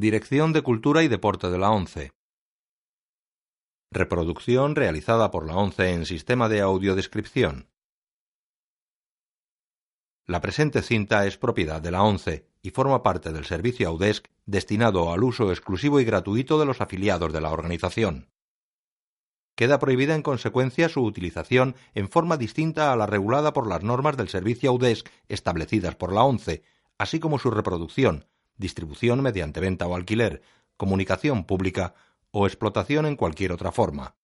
Dirección de Cultura y Deporte de la ONCE. Reproducción realizada por la ONCE en sistema de audiodescripción. La presente cinta es propiedad de la ONCE y forma parte del servicio Audesc destinado al uso exclusivo y gratuito de los afiliados de la organización. Queda prohibida en consecuencia su utilización en forma distinta a la regulada por las normas del servicio Audesc establecidas por la ONCE, así como su reproducción, distribución mediante venta o alquiler, comunicación pública o explotación en cualquier otra forma.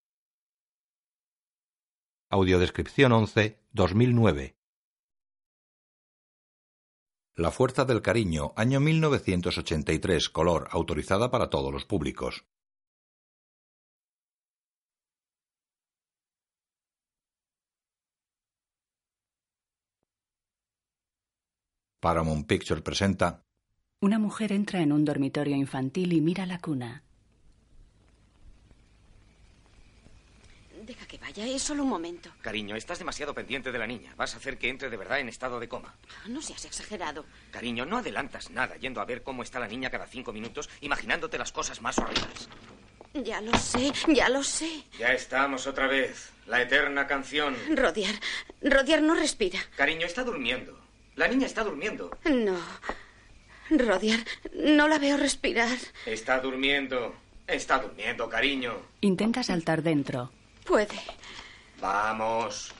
Audiodescripción 11 2009 La Fuerza del Cariño, año 1983, color, autorizada para todos los públicos. Paramount Picture presenta Una mujer entra en un dormitorio infantil y mira la cuna. Deja que vaya, es solo un momento. Cariño, estás demasiado pendiente de la niña. Vas a hacer que entre de verdad en estado de coma. No seas exagerado. Cariño, no adelantas nada yendo a ver cómo está la niña cada cinco minutos, imaginándote las cosas más horribles. Ya lo sé, ya lo sé. Ya estamos otra vez. La eterna canción. Rodiar, Rodiar no respira. Cariño, está durmiendo. La niña está durmiendo. No. Rodiar, no la veo respirar. Está durmiendo. Está durmiendo, cariño. Intenta saltar dentro. Puede. Vamos.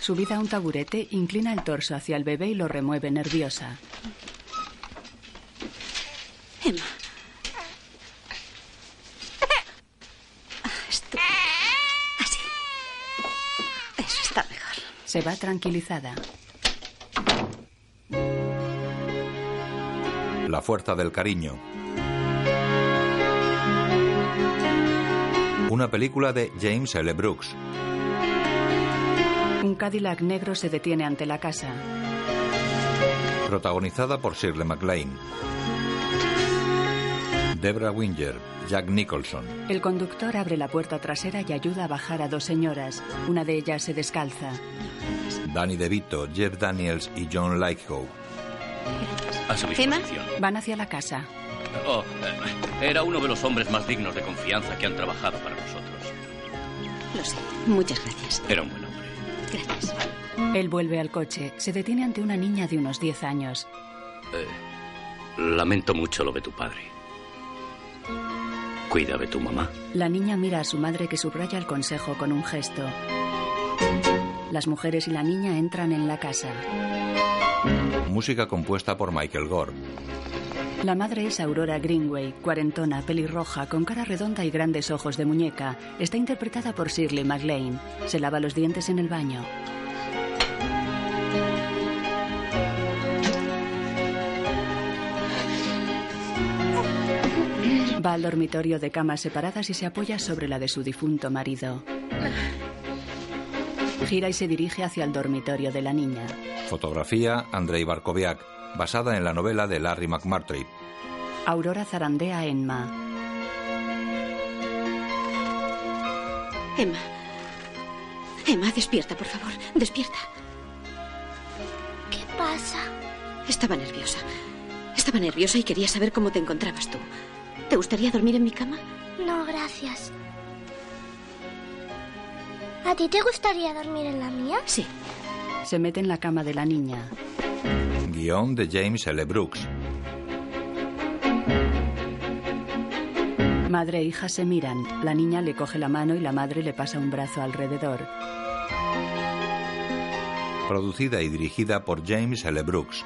Subida a un taburete, inclina el torso hacia el bebé y lo remueve nerviosa. Emma. Esto. Así. Eso está mejor. Se va tranquilizada. La Fuerza del Cariño. Una película de James L. Brooks. Un Cadillac negro se detiene ante la casa. Protagonizada por Shirley MacLaine. Debra Winger, Jack Nicholson. El conductor abre la puerta trasera y ayuda a bajar a dos señoras. Una de ellas se descalza. Danny DeVito, Jeff Daniels y John Lithgow. A su Emma. disposición. Van hacia la casa. Oh, eh, era uno de los hombres más dignos de confianza que han trabajado para nosotros. Lo sé. Muchas gracias. Era un buen hombre. Gracias. Él vuelve al coche. Se detiene ante una niña de unos 10 años. Eh, lamento mucho lo de tu padre. Cuida de tu mamá. La niña mira a su madre que subraya el consejo con un gesto. Las mujeres y la niña entran en la casa. Música compuesta por Michael Gore. La madre es Aurora Greenway, cuarentona, pelirroja, con cara redonda y grandes ojos de muñeca. Está interpretada por Shirley MacLaine. Se lava los dientes en el baño. Va al dormitorio de camas separadas y se apoya sobre la de su difunto marido. Gira y se dirige hacia el dormitorio de la niña. Fotografía Andrei Barkoviak, basada en la novela de Larry McMurtry. Aurora zarandea a Emma. Emma. Emma, despierta, por favor. Despierta. ¿Qué pasa? Estaba nerviosa. Estaba nerviosa y quería saber cómo te encontrabas tú. ¿Te gustaría dormir en mi cama? No, gracias. ¿A ti te gustaría dormir en la mía? Sí. Se mete en la cama de la niña. Guión de James L. Brooks. Madre e hija se miran. La niña le coge la mano y la madre le pasa un brazo alrededor. Producida y dirigida por James L. Brooks.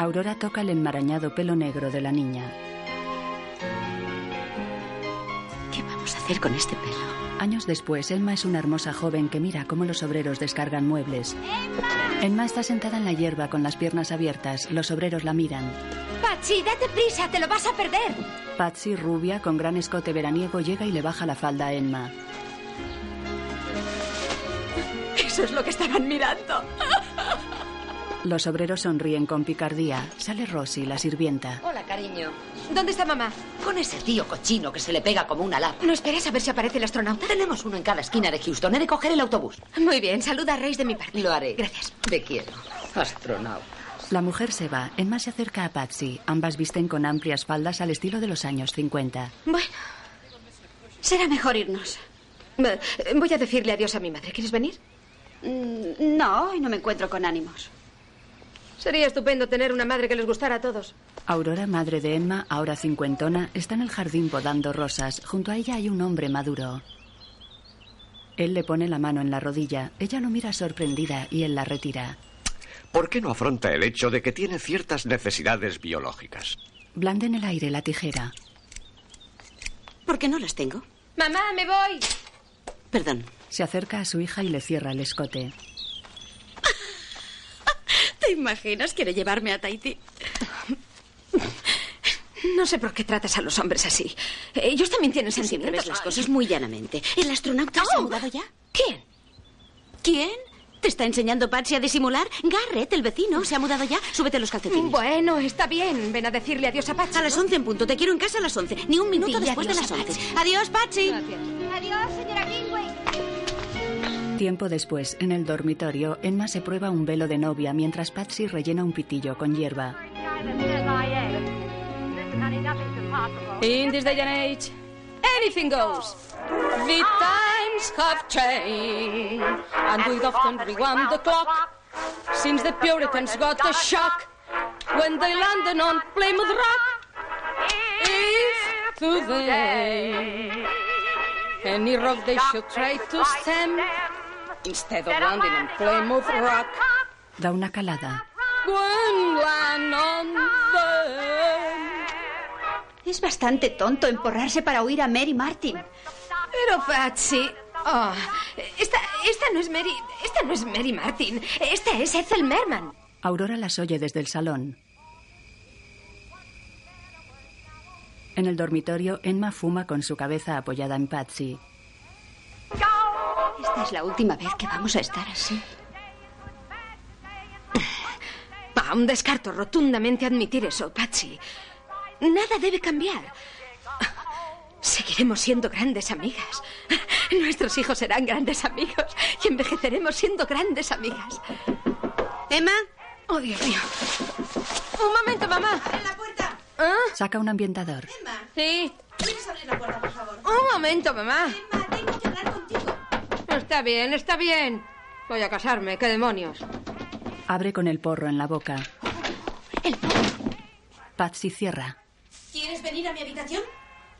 Aurora toca el enmarañado pelo negro de la niña. ¿Qué vamos a hacer con este pelo? Años después, Elma es una hermosa joven que mira cómo los obreros descargan muebles. Elma está sentada en la hierba con las piernas abiertas. Los obreros la miran. Patsy, date prisa, te lo vas a perder. Patsy, rubia, con gran escote veraniego, llega y le baja la falda a Elma. Eso es lo que estaban mirando. Los obreros sonríen con picardía. Sale Rosy, la sirvienta. Hola, cariño. ¿Dónde está mamá? Con ese tío cochino que se le pega como una lapa. ¿No esperas a ver si aparece el astronauta? Tenemos uno en cada esquina de Houston. He de coger el autobús. Muy bien, saluda a Reis de mi parte. Lo haré. Gracias. Te quiero. Astronautas. La mujer se va. Emma se acerca a Patsy. Ambas visten con amplias faldas al estilo de los años 50. Bueno, será mejor irnos. Voy a decirle adiós a mi madre. ¿Quieres venir? Mm, No, hoy no me encuentro con ánimos. Sería estupendo tener una madre que les gustara a todos. Aurora, madre de Emma, ahora cincuentona, está en el jardín podando rosas. Junto a ella hay un hombre maduro. Él le pone la mano en la rodilla. Ella lo mira sorprendida y él la retira. ¿Por qué no afronta el hecho de que tiene ciertas necesidades biológicas? Blande en el aire la tijera. ¿Por qué no las tengo? Mamá, me voy. Perdón. Se acerca a su hija y le cierra el escote. ¿Te imaginas? Quiere llevarme a Tahití. No sé por qué tratas a los hombres así. Ellos también tienen Siempre sentimientos. ves las cosas muy llanamente. ¿El astronauta se ha mudado ya? ¿Quién? ¿Quién? ¿Te está enseñando Patsy a disimular? Garrett, el vecino, se ha mudado ya. Súbete los calcetines. Bueno, está bien. Ven a decirle adiós a Patsy. A las 11 en punto. Te quiero en casa a las 11. Ni un minuto Dile después de las a 11. Patsy. Adiós, Patsy. Adiós, señora Greenway. Tiempo después, en el dormitorio, Emma se prueba un velo de novia mientras Patsy rellena un pitillo con hierba. In this day and age, anything goes. The times have changed, and we'd often rewound the clock since the Puritans got the shock when they landed on Plymouth Rock. If today any rock they should try to stem instead of landing on Plymouth Rock, Da una calada. when land on them. Es bastante tonto emporrarse para oír a Mary Martin. Pero Patsy. Oh, esta, esta no es Mary. Esta no es Mary Martin. Esta es Ethel Merman. Aurora las oye desde el salón. En el dormitorio, Emma fuma con su cabeza apoyada en Patsy. Esta es la última vez que vamos a estar así. Aún descarto rotundamente admitir eso, Patsy. Nada debe cambiar. Seguiremos siendo grandes amigas. Nuestros hijos serán grandes amigos y envejeceremos siendo grandes amigas. Emma, Oh, Dios mío. Un momento, mamá. en la puerta. ¿Ah? Saca un ambientador. Emma, Sí. ¿puedes abrir la puerta, por favor? Un momento, mamá. Emma, tengo que hablar contigo. Está bien, está bien. Voy a casarme, qué demonios. Abre con el porro en la boca. El Patsy cierra. ¿Quieres venir a mi habitación?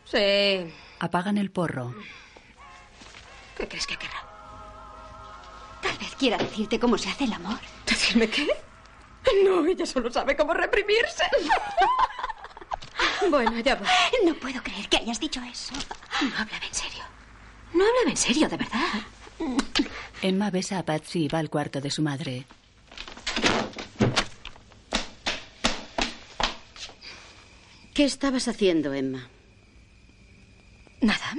Sí. Apagan el porro. ¿Qué crees que querrá? Tal vez quiera decirte cómo se hace el amor. ¿Decirme qué? No, ella solo sabe cómo reprimirse. bueno, ya va. No puedo creer que hayas dicho eso. No hablaba en serio. No hablaba en serio, de verdad. Emma besa a Patsy y va al cuarto de su madre. ¿Qué estabas haciendo, Emma? Nada.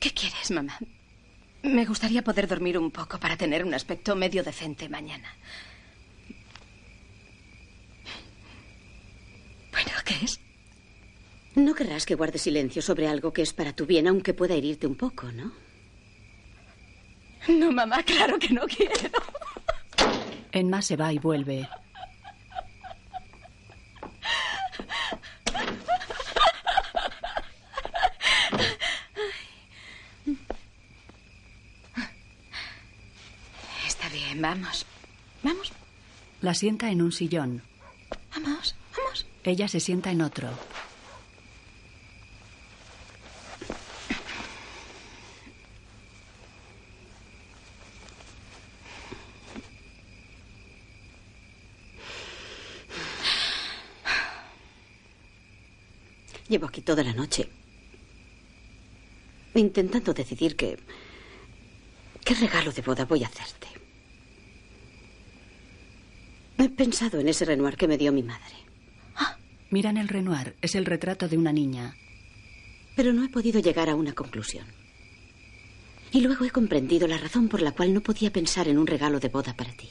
¿Qué quieres, mamá? Me gustaría poder dormir un poco para tener un aspecto medio decente mañana. Bueno, ¿qué es? No querrás que guarde silencio sobre algo que es para tu bien, aunque pueda herirte un poco, ¿no? No, mamá, claro que no quiero. Emma se va y vuelve. Está bien, vamos. Vamos, La sienta en un sillón. vamos, vamos. Ella se sienta en otro. Llevo aquí toda la noche intentando decidir qué. qué regalo de boda voy a hacerte. He pensado en ese Renoir que me dio mi madre, Miran el Renoir. Es el retrato de una niña. pero no he podido llegar a una conclusión. Y luego he comprendido la razón por la cual no podía pensar en un regalo de boda para ti.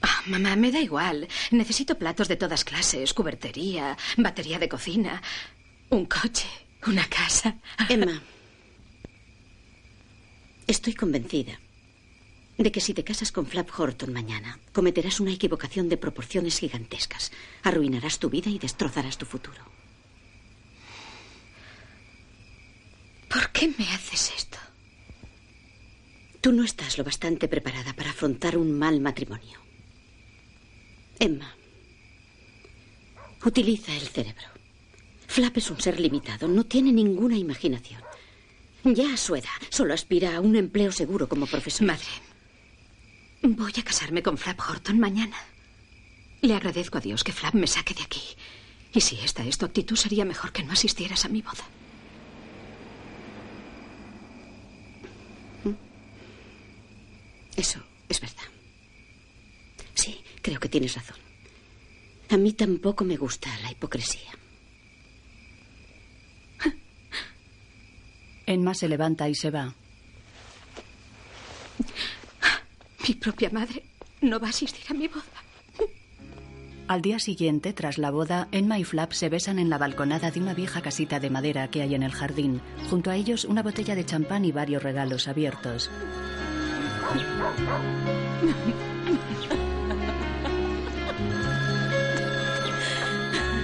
Ah, mamá, me da igual. Necesito platos de todas clases, cubertería, batería de cocina, un coche, una casa. Emma, estoy convencida De que si te casas con Flap Horton mañana, cometerás una equivocación de proporciones gigantescas. Arruinarás tu vida y destrozarás tu futuro. ¿Por qué me haces esto? Tú no estás lo bastante preparada para afrontar un mal matrimonio. Emma, utiliza el cerebro. Flap es un ser limitado, no tiene ninguna imaginación. Ya a su edad, solo aspira a un empleo seguro como profesor. Madre, voy a casarme con Flap Horton mañana. Le agradezco a Dios que Flap me saque de aquí. Y si esta es tu actitud, sería mejor que no asistieras a mi boda. Eso es verdad. Sí, creo que tienes razón. A mí tampoco me gusta la hipocresía. Emma se levanta y se va. Mi propia madre no va a asistir a mi boda. Al día siguiente, tras la boda, Emma y Flap se besan en la balconada de una vieja casita de madera que hay en el jardín. Junto a ellos, una botella de champán y varios regalos abiertos.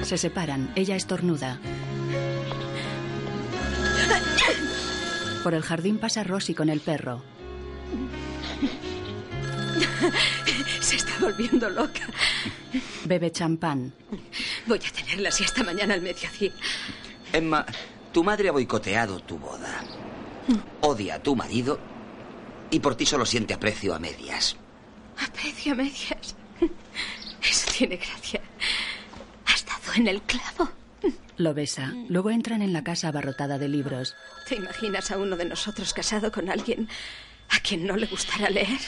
Se separan. Ella estornuda. Por el jardín pasa Rosy con el perro. Se está volviendo loca. Bebe champán. Voy a tenerla así hasta mañana al mediodía. Emma, tu madre ha boicoteado tu boda. Odia a tu marido y por ti solo siente aprecio a medias. Aprecio a medias. Eso tiene gracia. Has dado en el clavo. Lo besa. Luego entran en la casa abarrotada de libros. ¿Te imaginas a uno de nosotros casado con alguien a quien no le gustara leer?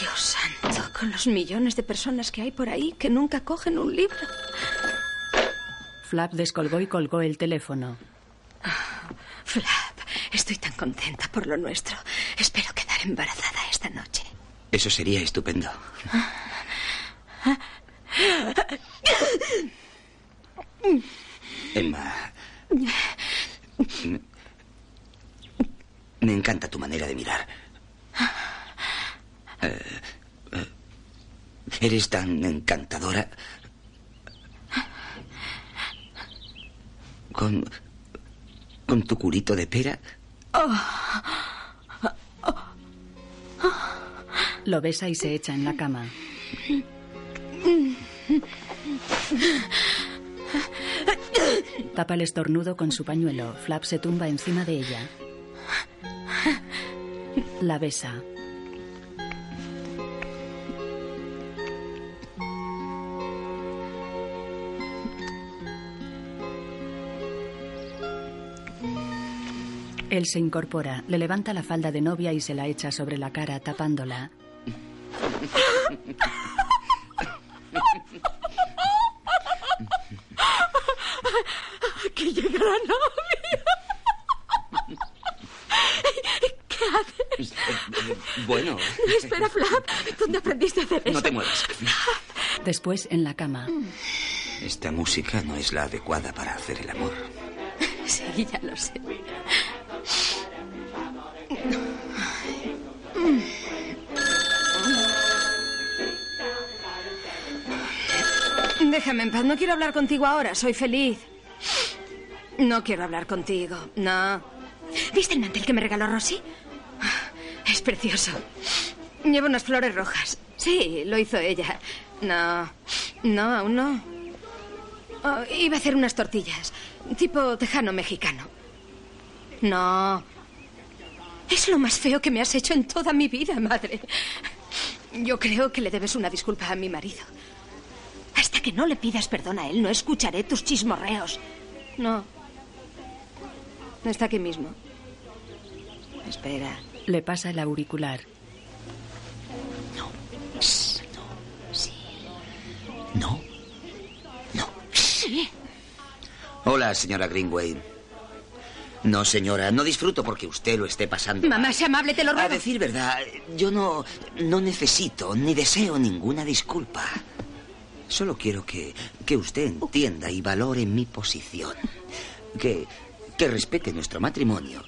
Dios santo, con los millones de personas que hay por ahí que nunca cogen un libro. Flap descolgó y colgó el teléfono. Flap, estoy tan contenta por lo nuestro. Espero quedar embarazada esta noche. Eso sería estupendo. Emma. Me, me encanta tu manera de mirar. Eh, eh, eres tan encantadora. Con. con tu culito de pera. Lo besa y se echa en la cama. Tapa el estornudo con su pañuelo. Flap se tumba encima de ella. La besa. Él se incorpora, le levanta la falda de novia y se la echa sobre la cara, tapándola. Aquí llega la novia. ¿Qué haces? Bueno. Espera, Flap. ¿Dónde aprendiste a hacer eso? No te muevas. Después, en la cama. Esta música no es la adecuada para hacer el amor. Sí, ya lo sé. Déjame en paz. No quiero hablar contigo ahora. Soy feliz. No quiero hablar contigo. No. ¿Viste el mantel que me regaló Rosy? Es precioso. Lleva unas flores rojas. Sí, lo hizo ella. No. No, aún no. Oh, iba a hacer unas tortillas. Tipo tejano mexicano. No. Es lo más feo que me has hecho en toda mi vida, madre. Yo creo que le debes una disculpa a mi marido. Hasta que no le pidas perdón a él, no escucharé tus chismorreos. No. Está aquí mismo. Espera. Le pasa el auricular. No. Sí. No. No. Sí. Hola, señora Greenway. No, señora, no disfruto porque usted lo esté pasando. Mamá, sea amable, te lo ruego. A decir verdad, yo no, no necesito ni deseo ninguna disculpa. Solo quiero que, que usted entienda y valore mi posición. Que, que respete nuestro matrimonio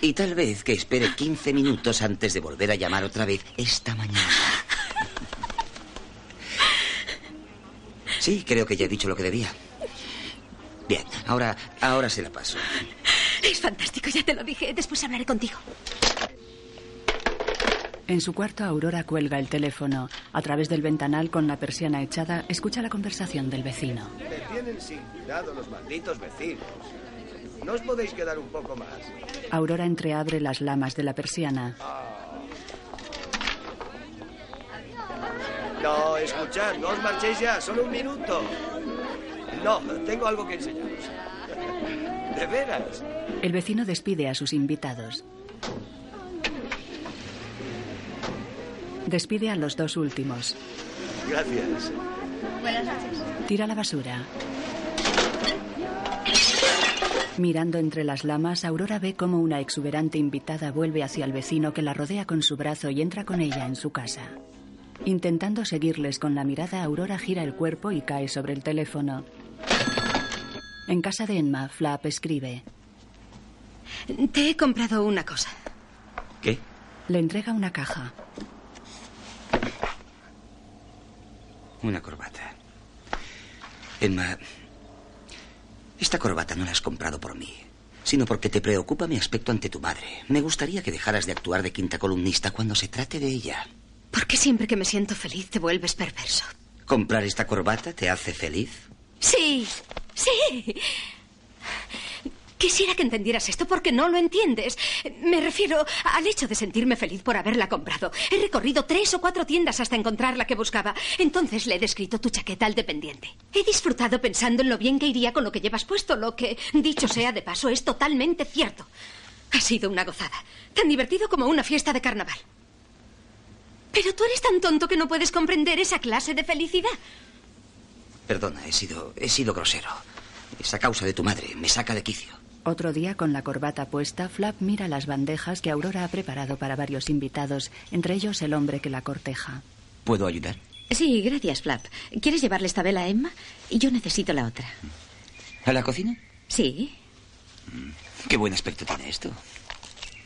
Y tal vez que espere 15 minutos antes de volver a llamar otra vez esta mañana. Sí, creo que ya he dicho lo que debía. Bien, ahora, ahora se la paso. Es fantástico, ya te lo dije. Después hablaré contigo. En su cuarto, Aurora cuelga el teléfono. A través del ventanal, con la persiana echada, escucha la conversación del vecino. Me tienen sin cuidado los malditos vecinos. ¿No os podéis quedar un poco más? Aurora entreabre las lamas de la persiana. No, escuchad, no os marchéis ya, solo un minuto. No, tengo algo que enseñaros. De veras. El vecino despide a sus invitados. Despide a los dos últimos. Gracias. Buenas noches. Tira la basura. Mirando entre las lamas, Aurora ve cómo una exuberante invitada vuelve hacia el vecino que la rodea con su brazo y entra con ella en su casa. Intentando seguirles con la mirada, Aurora gira el cuerpo y cae sobre el teléfono. En casa de Emma, Flap escribe. Te he comprado una cosa. ¿Qué? Le entrega una caja. Una corbata. Emma, esta corbata no la has comprado por mí, sino porque te preocupa mi aspecto ante tu madre. Me gustaría que dejaras de actuar de quinta columnista cuando se trate de ella. ¿Por qué siempre que me siento feliz te vuelves perverso? ¿Comprar esta corbata te hace feliz? Sí, sí. Quisiera que entendieras esto porque no lo entiendes. Me refiero al hecho de sentirme feliz por haberla comprado. He recorrido tres o cuatro tiendas hasta encontrar la que buscaba. Entonces le he descrito tu chaqueta al dependiente. He disfrutado pensando en lo bien que iría con lo que llevas puesto, lo que, dicho sea de paso, es totalmente cierto. Ha sido una gozada. Tan divertido como una fiesta de carnaval. Pero tú eres tan tonto que no puedes comprender esa clase de felicidad. Perdona, he sido, he sido grosero. Esa causa de tu madre me saca de quicio. Otro día, con la corbata puesta, Flap mira las bandejas que Aurora ha preparado para varios invitados, entre ellos el hombre que la corteja. ¿Puedo ayudar? Sí, gracias, Flap. ¿Quieres llevarle esta vela a Emma? Y yo necesito la otra. ¿A la cocina? Sí. Qué buen aspecto tiene esto.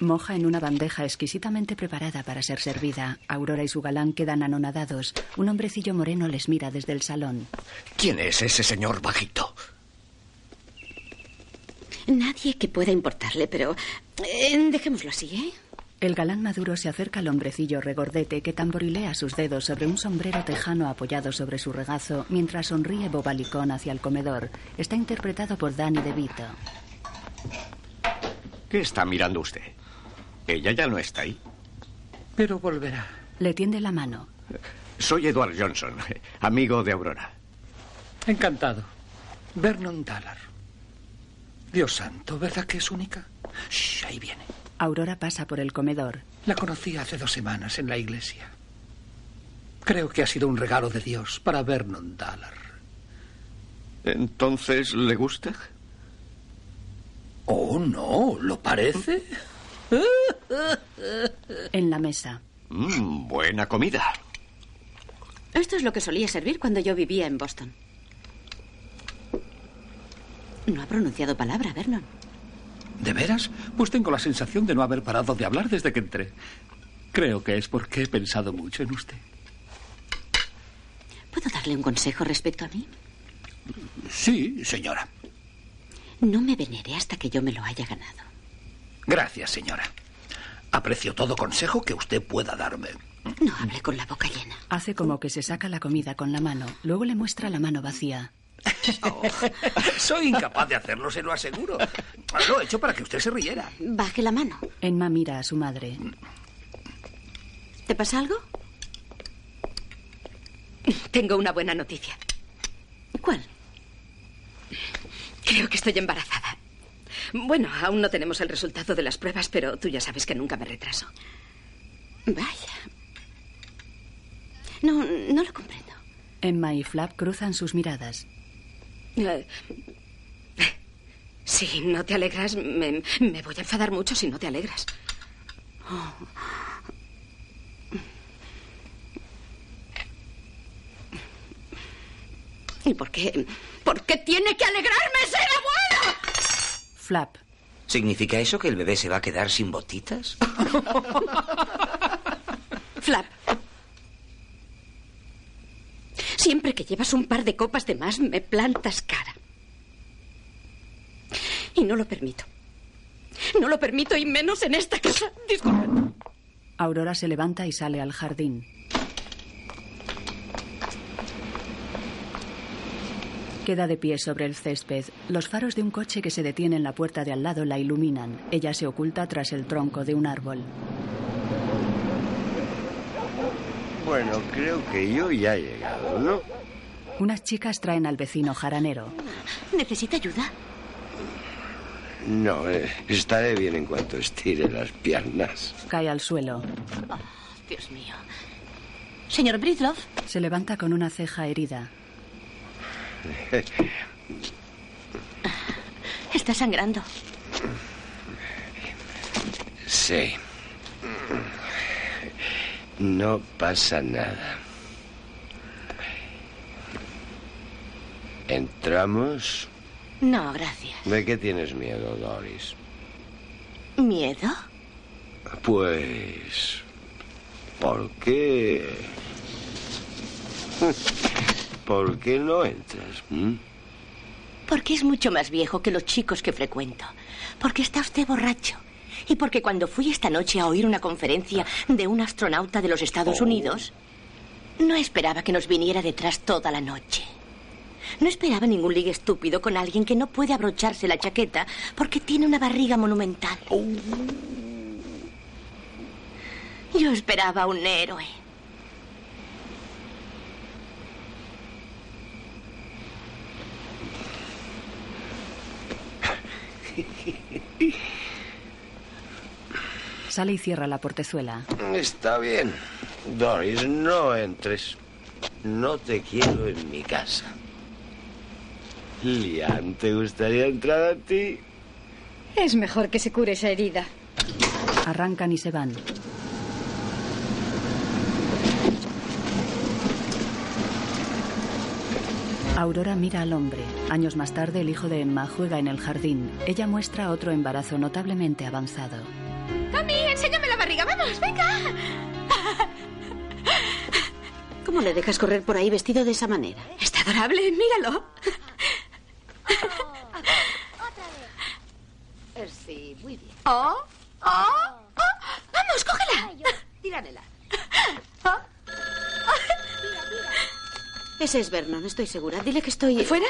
Moja en una bandeja exquisitamente preparada para ser servida. Aurora y su galán quedan anonadados. Un hombrecillo moreno les mira desde el salón. ¿Quién es ese señor bajito? Nadie que pueda importarle, pero eh, dejémoslo así, ¿eh? El galán maduro se acerca al hombrecillo regordete que tamborilea sus dedos sobre un sombrero tejano apoyado sobre su regazo mientras sonríe bobalicón hacia el comedor. Está interpretado por Danny DeVito. ¿Qué está mirando usted? Ella ya no está ahí. Pero volverá. Le tiende la mano. Soy Edward Johnson, amigo de Aurora. Encantado. Vernon Dallar. Dios santo, ¿verdad que es única? Shh, ahí viene. Aurora pasa por el comedor. La conocí hace dos semanas en la iglesia. Creo que ha sido un regalo de Dios para Vernon Dallar. ¿Entonces le gusta? Oh, no, ¿lo parece? En la mesa. Mm, buena comida. Esto es lo que solía servir cuando yo vivía en Boston. No ha pronunciado palabra, Vernon. ¿De veras? Pues tengo la sensación de no haber parado de hablar desde que entré. Creo que es porque he pensado mucho en usted. ¿Puedo darle un consejo respecto a mí? Sí, señora. No me venere hasta que yo me lo haya ganado. Gracias, señora. Aprecio todo consejo que usted pueda darme. No hable con la boca llena. Hace como que se saca la comida con la mano. Luego le muestra la mano vacía. Oh, soy incapaz de hacerlo, se lo aseguro. Lo he hecho para que usted se riera. Baje la mano. Emma mira a su madre. ¿Te pasa algo? Tengo una buena noticia. ¿Cuál? Creo que estoy embarazada. Bueno, aún no tenemos el resultado de las pruebas, pero tú ya sabes que nunca me retraso. Vaya. No, no lo comprendo. Emma y Flap cruzan sus miradas. Si no te alegras, me, me voy a enfadar mucho si no te alegras. ¿Y por qué? ¿Por qué tiene que alegrarme ser abuela? Flap. ¿Significa eso que el bebé se va a quedar sin botitas? Flap. Siempre que llevas un par de copas de más, me plantas cara. Y no lo permito. No lo permito y menos en esta casa. Disculpe. Aurora se levanta y sale al jardín. Queda de pie sobre el césped. Los faros de un coche que se detiene en la puerta de al lado la iluminan. Ella se oculta tras el tronco de un árbol. Bueno, creo que yo ya he llegado, ¿no? Unas chicas traen al vecino jaranero. ¿Necesita ayuda? No, eh, estaré bien en cuanto estire las piernas. Cae al suelo. Oh, Dios mío. Señor Bridloff. Se levanta con una ceja herida. Está sangrando. Sí. No pasa nada. ¿Entramos? No, gracias. ¿De qué tienes miedo, Doris? ¿Miedo? Pues... ¿Por qué? ¿Por qué no entras? ¿Mm? Porque es mucho más viejo que los chicos que frecuento. Porque está usted borracho. Y porque cuando fui esta noche a oír una conferencia de un astronauta de los Estados Oh. Unidos, no esperaba que nos viniera detrás toda la noche. No esperaba ningún ligue estúpido con alguien que no puede abrocharse la chaqueta porque tiene una barriga monumental. Yo esperaba un héroe. Sale y cierra la portezuela. Está bien. Doris, no entres. No te quiero en mi casa. Lian, ¿te gustaría entrar a ti? Es mejor que se cure esa herida. Arrancan y se van. Aurora mira al hombre. Años más tarde, el hijo de Emma juega en el jardín. Ella muestra otro embarazo notablemente avanzado. Cami, enséñame la barriga. Vamos, venga. ¿Cómo le dejas correr por ahí vestido de esa manera? Está adorable, míralo. Sí, muy bien. Oh, oh, oh. Vamos, cógela. Tíramela. Ese es Vernon, estoy segura. Dile que estoy... ¿Fuera?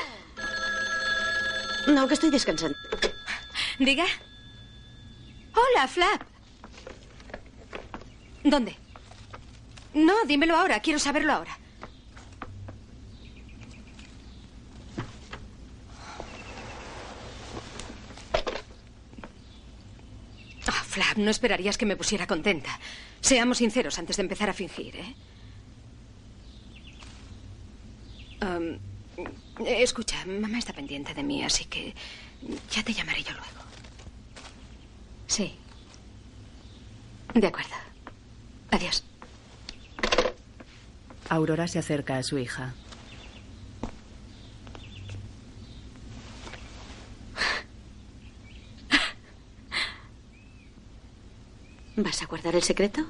No, que estoy descansando. Diga. Hola, Flap. ¿Dónde? No, dímelo ahora. Quiero saberlo ahora. Ah, Flap, no esperarías que me pusiera contenta. Seamos sinceros antes de empezar a fingir, ¿eh? Escucha, mamá está pendiente de mí, así que ya te llamaré yo luego. Sí. De acuerdo. Adiós. Aurora se acerca a su hija. ¿Vas a guardar el secreto?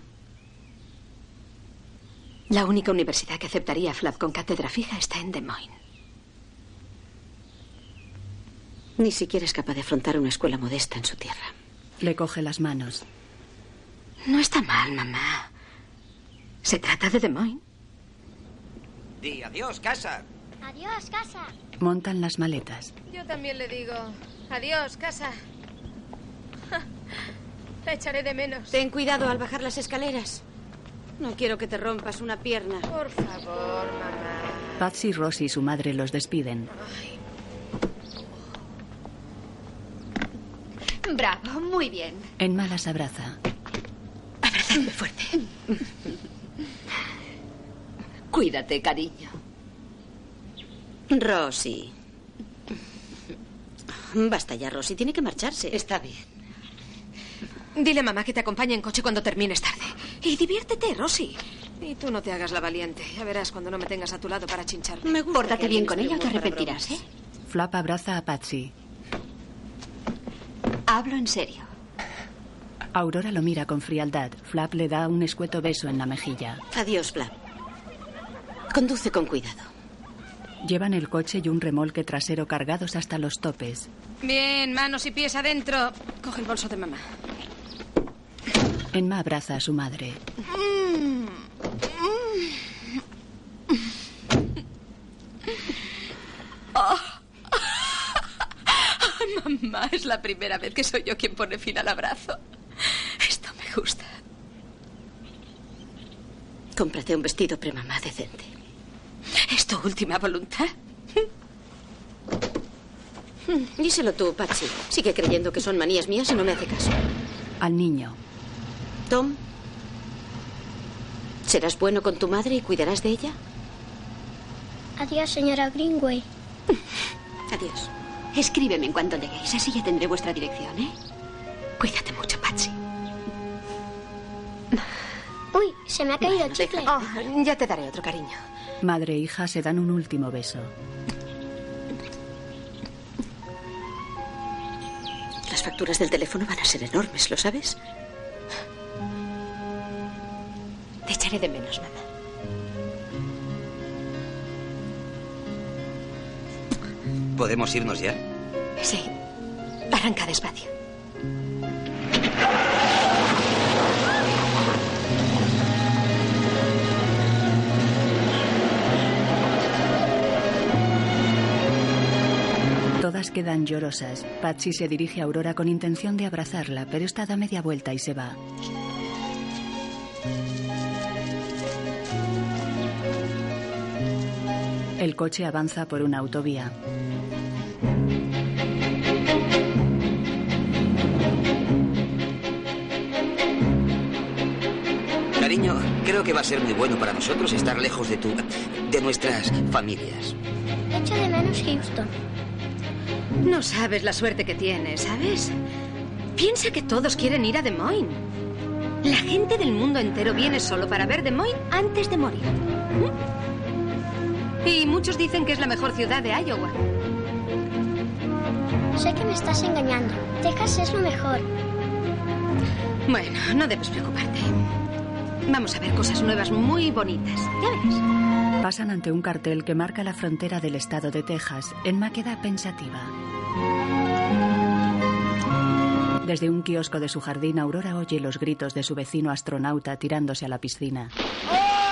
La única universidad que aceptaría a Flap con cátedra fija está en Des Moines. Ni siquiera es capaz de afrontar una escuela modesta en su tierra. Le coge las manos. No está mal, mamá. Se trata de Des Moines. Di adiós, casa. Adiós, casa. Montan las maletas. Yo también le digo, adiós, casa. La echaré de menos. Ten cuidado al bajar las escaleras. No quiero que te rompas una pierna. Por favor, mamá. Patsy, Ross y su madre los despiden. Bravo, muy bien. Emma las abraza. Abrazadme fuerte. Cuídate, cariño. Rosy. Basta ya, Rosy. Tiene que marcharse. Está bien. Dile a mamá que te acompañe en coche cuando termines tarde. Y diviértete, Rosy. Y tú no te hagas la valiente. Ya verás cuando no me tengas a tu lado para chincharme. Me gusta Pórtate bien con ella o te arrepentirás, ¿eh? Flap abraza a Patsy. Hablo en serio. Aurora lo mira con frialdad. Flap le da un escueto beso en la mejilla. Adiós, Flap. Conduce con cuidado. Llevan el coche y un remolque trasero cargados hasta los topes. Bien, manos y pies adentro. Coge el bolso de mamá. Emma abraza a su madre. Oh. Mamá, es la primera vez que soy yo quien pone fin al abrazo. Esto me gusta. Cómprate un vestido premamá decente. ¿Es tu última voluntad? Díselo tú, Patsy. Sigue creyendo que son manías mías y no me hace caso. Al niño. Tom, ¿serás bueno con tu madre y cuidarás de ella? Adiós, señora Greenway. Adiós. Escríbeme en cuanto lleguéis, así ya tendré vuestra dirección, ¿eh? Cuídate mucho, Patsy. Uy, se me ha caído el chicle. Oh, ya te daré otro cariño. Madre e hija se dan un último beso. Las facturas del teléfono van a ser enormes, ¿lo sabes? Te echaré de menos, mamá. ¿Podemos irnos ya? Sí. Arranca despacio. Todas quedan llorosas. Patsy se dirige a Aurora con intención de abrazarla, pero esta da media vuelta y se va. El coche avanza por una autovía. Cariño, creo que va a ser muy bueno para nosotros estar lejos de tu. de nuestras familias. Echo de menos Houston. No sabes la suerte que tienes, ¿sabes? Piensa que todos quieren ir a Des Moines. La gente del mundo entero viene solo para ver Des Moines antes de morir. ¿Mm? Y muchos dicen que es la mejor ciudad de Iowa. Sé que me estás engañando. Texas es lo mejor. Bueno, no debes preocuparte. Vamos a ver cosas nuevas muy bonitas. Ya ves. Pasan ante un cartel que marca la frontera del estado de Texas. Emma queda pensativa. Desde un kiosco de su jardín, Aurora oye los gritos de su vecino astronauta tirándose a la piscina. ¿Tendría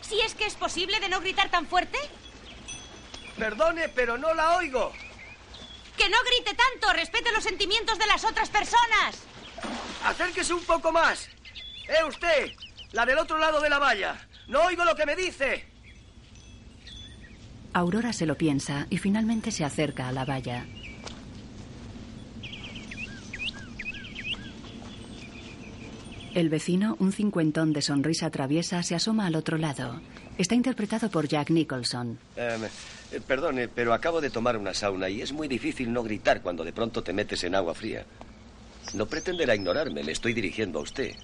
si es que es posible, de no gritar tan fuerte? Perdone, pero no la oigo. ¡Que no grite tanto! ¡Respete los sentimientos de las otras personas! Acérquese un poco más. ¡Eh, usted! La del otro lado de la valla. No oigo lo que me dice. Aurora se lo piensa y finalmente se acerca a la valla. El vecino, un cincuentón de sonrisa traviesa, se asoma al otro lado. Está interpretado por Jack Nicholson. Eh, eh, perdone, pero acabo de tomar una sauna y es muy difícil no gritar cuando de pronto te metes en agua fría. No pretenderá ignorarme, le estoy dirigiendo a usted.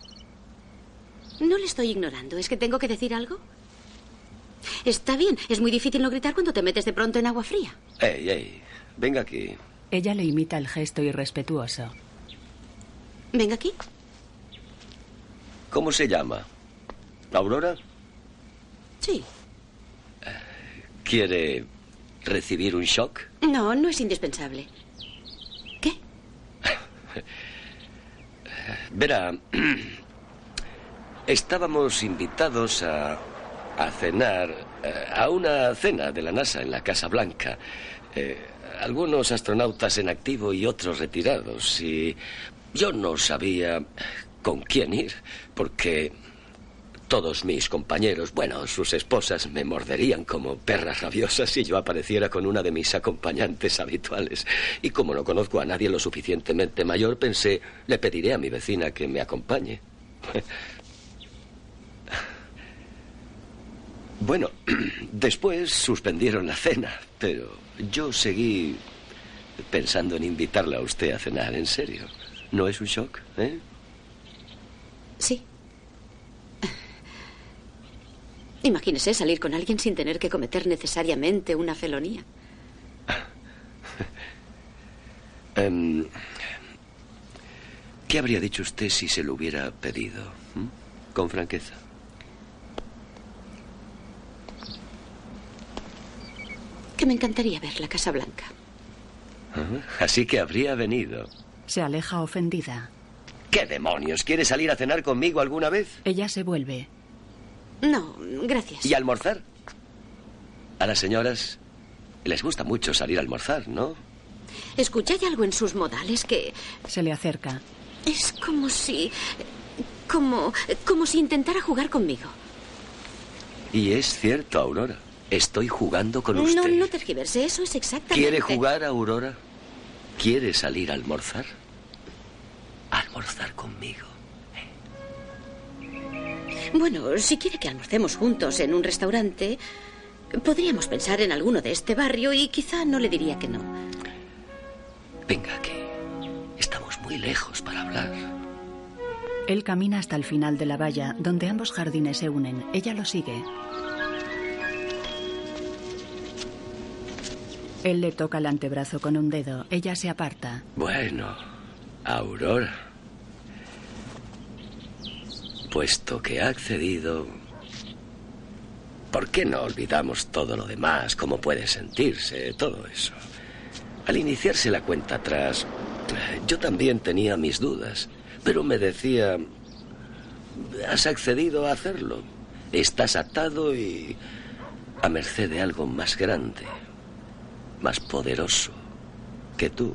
No le estoy ignorando. ¿Es que tengo que decir algo? Está bien. Es muy difícil no gritar cuando te metes de pronto en agua fría. Ey, ey, venga aquí. Ella le imita el gesto irrespetuoso. Venga aquí. ¿Cómo se llama? ¿Aurora? Sí. ¿Quiere recibir un shock? No, no es indispensable. Verá, estábamos invitados a, a cenar, eh, a una cena de la NASA en la Casa Blanca. Eh, algunos astronautas en activo y otros retirados. Y yo no sabía con quién ir, porque todos mis compañeros, bueno, sus esposas me morderían como perras rabiosas si yo apareciera con una de mis acompañantes habituales. Y como no conozco a nadie lo suficientemente mayor, pensé, le pediré a mi vecina que me acompañe. Bueno, después suspendieron la cena, pero yo seguí pensando en invitarla a usted a cenar, en serio. ¿No es un shock, eh? Sí. Imagínese salir con alguien sin tener que cometer necesariamente una felonía. Em, ¿Qué habría dicho usted si se lo hubiera pedido? ¿Mm? Con franqueza. Que me encantaría ver la Casa Blanca. Ah, Así que habría venido. Se aleja ofendida. ¿Qué demonios? ¿Quiere salir a cenar conmigo alguna vez? Ella se vuelve. No, gracias. ¿Y almorzar? A las señoras les gusta mucho salir a almorzar, ¿no? Escucha, hay algo en sus modales que Se le acerca. es como si... Como, como si intentara jugar conmigo. Y es cierto, Aurora. Estoy jugando con usted. No, no tergiverse, eso es exactamente... ¿Quiere jugar, Aurora? ¿Quiere salir a almorzar? A almorzar conmigo. Bueno, si quiere que almorcemos juntos en un restaurante, podríamos pensar en alguno de este barrio y quizá no le diría que no. Venga aquí. Estamos muy lejos para hablar. Él camina hasta el final de la valla, donde ambos jardines se unen. Ella lo sigue. Él le toca el antebrazo con un dedo. Ella se aparta. Bueno, Aurora. Puesto que ha accedido, ¿por qué no olvidamos todo lo demás? ¿Cómo puede sentirse? Todo eso. Al iniciarse la cuenta atrás, yo también tenía mis dudas, pero me decía, has accedido a hacerlo. Estás atado y a merced de algo más grande, más poderoso que tú.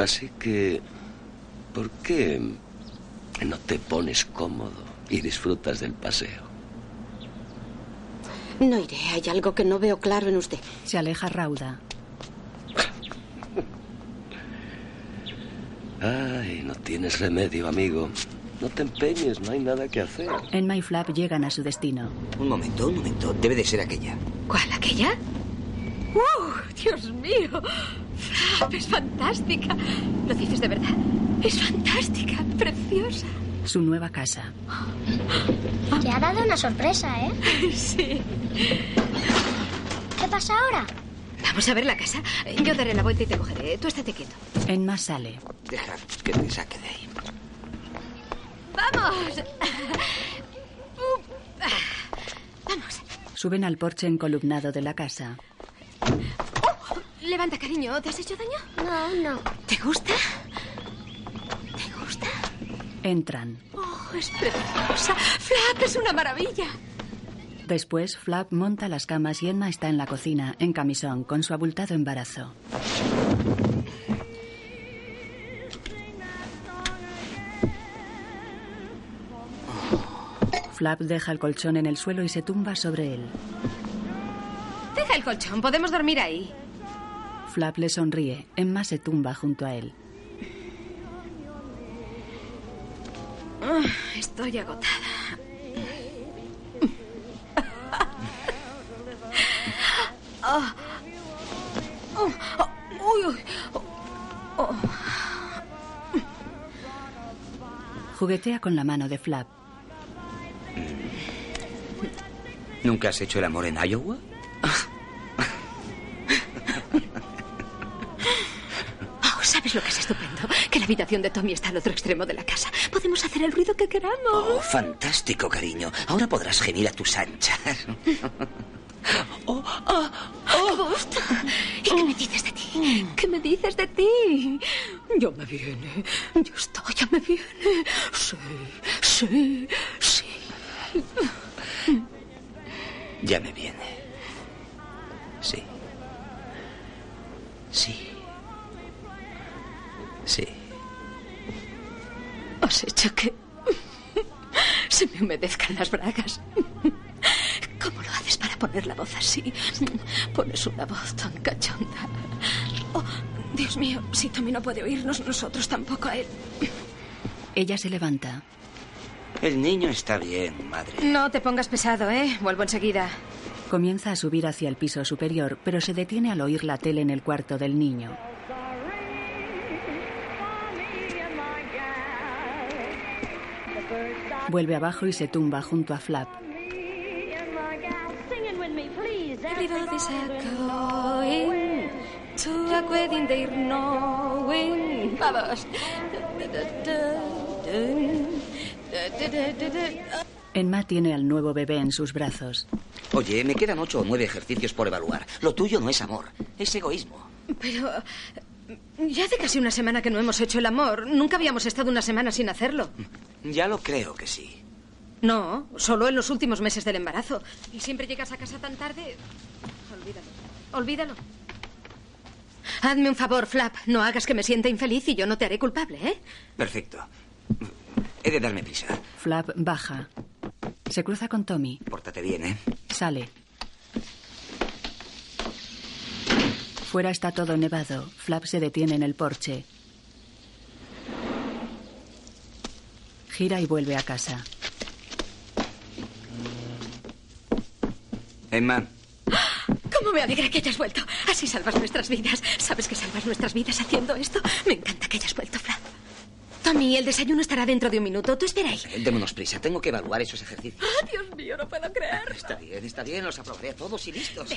Así que, ¿por qué no te pones cómodo y disfrutas del paseo? No iré, hay algo que no veo claro en usted. Se aleja rauda. Ay, no tienes remedio, amigo. No te empeñes, no hay nada que hacer. Emma y Flap llegan a su destino. Un momento, un momento. Debe de ser aquella. ¿Cuál, aquella? ¡Uh! ¡Dios mío! Es fantástica. ¿Lo dices de verdad? Es fantástica, preciosa. Su nueva casa. Te ha dado una sorpresa, ¿eh? Sí. ¿Qué pasa ahora? Vamos a ver la casa. Yo daré la vuelta y te cogeré. Tú estate quieto. Emma sale. Deja que me saque de ahí. ¡Vamos! Vamos. Suben al porche encolumnado de la casa. Levanta, cariño. ¿Te has hecho daño? No, no. ¿Te gusta? ¿Te gusta? Entran. Oh, es preciosa. Flap es una maravilla. Después, Flap monta las camas y Emma está en la cocina, en camisón, con su abultado embarazo. Flap deja el colchón en el suelo y se tumba sobre él. Deja el colchón. Podemos dormir ahí. Flap le sonríe. Emma se tumba junto a él. Ah, estoy agotada. Ah. Oh, oh, uy. Oh, oh. Juguetea con la mano de Flap. ¿Nunca has hecho el amor en Iowa? ¿Sabes lo que es estupendo? Que la habitación de Tommy está al otro extremo de la casa. Podemos hacer el ruido que queramos. Oh, fantástico, cariño. Ahora podrás gemir a tus anchas. Oh, oh, oh. ¿Y qué me dices de ti? ¿Qué me dices de ti? Ya me viene. Ya está, ya me viene. Sí, sí, sí. Ya me viene. Sí. Sí. Sí. Has hecho que se me humedezcan las bragas. ¿Cómo lo haces para poner la voz así? Pones una voz tan cachonda. Oh, Dios mío, si Tommy no puede oírnos, nosotros tampoco a él. Ella se levanta. El niño está bien, madre. No te pongas pesado, ¿eh? Vuelvo enseguida. Comienza a subir hacia el piso superior, pero se detiene al oír la tele en el cuarto del niño. Vuelve abajo y se tumba junto a Flap. Everybody's a going to a wedding they're knowing. Vamos. Emma tiene al nuevo bebé en sus brazos. Oye, me quedan ocho o nueve ejercicios por evaluar. Lo tuyo no es amor, es egoísmo. Pero ya hace casi una semana que no hemos hecho el amor. Nunca habíamos estado una semana sin hacerlo. Ya lo creo que sí. No, solo en los últimos meses del embarazo. ¿Y siempre llegas a casa tan tarde? Olvídalo. Olvídalo. Hazme un favor, Flap. No hagas que me sienta infeliz y yo no te haré culpable, ¿eh? Perfecto. He de darme prisa. Flap baja. Se cruza con Tommy. Pórtate bien, ¿eh? Sale. Fuera está todo nevado. Flap se detiene en el porche. Gira y vuelve a casa. Emma, ¿Cómo me alegra que hayas vuelto? Así salvas nuestras vidas. ¿Sabes que salvas nuestras vidas haciendo esto? Me encanta que hayas vuelto, Flap. Tommy, el desayuno estará dentro de un minuto. Tú espera ahí. eh, démonos prisa. Tengo que evaluar esos ejercicios. ¡Ah, Dios mío, no puedo creer! Está bien, está bien. Los aprobaré a todos y listos.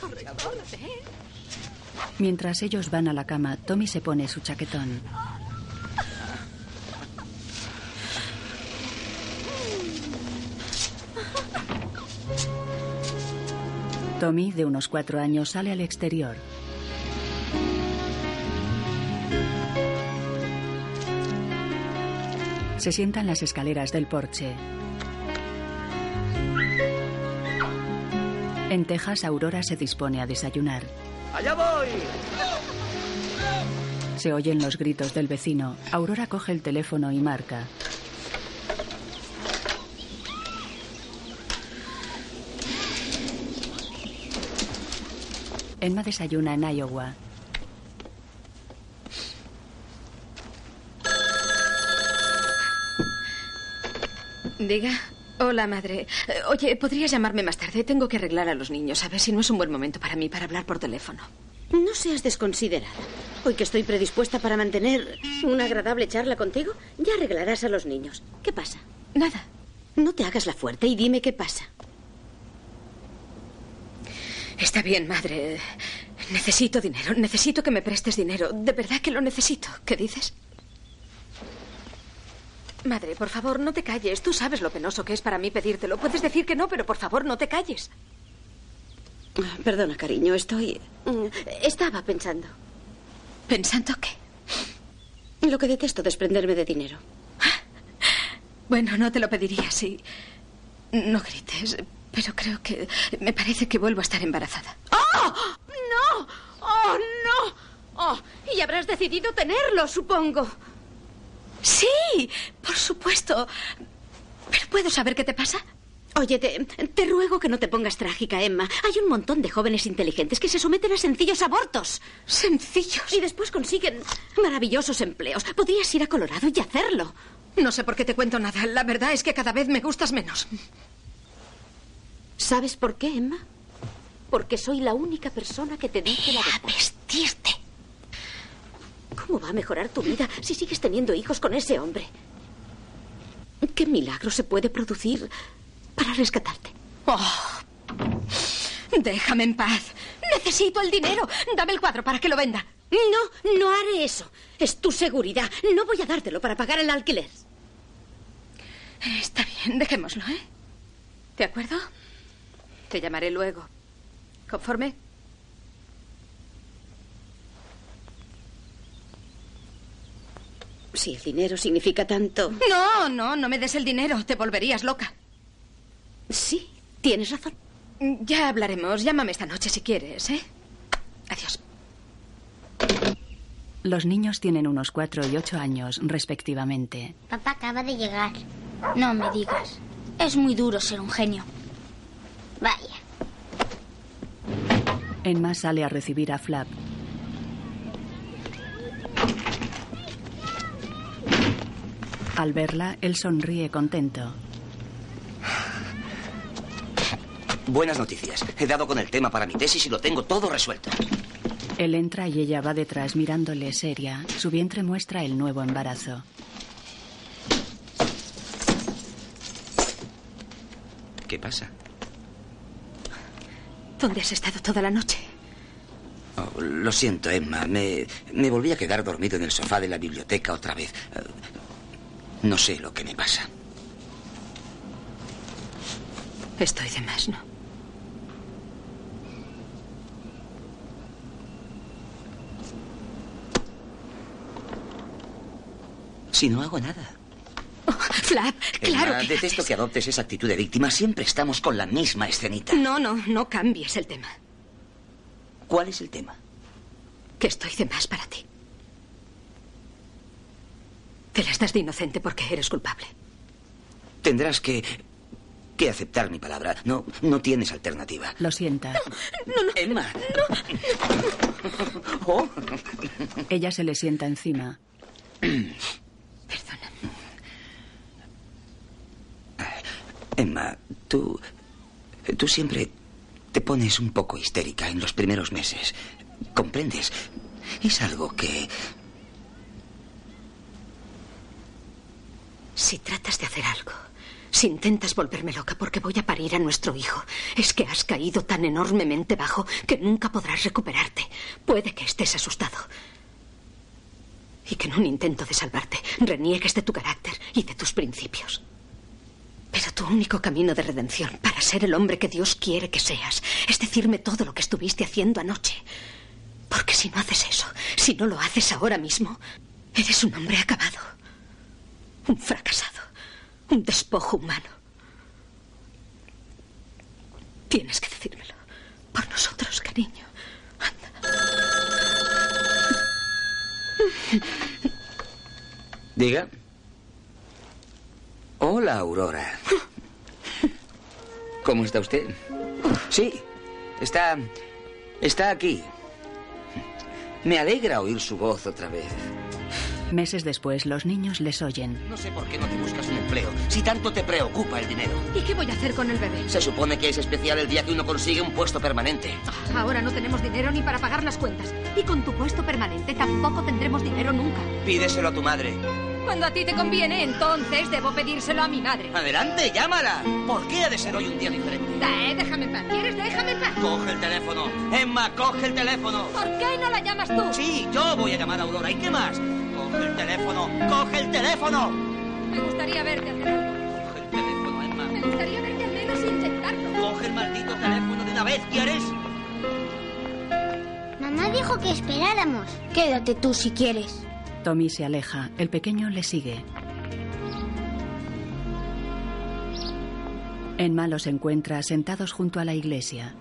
Corre, corre. Mientras ellos van a la cama, Tommy se pone su chaquetón. Tommy, de unos cuatro años, sale al exterior. Se sienta en las escaleras del porche. En Texas, Aurora se dispone a desayunar. ¡Allá voy! Se oyen los gritos del vecino. Aurora coge el teléfono y marca. Emma desayuna en Iowa. Diga. Hola, madre. Oye, ¿podrías llamarme más tarde? Tengo que arreglar a los niños. A ver si no es un buen momento para mí para hablar por teléfono. No seas desconsiderada. Hoy que estoy predispuesta para mantener una agradable charla contigo, ya arreglarás a los niños. ¿Qué pasa? Nada. No te hagas la fuerte y dime qué pasa. Está bien, madre. Necesito dinero. Necesito que me prestes dinero. De verdad que lo necesito. ¿Qué dices? Madre, por favor, no te calles. Tú sabes lo penoso que es para mí pedírtelo. Puedes decir que no, pero por favor, no te calles. Perdona, cariño, estoy... mm, Estaba pensando. ¿Pensando qué? Lo que detesto desprenderme de dinero. Bueno, no te lo pediría si... No grites, pero creo que... Me parece que vuelvo a estar embarazada. ¡Oh! ¡No! ¡Oh, no! ¡Oh! Y habrás decidido tenerlo, supongo. Sí, por supuesto. ¿Pero puedo saber qué te pasa? Oye, te, te ruego que no te pongas trágica, Emma. Hay un montón de jóvenes inteligentes que se someten a sencillos abortos. ¿Sencillos? Y después consiguen maravillosos empleos. Podrías ir a Colorado y hacerlo. No sé por qué te cuento nada. La verdad es que cada vez me gustas menos. ¿Sabes por qué, Emma? Porque soy la única persona que te dice la verdad. vestirte. ¿Cómo va a mejorar tu vida si sigues teniendo hijos con ese hombre? ¿Qué milagro se puede producir para rescatarte? Oh. Déjame en paz. Necesito el dinero. Dame el cuadro para que lo venda. No, no haré eso. Es tu seguridad. No voy a dártelo para pagar el alquiler. Está bien, dejémoslo, ¿eh? ¿De acuerdo? Te llamaré luego. ¿Conforme? Si el dinero significa tanto. No, no, no me des el dinero. Te volverías loca. Sí, tienes razón. Ya hablaremos. Llámame esta noche si quieres, ¿eh? Adiós. Los niños tienen unos cuatro y ocho años, respectivamente. Papá acaba de llegar. No me digas. Es muy duro ser un genio. Vaya. Emma sale a recibir a Flap. Al verla, él sonríe contento. Buenas noticias. He dado con el tema para mi tesis y lo tengo todo resuelto. Él entra y ella va detrás mirándole seria. Su vientre muestra el nuevo embarazo. ¿Qué pasa? ¿Dónde has estado toda la noche? Oh, lo siento, Emma. Me, me volví a quedar dormido en el sofá de la biblioteca otra vez. Eh, No sé lo que me pasa. Estoy de más, ¿no? Si no hago nada. Flap, claro Emma, que detesto que adoptes esa actitud de víctima. Siempre estamos con la misma escenita. No, no, no cambies el tema. ¿Cuál es el tema? Que estoy de más para ti. Te las das de inocente porque eres culpable. Tendrás que. que aceptar mi palabra. No, no tienes alternativa. Lo sienta. No, no. Emma. Ella se le sienta encima. Emma, tú. Tú siempre te pones un poco histérica en los primeros meses. ¿Comprendes? Es algo que. Si tratas de hacer algo, si intentas volverme loca porque voy a parir a nuestro hijo, es que has caído tan enormemente bajo que nunca podrás recuperarte. Puede que estés asustado. Y que en un intento de salvarte reniegues de tu carácter y de tus principios. Pero tu único camino de redención para ser el hombre que Dios quiere que seas es decirme todo lo que estuviste haciendo anoche. Porque si no haces eso, si no lo haces ahora mismo, eres un hombre acabado. Un fracasado. Un despojo humano. Tienes que decírmelo. Por nosotros, cariño. Diga. Hola, Aurora. ¿Cómo está usted? Sí, está. está aquí. Me alegra oír su voz otra vez. Meses después, los niños les oyen. No sé por qué no te buscas un empleo, si tanto te preocupa el dinero. ¿Y qué voy a hacer con el bebé? Se supone que es especial el día que uno consigue un puesto permanente. Ahora no tenemos dinero ni para pagar las cuentas. Y con tu puesto permanente tampoco tendremos dinero nunca. Pídeselo a tu madre. Cuando a ti te conviene, entonces debo pedírselo a mi madre. Adelante, llámala. ¿Por qué ha de ser hoy un día diferente? Eh, déjame en paz. ¿Quieres? Déjame en paz. Coge el teléfono. Emma, coge el teléfono. ¿Por qué no la llamas tú? Sí, yo voy a llamar a Aurora. ¿Y qué más? Coge el teléfono. Coge el teléfono. Me gustaría verte hacer algo. Coge el teléfono, Emma. Me gustaría verte al menos intentarlo. Coge el maldito teléfono de una vez, ¿quieres? Mamá dijo que esperáramos. Quédate tú si quieres. Tommy se aleja. El pequeño le sigue. Emma los encuentra sentados junto a la iglesia.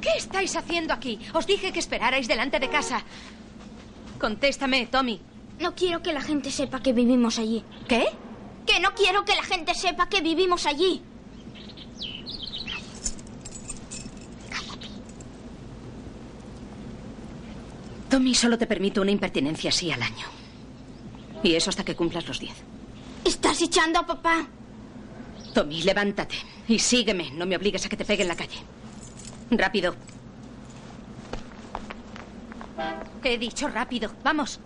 ¿Qué estáis haciendo aquí? Os dije que esperarais delante de casa. Contéstame, Tommy. No quiero que la gente sepa que vivimos allí. ¿Qué? Que no quiero que la gente sepa que vivimos allí. Tommy, solo te permito una impertinencia así al año. Y eso hasta que cumplas los diez. ¿Estás echando a papá? Tommy, levántate y sígueme. No me obligues a que te pegue en la calle. Rápido. He dicho rápido. Vamos.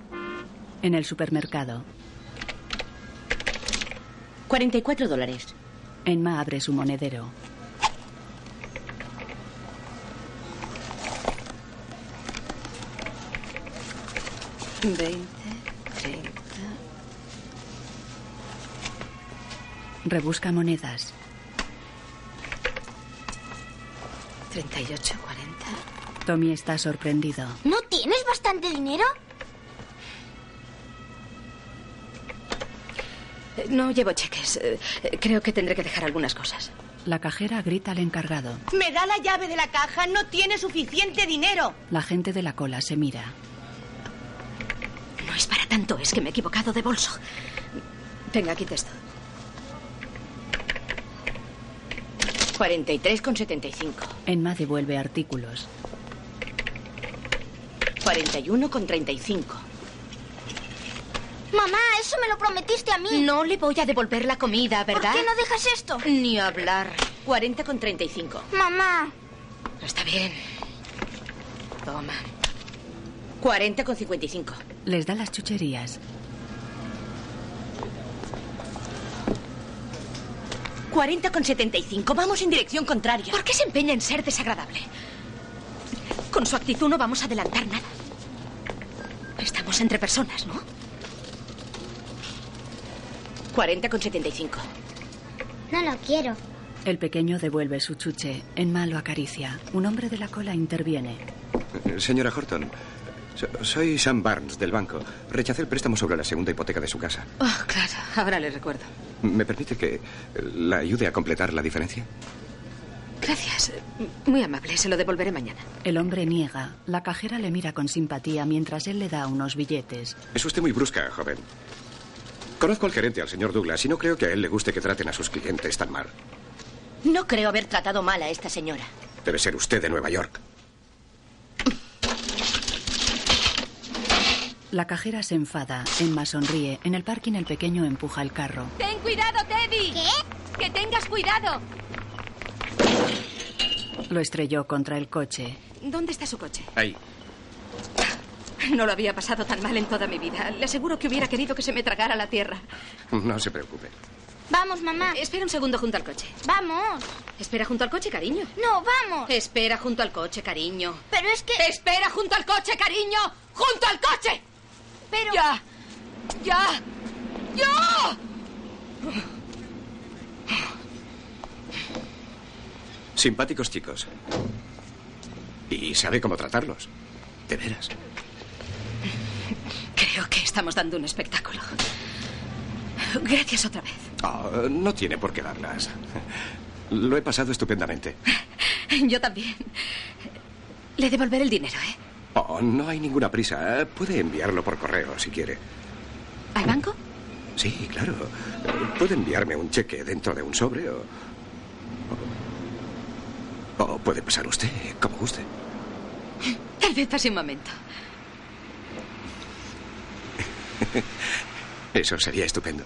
En el supermercado, 44 dólares. Emma abre su monedero. Veinte, treinta. Rebusca monedas. 38, 40. Tommy está sorprendido. ¿No tienes bastante dinero? Eh, No llevo cheques. Eh, eh, Creo que tendré que dejar algunas cosas. La cajera grita al encargado. Me da la llave de la caja, no tiene suficiente dinero. La gente de la cola se mira. Tanto, es que me he equivocado de bolso. Venga, quita esto. 43,75. Emma devuelve artículos. 41,35. Mamá, eso me lo prometiste a mí. No le voy a devolver la comida, ¿verdad? ¿Por qué no dejas esto? Ni hablar. 40,35. Mamá. Está bien. Toma. 40,55. Les da las chucherías. 40 con 75. Vamos en dirección contraria. ¿Por qué se empeña en ser desagradable? Con su actitud no vamos a adelantar nada. Estamos entre personas, ¿no? 40 con 75. No lo quiero. El pequeño devuelve su chuche. Enma lo acaricia. Un hombre de la cola interviene. Eh, Señora Horton, so- soy Sam Barnes del banco. Rechacé el préstamo sobre la segunda hipoteca de su casa. Oh, claro, ahora le recuerdo. ¿Me permite que eh, la ayude a completar la diferencia? Gracias. Muy amable, se lo devolveré mañana. El hombre niega. La cajera le mira con simpatía mientras él le da unos billetes. Es usted muy brusca, joven. Conozco al gerente, al señor Douglas, y no creo que a él le guste que traten a sus clientes tan mal. No creo haber tratado mal a esta señora. Debe ser usted de Nueva York. La cajera se enfada. Emma sonríe. En el parking el pequeño empuja el carro. ¡Ten cuidado, Teddy! ¿Qué? ¡Que tengas cuidado! Lo estrelló contra el coche. ¿Dónde está su coche? Ahí. No lo había pasado tan mal en toda mi vida. Le aseguro que hubiera querido que se me tragara la tierra. No se preocupe. Vamos, mamá. Espera un segundo junto al coche. Vamos. Espera junto al coche, cariño. No, vamos. Espera junto al coche, cariño. Pero es que... ¡Espera junto al coche, cariño! ¡Junto al coche! Pero... ¡Ya! ¡Ya! ¡Ya! Simpáticos chicos. Y sabe cómo tratarlos. De veras. Creo que estamos dando un espectáculo. Gracias otra vez. Oh, no tiene por qué darlas. Lo he pasado estupendamente. Yo también. Le devolveré el dinero, ¿eh? Oh, no hay ninguna prisa. Puede enviarlo por correo si quiere. ¿Al banco? Sí, claro. Puede enviarme un cheque dentro de un sobre o. O, o puede pasar usted, como guste. Tal vez pase un momento. Eso sería estupendo.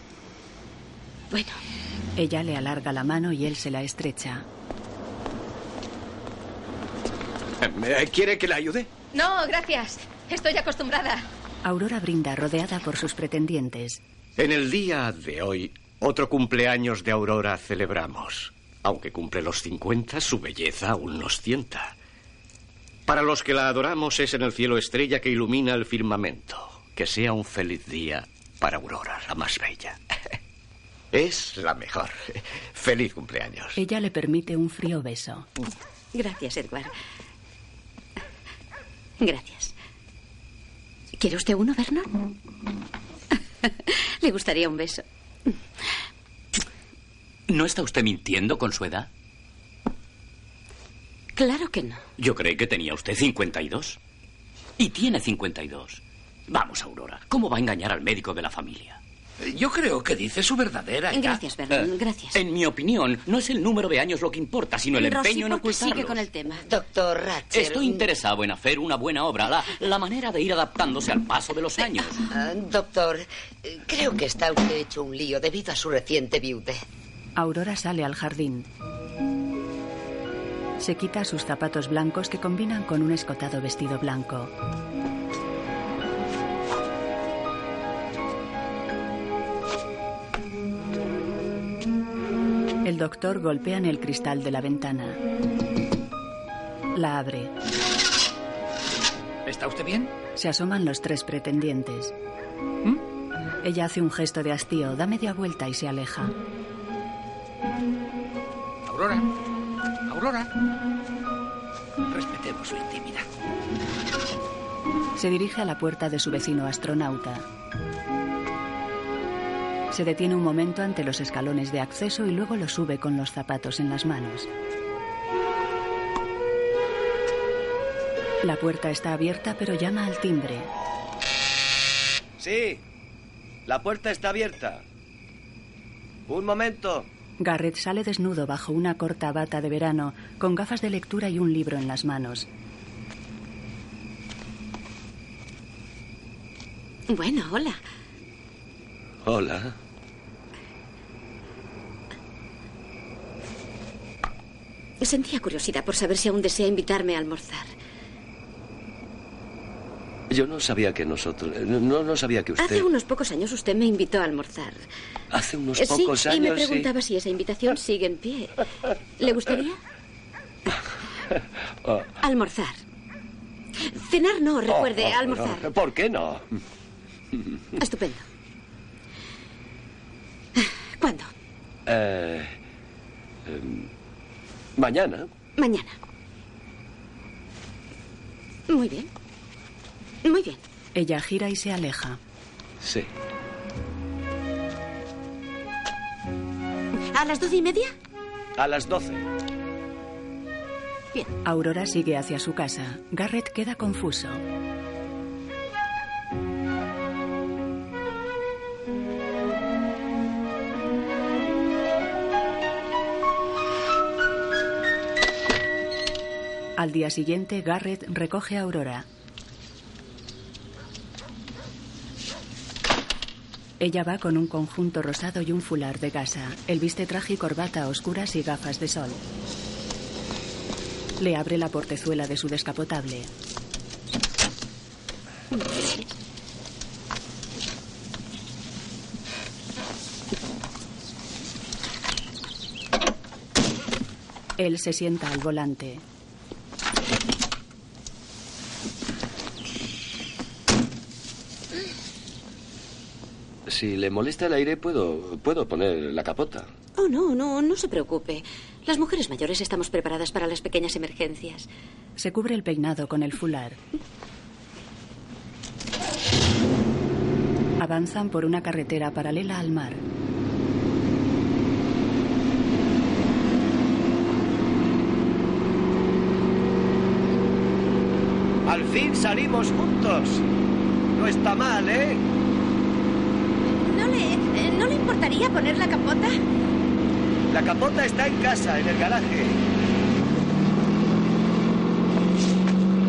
Bueno, Ella le alarga la mano y él se la estrecha. Eh, ¿Quiere que la ayude? No, gracias. Estoy acostumbrada. Aurora brinda rodeada por sus pretendientes. En el día de hoy, otro cumpleaños de Aurora celebramos. Aunque cumple los 50, su belleza aún nos tienta. Para los que la adoramos es en el cielo estrella que ilumina el firmamento. Que sea un feliz día para Aurora, la más bella. Es la mejor. Feliz cumpleaños. Ella le permite un frío beso. Gracias, Edward. Gracias. ¿Quiere usted uno, Vernon? Le gustaría un beso. ¿No está usted mintiendo con su edad? Claro que no. Yo creí que tenía usted 52. Y tiene 52. Vamos, Aurora. ¿Cómo va a engañar al médico de la familia? Yo creo que dice su verdadera edad. Gracias, Vernon. Eh, Gracias. En mi opinión, no es el número de años lo que importa, sino el Rosy, empeño en ¿por qué ocultarlo. sigue con el tema? Doctor Ratcher. Estoy interesado en hacer una buena obra, la, la manera de ir adaptándose al paso de los años. Ah, doctor, eh, creo que está usted hecho un lío debido a su reciente viudez. Aurora sale al jardín. Se quita sus zapatos blancos que combinan con un escotado vestido blanco. Doctor golpea en el cristal de la ventana. La abre. ¿Está usted bien? Se asoman los tres pretendientes. Ella hace un gesto de hastío, da media vuelta y se aleja. Aurora. Aurora. Respetemos su intimidad. Se dirige a la puerta de su vecino astronauta. Se detiene un momento ante los escalones de acceso y luego lo sube con los zapatos en las manos. La puerta está abierta pero llama al timbre. Sí, la puerta está abierta. Un momento. Garrett sale desnudo bajo una corta bata de verano, con gafas de lectura y un libro en las manos. Bueno, hola. Hola. Sentía curiosidad por saber si aún desea invitarme a almorzar. Yo no sabía que nosotros... No, no sabía que usted... Hace unos pocos años usted me invitó a almorzar. Hace unos Eh, pocos años... y me sí. preguntaba si esa invitación sigue en pie. ¿Le gustaría? Ah, Almorzar. Cenar no, recuerde, oh, oh, almorzar. ¿Por qué no? Estupendo. ¿Cuándo? Eh, em, mañana. Mañana. Muy bien. Muy bien. Ella gira y se aleja. Sí. ¿A las doce y media? A las doce. Aurora sigue hacia su casa. Garrett queda confuso. Al día siguiente, Garrett recoge a Aurora. Ella va con un conjunto rosado y un fular de gasa. Él viste traje y corbata oscuras y gafas de sol. Le abre la portezuela de su descapotable. Él se sienta al volante. Si le molesta el aire, puedo, puedo poner la capota. Oh, no, no, no se preocupe. Las mujeres mayores estamos preparadas para las pequeñas emergencias. Se cubre el peinado con el fular. Avanzan por una carretera paralela al mar. Al fin salimos juntos. No está mal, ¿eh? ¿No le, eh, ¿No le importaría poner la capota? La capota está en casa, en el garaje.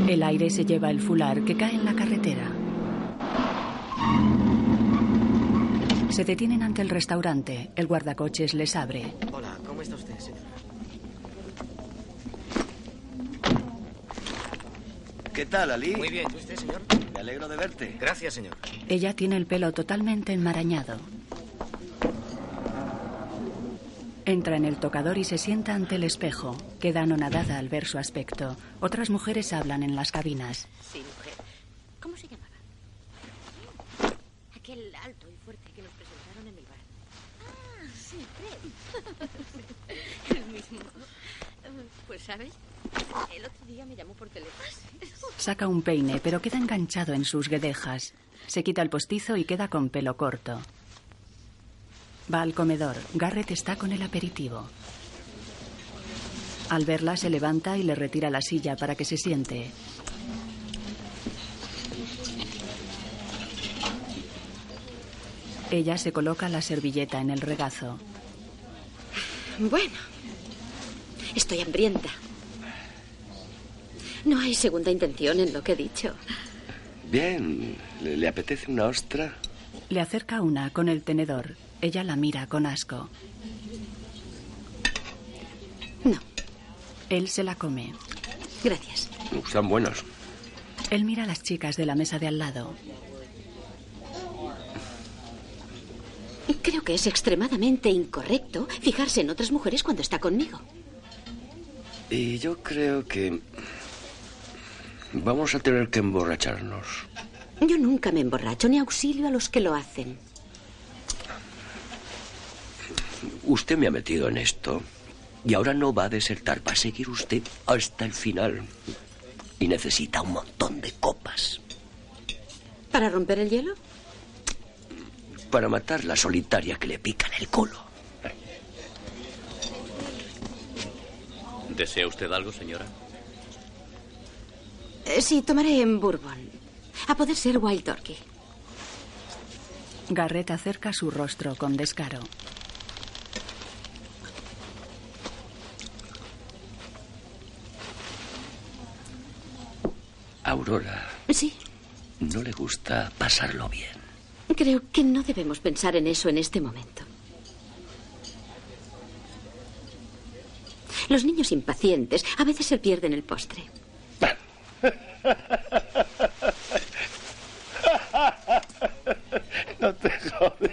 El aire se lleva el fular que cae en la carretera. Se detienen ante el restaurante. El guardacoches les abre. Hola, ¿cómo está usted, señora? ¿Qué tal, Ali? Muy bien, ¿y usted, señor? Me alegro de verte. Gracias, señor. Ella tiene el pelo totalmente enmarañado. Entra en el tocador y se sienta ante el espejo. Queda anonadada al ver su aspecto. Otras mujeres hablan en las cabinas. Sí, mujer. ¿Cómo se llamaba? Aquel alto y fuerte que nos presentaron en el bar. Ah, sí, Fred. el mismo. Pues, ¿sabes? El otro día me llamó por teléfono. Saca un peine, pero queda enganchado en sus guedejas. Se quita el postizo y queda con pelo corto. Va al comedor. Garrett está con el aperitivo. Al verla se levanta y le retira la silla para que se siente. Ella se coloca la servilleta en el regazo. Bueno, estoy hambrienta. No hay segunda intención en lo que he dicho. Bien. ¿Le, le apetece una ostra? Le acerca una con el tenedor. Ella la mira con asco. No. Él se la come. Gracias. Están buenos. Él mira a las chicas de la mesa de al lado. Creo que es extremadamente incorrecto fijarse en otras mujeres cuando está conmigo. Y yo creo que... Vamos a tener que emborracharnos. Yo nunca me emborracho ni auxilio a los que lo hacen. Usted me ha metido en esto. Y ahora no va a desertar. Va a seguir usted hasta el final. Y necesita un montón de copas. ¿Para romper el hielo? Para matar la solitaria que le pica en el culo. ¿Desea usted algo, señora? Eh, sí, tomaré en Bourbon. A poder ser Wild Turkey. Garrett acerca su rostro con descaro. Aurora. Sí. No le gusta pasarlo bien. Creo que no debemos pensar en eso en este momento. Los niños impacientes a veces se pierden el postre. No te jodes.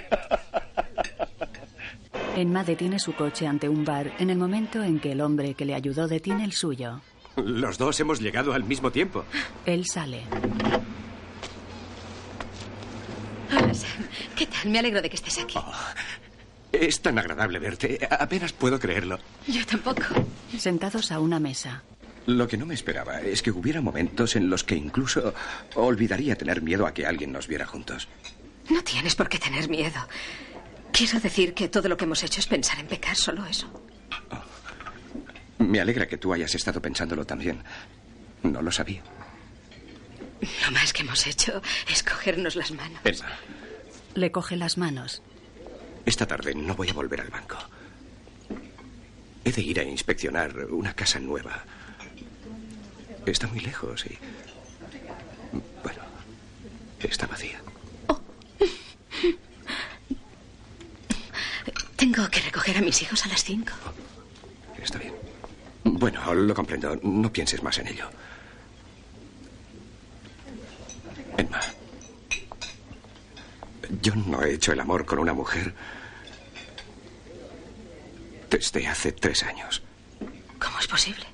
Enma detiene su coche ante un bar en el momento en que el hombre que le ayudó detiene el suyo. Los dos hemos llegado al mismo tiempo. Él sale. Hola, Sam. ¿Qué tal? Me alegro de que estés aquí. Es tan agradable verte. Apenas puedo creerlo. Yo tampoco. Sentados a una mesa. Lo que no me esperaba es que hubiera momentos en los que incluso olvidaría tener miedo a que alguien nos viera juntos. No tienes por qué tener miedo. Quiero decir que todo lo que hemos hecho es pensar en pecar, solo eso. Me alegra que tú hayas estado pensándolo también. No lo sabía. Lo más que hemos hecho es cogernos las manos. Emma, Le coge las manos. esta tarde no voy a volver al banco. He de ir a inspeccionar una casa nueva. Está muy lejos y... Bueno, está vacía. Tengo que recoger a mis hijos a las cinco. Bien. Bueno, lo comprendo. No pienses más en ello. Emma. Yo no he hecho el amor con una mujer desde hace tres años. ¿Cómo es posible?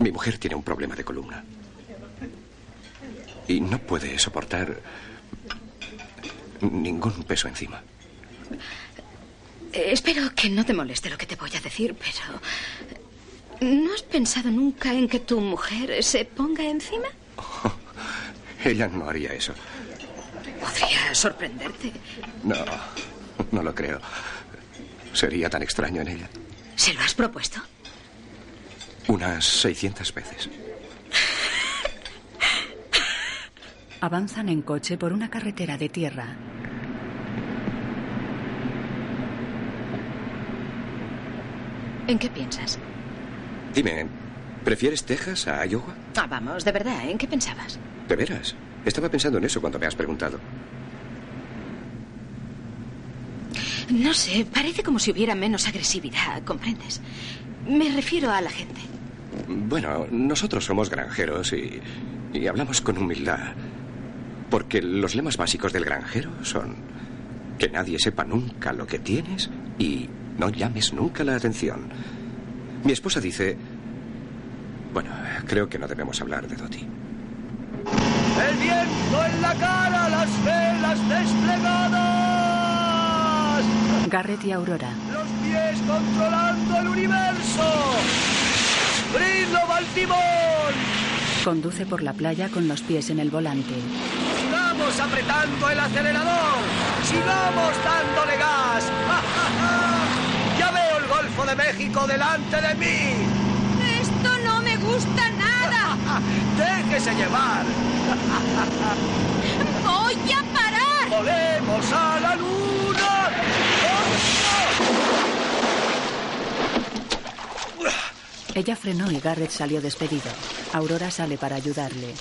Mi mujer tiene un problema de columna. Y no puede soportar ningún peso encima. Eh, espero que no te moleste lo que te voy a decir, pero... ¿No has pensado nunca en que tu mujer se ponga encima? Ella no haría eso. Podría sorprenderte. No, no lo creo. Sería tan extraño en ella. ¿Se lo has propuesto? Unas 600 veces. Avanzan en coche por una carretera de tierra. ¿En qué piensas? Dime, ¿prefieres Texas a Iowa? Ah, vamos, de verdad, ¿en qué pensabas? ¿De veras? Estaba pensando en eso cuando me has preguntado. No sé, parece como si hubiera menos agresividad, ¿comprendes? Me refiero a la gente. Bueno, nosotros somos granjeros y, y hablamos con humildad. Porque los lemas básicos del granjero son que nadie sepa nunca lo que tienes y no llames nunca la atención. Mi esposa dice... Bueno, creo que no debemos hablar de Dottie. El viento en la cara, las velas desplegadas. Garrett y Aurora. Los pies controlando el universo. Brillo al timón. Conduce por la playa con los pies en el volante. Sigamos apretando el acelerador. Sigamos dándole gas. ¡Ja, ja, ja! Golfo de México delante de mí. Esto no me gusta nada. Déjese llevar. Voy a parar. Volemos a la luna. Ella frenó y Garrett salió despedido. Aurora sale para ayudarle.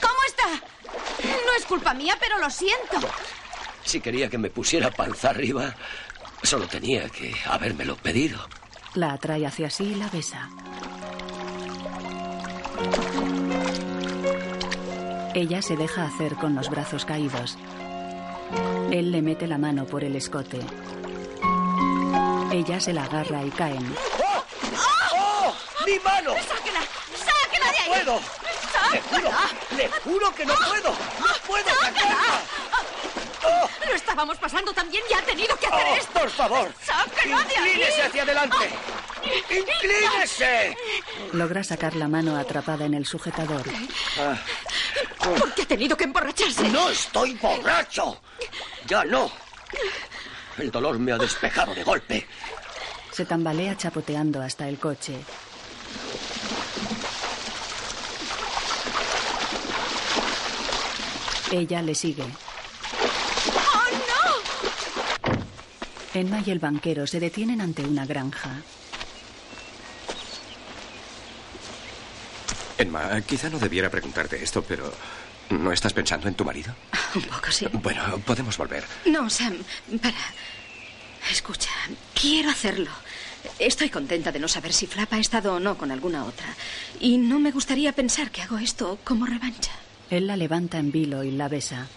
¿Cómo está? No es culpa mía, pero lo siento. Si quería que me pusiera panza arriba, solo tenía que habérmelo pedido. La atrae hacia sí y la besa. Ella se deja hacer con los brazos caídos. Él le mete la mano por el escote. Ella se la agarra y caen. ¡Oh! ¡Mi mano! ¡Sáquela! ¡Sáquela de ahí! puedo! ¡Le juro! ¡Le juro que no puedo! ¡No puedo ¡Sáquela! sacarla! Lo estábamos pasando también y ha tenido que hacer Oh, esto. ¡Por favor! ¡Sáquela de ahí! ¡Inclínese hacia adelante! ¡Inclínese! Logra sacar la mano atrapada en el sujetador. ¿Por qué ha tenido que emborracharse? ¡No estoy borracho! Ya no. El dolor me ha despejado de golpe. Se tambalea chapoteando hasta el coche. Ella le sigue. ¡Oh, no! Emma y el banquero se detienen ante una granja. Emma, quizá no debiera preguntarte esto, pero ¿no estás pensando en tu marido? Un poco, sí. Bueno, podemos volver. No, Sam, para. Escucha, quiero hacerlo. Estoy contenta de no saber si Flap ha estado o no con alguna otra. Y no me gustaría pensar que hago esto como revancha. Él la levanta en vilo y la besa.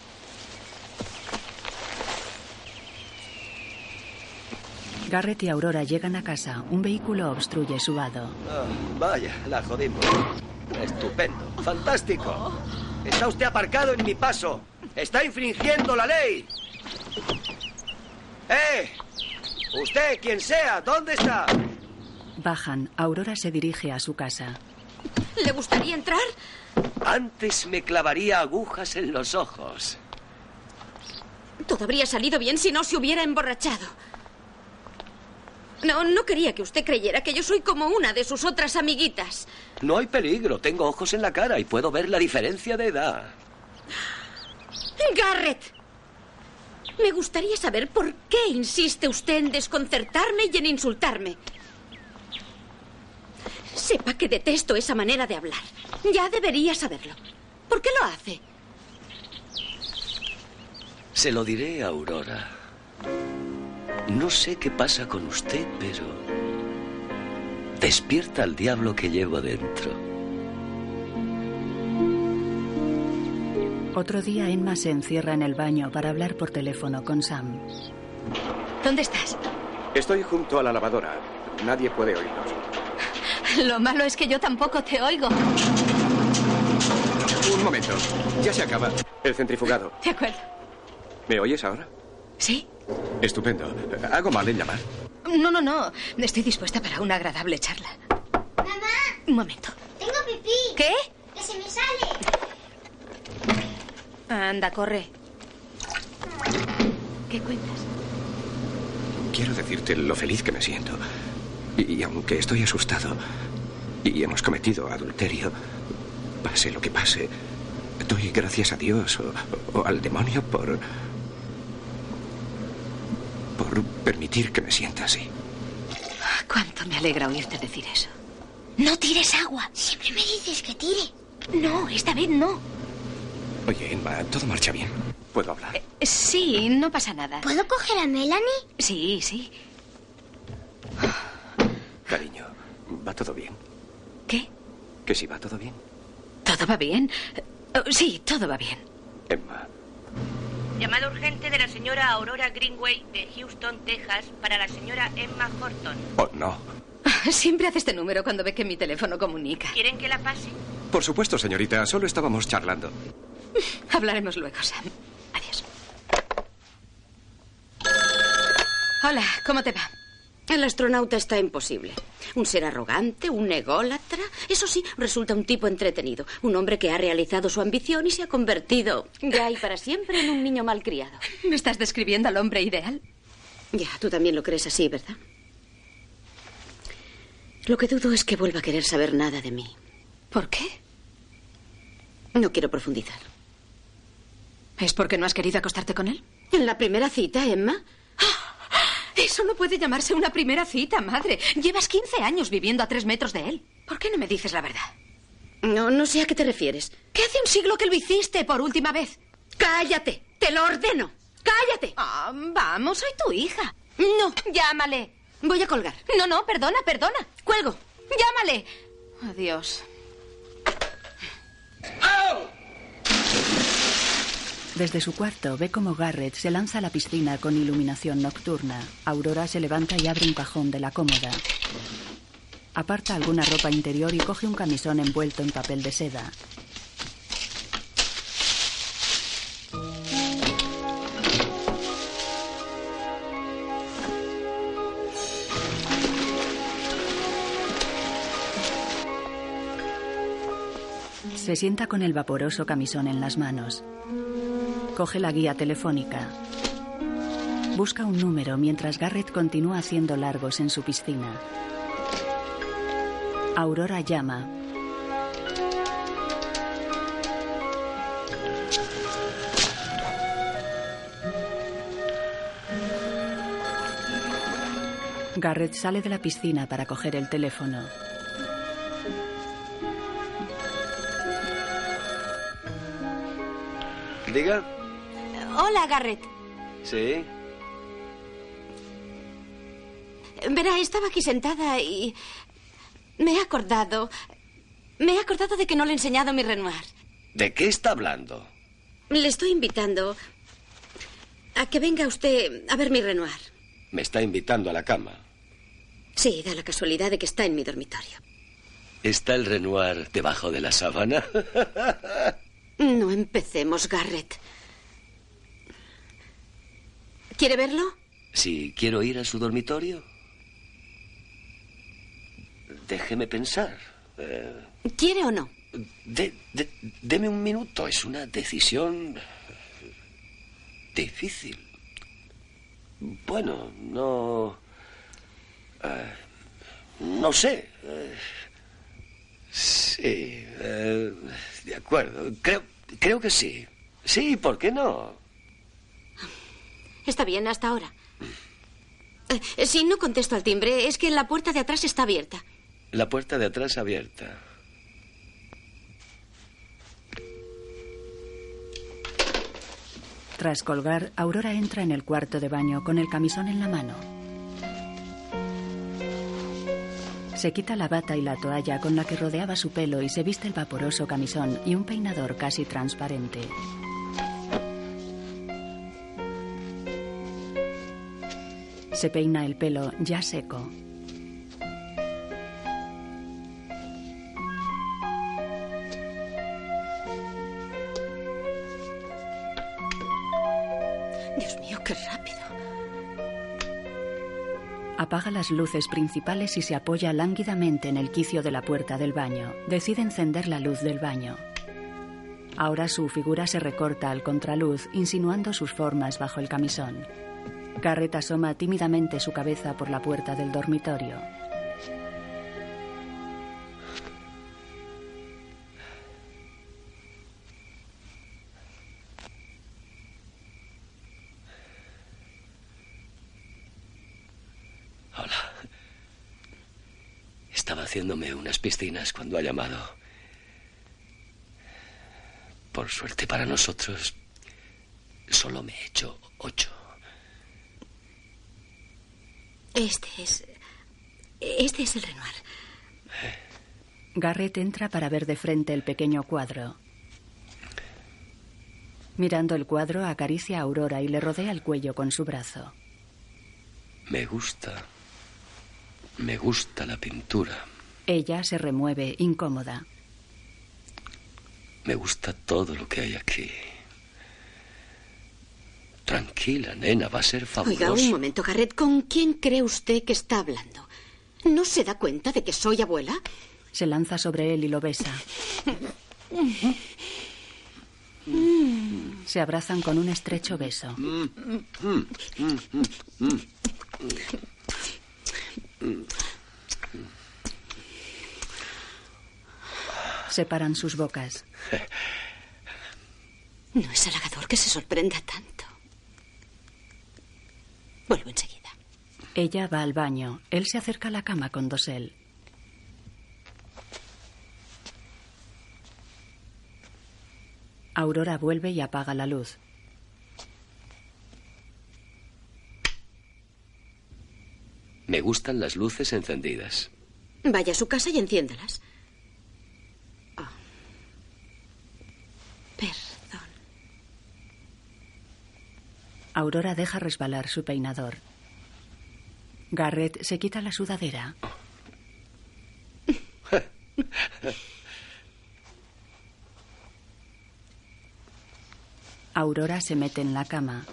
Garrett y Aurora llegan a casa. Un vehículo obstruye su vado. Ah, vaya, la jodimos. Estupendo, fantástico. Está usted aparcado en mi paso. Está infringiendo la ley. ¡Eh! Usted, quien sea, ¿dónde está? Bajan. Aurora se dirige a su casa. ¿Le gustaría entrar? Antes me clavaría agujas en los ojos. Todo habría salido bien si no se hubiera emborrachado. No, no quería que usted creyera que yo soy como una de sus otras amiguitas. No hay peligro. Tengo ojos en la cara y puedo ver la diferencia de edad. Garrett, me gustaría saber por qué insiste usted en desconcertarme y en insultarme. Sepa que detesto esa manera de hablar. Ya debería saberlo. ¿Por qué lo hace? Se lo diré a Aurora. No sé qué pasa con usted, pero despierta al diablo que llevo dentro. Otro día Emma se encierra en el baño para hablar por teléfono con Sam. ¿Dónde estás? Estoy junto a la lavadora. Nadie puede oírnos. Lo malo es que yo tampoco te oigo. Un momento. Ya se acaba. El centrifugado. De acuerdo. ¿Me oyes ahora? ¿Sí? Estupendo. ¿Hago mal en llamar? No, no, no. Estoy dispuesta para una agradable charla. Mamá, Un momento. tengo pipí. ¿Qué? Que se me sale. Anda, corre. ¿Qué cuentas? Quiero decirte lo feliz que me siento. Y, y aunque estoy asustado y hemos cometido adulterio, pase lo que pase, doy gracias a Dios o, o al demonio por. por permitir que me sienta así. Cuánto me alegra oírte decir eso. No tires agua. Siempre me dices que tire. No, esta vez no. Oye, Emma, todo marcha bien. ¿Puedo hablar? Sí, no pasa nada. ¿Puedo coger a Melanie? Sí, sí. Cariño, ¿va todo bien? ¿Qué? ¿Que si va todo bien? ¿Todo va bien? Oh, Sí, todo va bien. Emma, Llamada urgente de la señora Aurora Greenway de Houston, Texas, para la señora Emma Horton. oh, no. Siempre hace este número cuando ve que mi teléfono comunica. ¿Quieren que la pase? Por supuesto, señorita, solo estábamos charlando. Hablaremos luego, Sam. Adiós. Hola, ¿cómo te va? El astronauta está imposible. Un ser arrogante, un ególatra. Eso sí, resulta un tipo entretenido. Un hombre que ha realizado su ambición y se ha convertido, ya y para siempre, en un niño malcriado. ¿Me estás describiendo al hombre ideal? Ya, tú también lo crees así, ¿verdad? Lo que dudo es que vuelva a querer saber nada de mí. ¿Por qué? No quiero profundizar. ¿Es porque no has querido acostarte con él? ¿En la primera cita, Emma? Eso no puede llamarse una primera cita, madre. Llevas 15 años viviendo a tres metros de él. ¿Por qué no me dices la verdad? No, no sé a qué te refieres. ¿Qué hace un siglo que lo hiciste por última vez? ¡Cállate! ¡Te lo ordeno! ¡Cállate! Ah, vamos, soy tu hija. No, Llámale. voy a colgar. No, no, perdona, perdona. Cuelgo. Llámale. Adiós. Desde su cuarto ve como Garrett se lanza a la piscina con iluminación nocturna. Aurora se levanta y abre un cajón de la cómoda. Aparta alguna ropa interior y coge un camisón envuelto en papel de seda. Se sienta con el vaporoso camisón en las manos. Coge la guía telefónica. Busca un número mientras Garrett continúa haciendo largos en su piscina. Aurora llama. Garrett sale de la piscina para coger el teléfono. Diga. Hola, Garrett. Sí. Verá, estaba aquí sentada y... Me he acordado... Me he acordado de que no le he enseñado mi Renoir. ¿De qué está hablando? Le estoy invitando a que venga usted a ver mi Renoir. Me está invitando a la cama. Sí, da la casualidad de que está en mi dormitorio. ¿Está el Renoir debajo de la sábana? No empecemos, Garrett. ¿Quiere verlo? Si quiero ir a su dormitorio. Déjeme pensar. Eh, ¿Quiere o no? de- de- deme un minuto. Es una decisión difícil. Bueno, no. eh, no sé. Eh, sí. de acuerdo. Creo, creo que sí. Sí, ¿por qué no? Está bien hasta ahora. Eh, si no contesto al timbre, es que la puerta de atrás está abierta. La puerta de atrás abierta. Tras colgar, Aurora entra en el cuarto de baño con el camisón en la mano. Se quita la bata y la toalla con la que rodeaba su pelo y se viste el vaporoso camisón y un peinador casi transparente. Se peina el pelo ya seco. Dios mío, qué rápido. Apaga las luces principales y se apoya lánguidamente en el quicio de la puerta del baño. Decide encender la luz del baño. Ahora su figura se recorta al contraluz, insinuando sus formas bajo el camisón. Garrett asoma tímidamente su cabeza por la puerta del dormitorio. Hola. Estaba haciéndome unas piscinas cuando ha llamado. Por suerte para nosotros, solo me he hecho ocho. Este es. Este es el Renoir. Garrett entra para ver de frente el pequeño cuadro. Mirando el cuadro, acaricia a Aurora y le rodea el cuello con su brazo. Me gusta. Me gusta la pintura. Ella se remueve, incómoda. Me gusta todo lo que hay aquí. Tranquila, nena, va a ser fabuloso. Oiga, un momento, Garrett. ¿Con quién cree usted que está hablando? ¿No se da cuenta de que soy abuela? Se lanza sobre él y lo besa. Se abrazan con un estrecho beso. Separan sus bocas. No es halagador que se sorprenda tanto. Vuelvo enseguida. Ella va al baño. Él se acerca a la cama con dosel. Aurora vuelve y apaga la luz. Me gustan las luces encendidas. Vaya a su casa y enciéndalas. Oh. Perdón. Aurora deja resbalar su peinador. Garrett se quita la sudadera. Aurora se mete en la cama.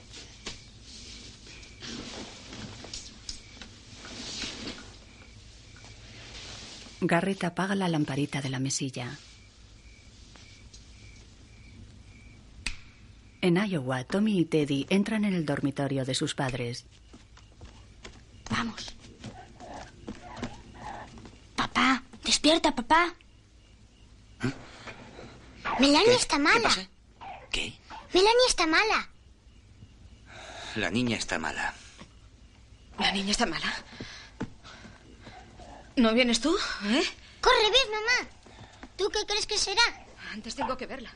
Garrett apaga la lamparita de la mesilla. En Iowa, Tommy y Teddy entran en el dormitorio de sus padres. Vamos. Papá, despierta, papá. Melanie está mala. ¿Qué? Melanie está mala. La niña está mala. La niña está mala. ¿No vienes tú? ¿Eh? Corre, ves, mamá. ¿Tú qué crees que será? Antes tengo que verla.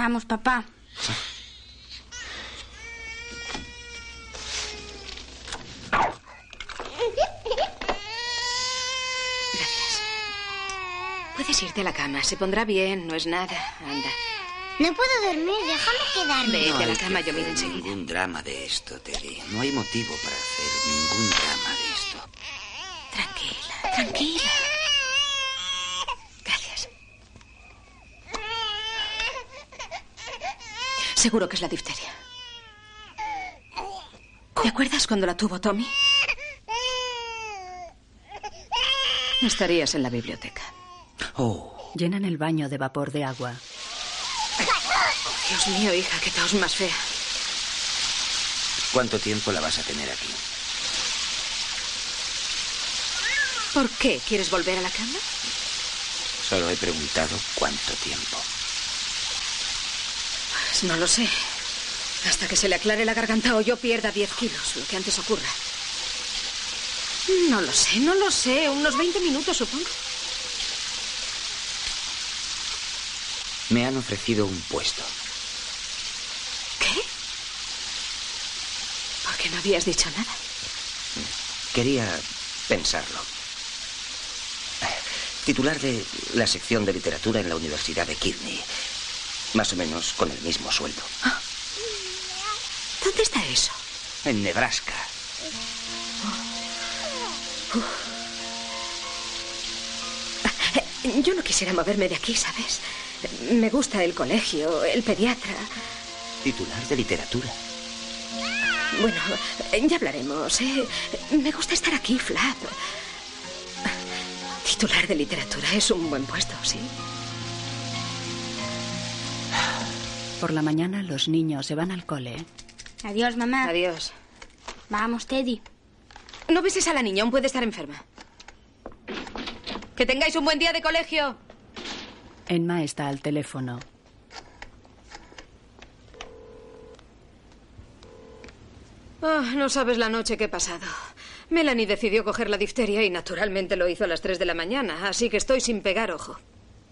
Vamos, papá. Gracias. Puedes irte a la cama. Se pondrá bien, no es nada. Anda. No puedo dormir, déjame quedarme. Vete no a la cama, yo miro enseguida. Ningún drama de esto, Terry. No hay motivo para hacer ningún drama de esto. Tranquila, tranquila. Seguro que es la difteria. ¿Te acuerdas cuando la tuvo Tommy? Estarías en la biblioteca. Oh, Llenan el baño de vapor de agua. Dios mío, hija, qué tos más fea. ¿cuánto tiempo la vas a tener aquí? ¿Por qué? ¿Quieres volver a la cama? Solo he preguntado cuánto tiempo. Pues no lo sé. Hasta que se le aclare la garganta o yo pierda 10 kilos, lo que antes ocurra. No lo sé, no lo sé. Unos 20 minutos, supongo. Me han ofrecido un puesto. ¿Qué? ¿Por qué no habías dicho nada? Quería pensarlo. Titular de la sección de literatura en la Universidad de Kidney. Más o menos con el mismo sueldo. ¿Dónde está eso? En Nebraska. Eh, Yo no quisiera moverme de aquí, ¿sabes? Me gusta el colegio, el pediatra. Titular de literatura. Bueno, ya hablaremos, ¿eh? Me gusta estar aquí, Flap. Titular de literatura es un buen puesto, ¿sí? Por la mañana los niños se van al cole. Adiós, mamá. Adiós. Vamos, Teddy. No beses a la niña, aún puede estar enferma. Que tengáis un buen día de colegio. Emma está al teléfono. Ah, no sabes la noche que he pasado. Melanie decidió coger la difteria y naturalmente lo hizo a las 3 de la mañana, así que estoy sin pegar ojo.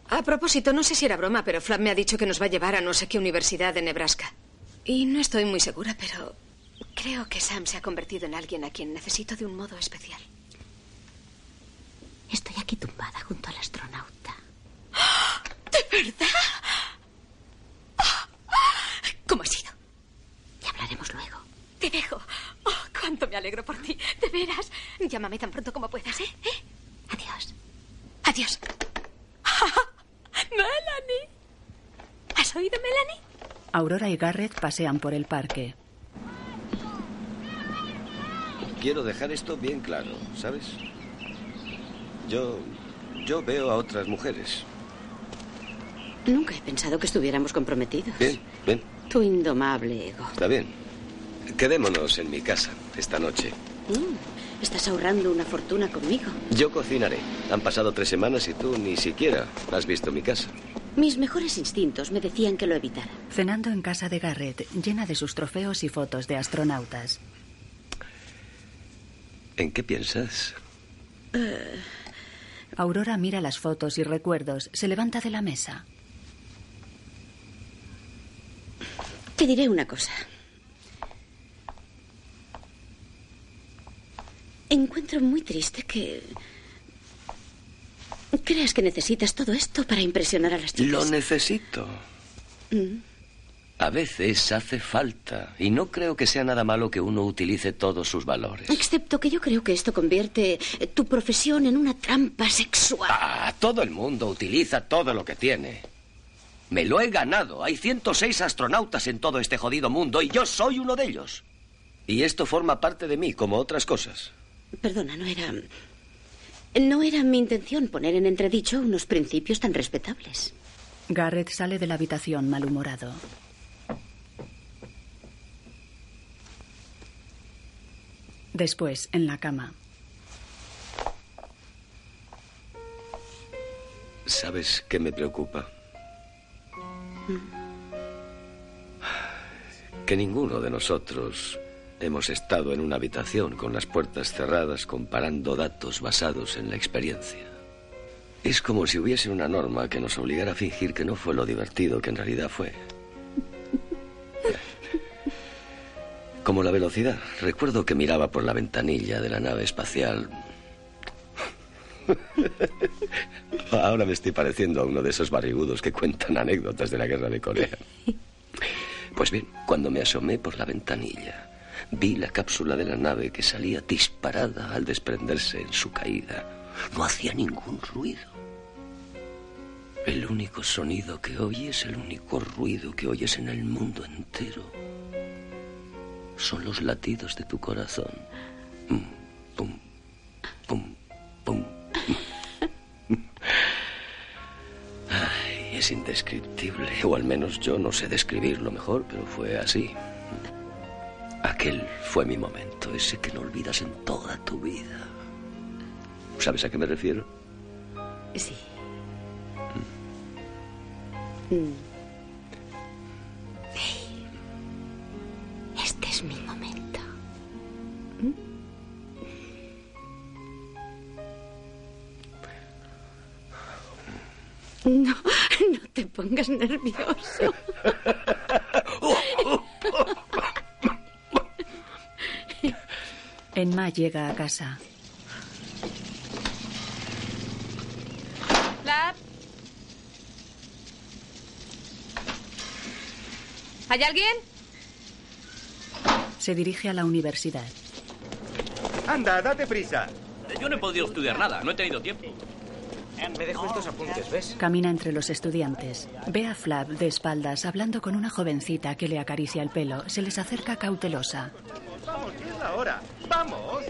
A propósito, no sé si era broma, pero Flap me ha dicho que nos va a llevar a no sé qué universidad de Nebraska. Y no estoy muy segura, pero creo que Sam se ha convertido en alguien a quien necesito de un modo especial. Estoy aquí tumbada junto al astronauta. ¿De verdad? ¿Cómo ha sido? Ya hablaremos luego. Te dejo. Oh, cuánto me alegro por ti. De veras. Llámame tan pronto como puedas, ¿eh? ¿Eh? Adiós. Adiós. Melanie. ¿Has oído, Melanie? Aurora y Garrett pasean por el parque. Quiero dejar esto bien claro, ¿sabes? Yo. Yo veo a otras mujeres. Nunca he pensado que estuviéramos comprometidos. Bien, ven, Tu indomable ego. está bien. Quedémonos en mi casa esta noche. Mm, estás ahorrando una fortuna conmigo. Yo cocinaré. Han pasado tres semanas y tú ni siquiera has visto mi casa. Mis mejores instintos me decían que lo evitara. Cenando en casa de Garrett, llena de sus trofeos y fotos de astronautas. ¿En qué piensas? Eh, Aurora mira las fotos y recuerdos, se levanta de la mesa. te diré una cosa. Encuentro muy triste que creas que necesitas todo esto para impresionar a las chicas. Lo necesito. Mm. A veces hace falta. Y no creo que sea nada malo que uno utilice todos sus valores. Excepto que yo creo que esto convierte tu profesión en una trampa sexual. Ah, todo el mundo utiliza todo lo que tiene. Me lo he ganado. Hay 106 astronautas en todo este jodido mundo y yo soy uno de ellos. Y esto forma parte de mí, como otras cosas. Perdona, no era. No era mi intención poner en entredicho unos principios tan respetables. Garrett sale de la habitación malhumorado. Después, en la cama. ¿Sabes qué me preocupa? Que ninguno de nosotros hemos estado en una habitación con las puertas cerradas comparando datos basados en la experiencia. Es como si hubiese una norma que nos obligara a fingir que no fue lo divertido que en realidad fue. Como la velocidad. Recuerdo que miraba por la ventanilla de la nave espacial. Ahora me estoy pareciendo a uno de esos barrigudos que cuentan anécdotas de la guerra de Corea. Pues bien, cuando me asomé por la ventanilla, vi la cápsula de la nave que salía disparada al desprenderse en su caída. No hacía ningún ruido. El único sonido que oyes, el único ruido que oyes en el mundo entero, son los latidos de tu corazón. Mm, pum, pum, pum. Ay, es indescriptible, o al menos yo no sé describirlo mejor, pero fue así. Aquel fue mi momento, ese que no olvidas en toda tu vida. ¿Sabes a qué me refiero? Sí. Mm. Este es mi momento. No, no te pongas nervioso. Emma llega a casa. Flap. ¿Hay alguien? Se dirige a la universidad. Anda, date prisa. Yo no he podido estudiar nada, no he tenido tiempo. Me dejo estos apuntes, ¿ves? Camina entre los estudiantes. Ve a Flap de espaldas hablando con una jovencita que le acaricia el pelo. Se les acerca cautelosa. Vamos, que es la hora. ¡Vamos!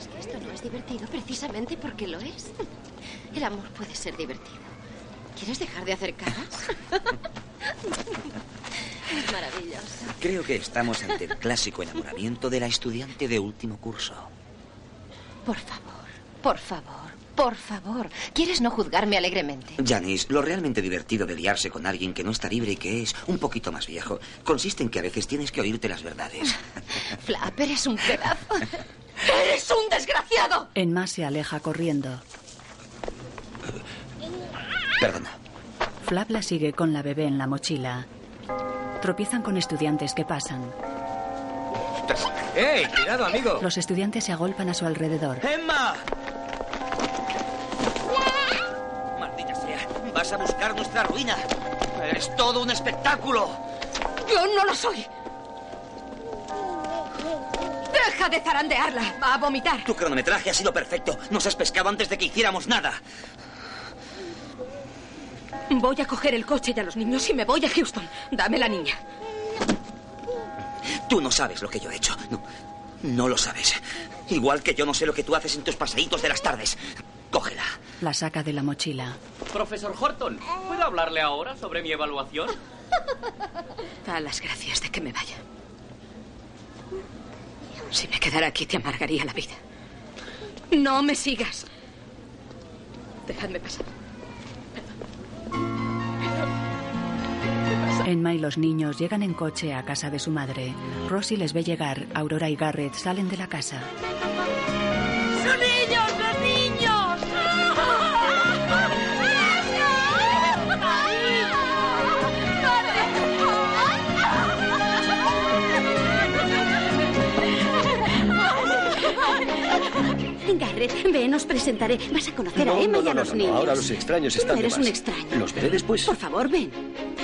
Es que esto no es divertido precisamente porque lo es. El amor puede ser divertido. ¿Quieres dejar de hacer caras? es maravilloso. Creo que estamos ante el clásico enamoramiento de la estudiante de último curso. Por favor, por favor, por favor. ¿Quieres no juzgarme alegremente? Janice, lo realmente divertido de liarse con alguien que no está libre y que es un poquito más viejo consiste en que a veces tienes que oírte las verdades. Flap, eres un pedazo. ¡Eres un desgraciado! Emma se aleja corriendo. Perdona. Flap la sigue con la bebé en la mochila. Tropiezan con estudiantes que pasan. ¡Ey! ¡Cuidado, amigo! Los estudiantes se agolpan a su alrededor. ¡Emma! Vas a buscar nuestra ruina. Es todo un espectáculo. Yo no lo soy. Deja de zarandearla. Va a vomitar. Tu cronometraje ha sido perfecto. Nos has pescado antes de que hiciéramos nada. Voy a coger el coche y a los niños y me voy a Houston. Dame la niña. Tú no sabes lo que yo he hecho. No, no lo sabes. Igual que yo no sé lo que tú haces en tus paseitos de las tardes. Cógela. La saca de la mochila. Profesor Horton, ¿puedo hablarle ahora sobre mi evaluación? Da las gracias de que me vaya. Si me quedara aquí te amargaría la vida. No me sigas. Dejadme pasar. Emma y los niños llegan en coche a casa de su madre. Rosie les ve llegar. Aurora y Garrett salen de la casa. Garrett, ven, os presentaré. Vas a conocer a No, Emma no, y a no, los no, no, niños. Ahora los extraños están de eres un más. extraño. Los veré después. Por favor, ven.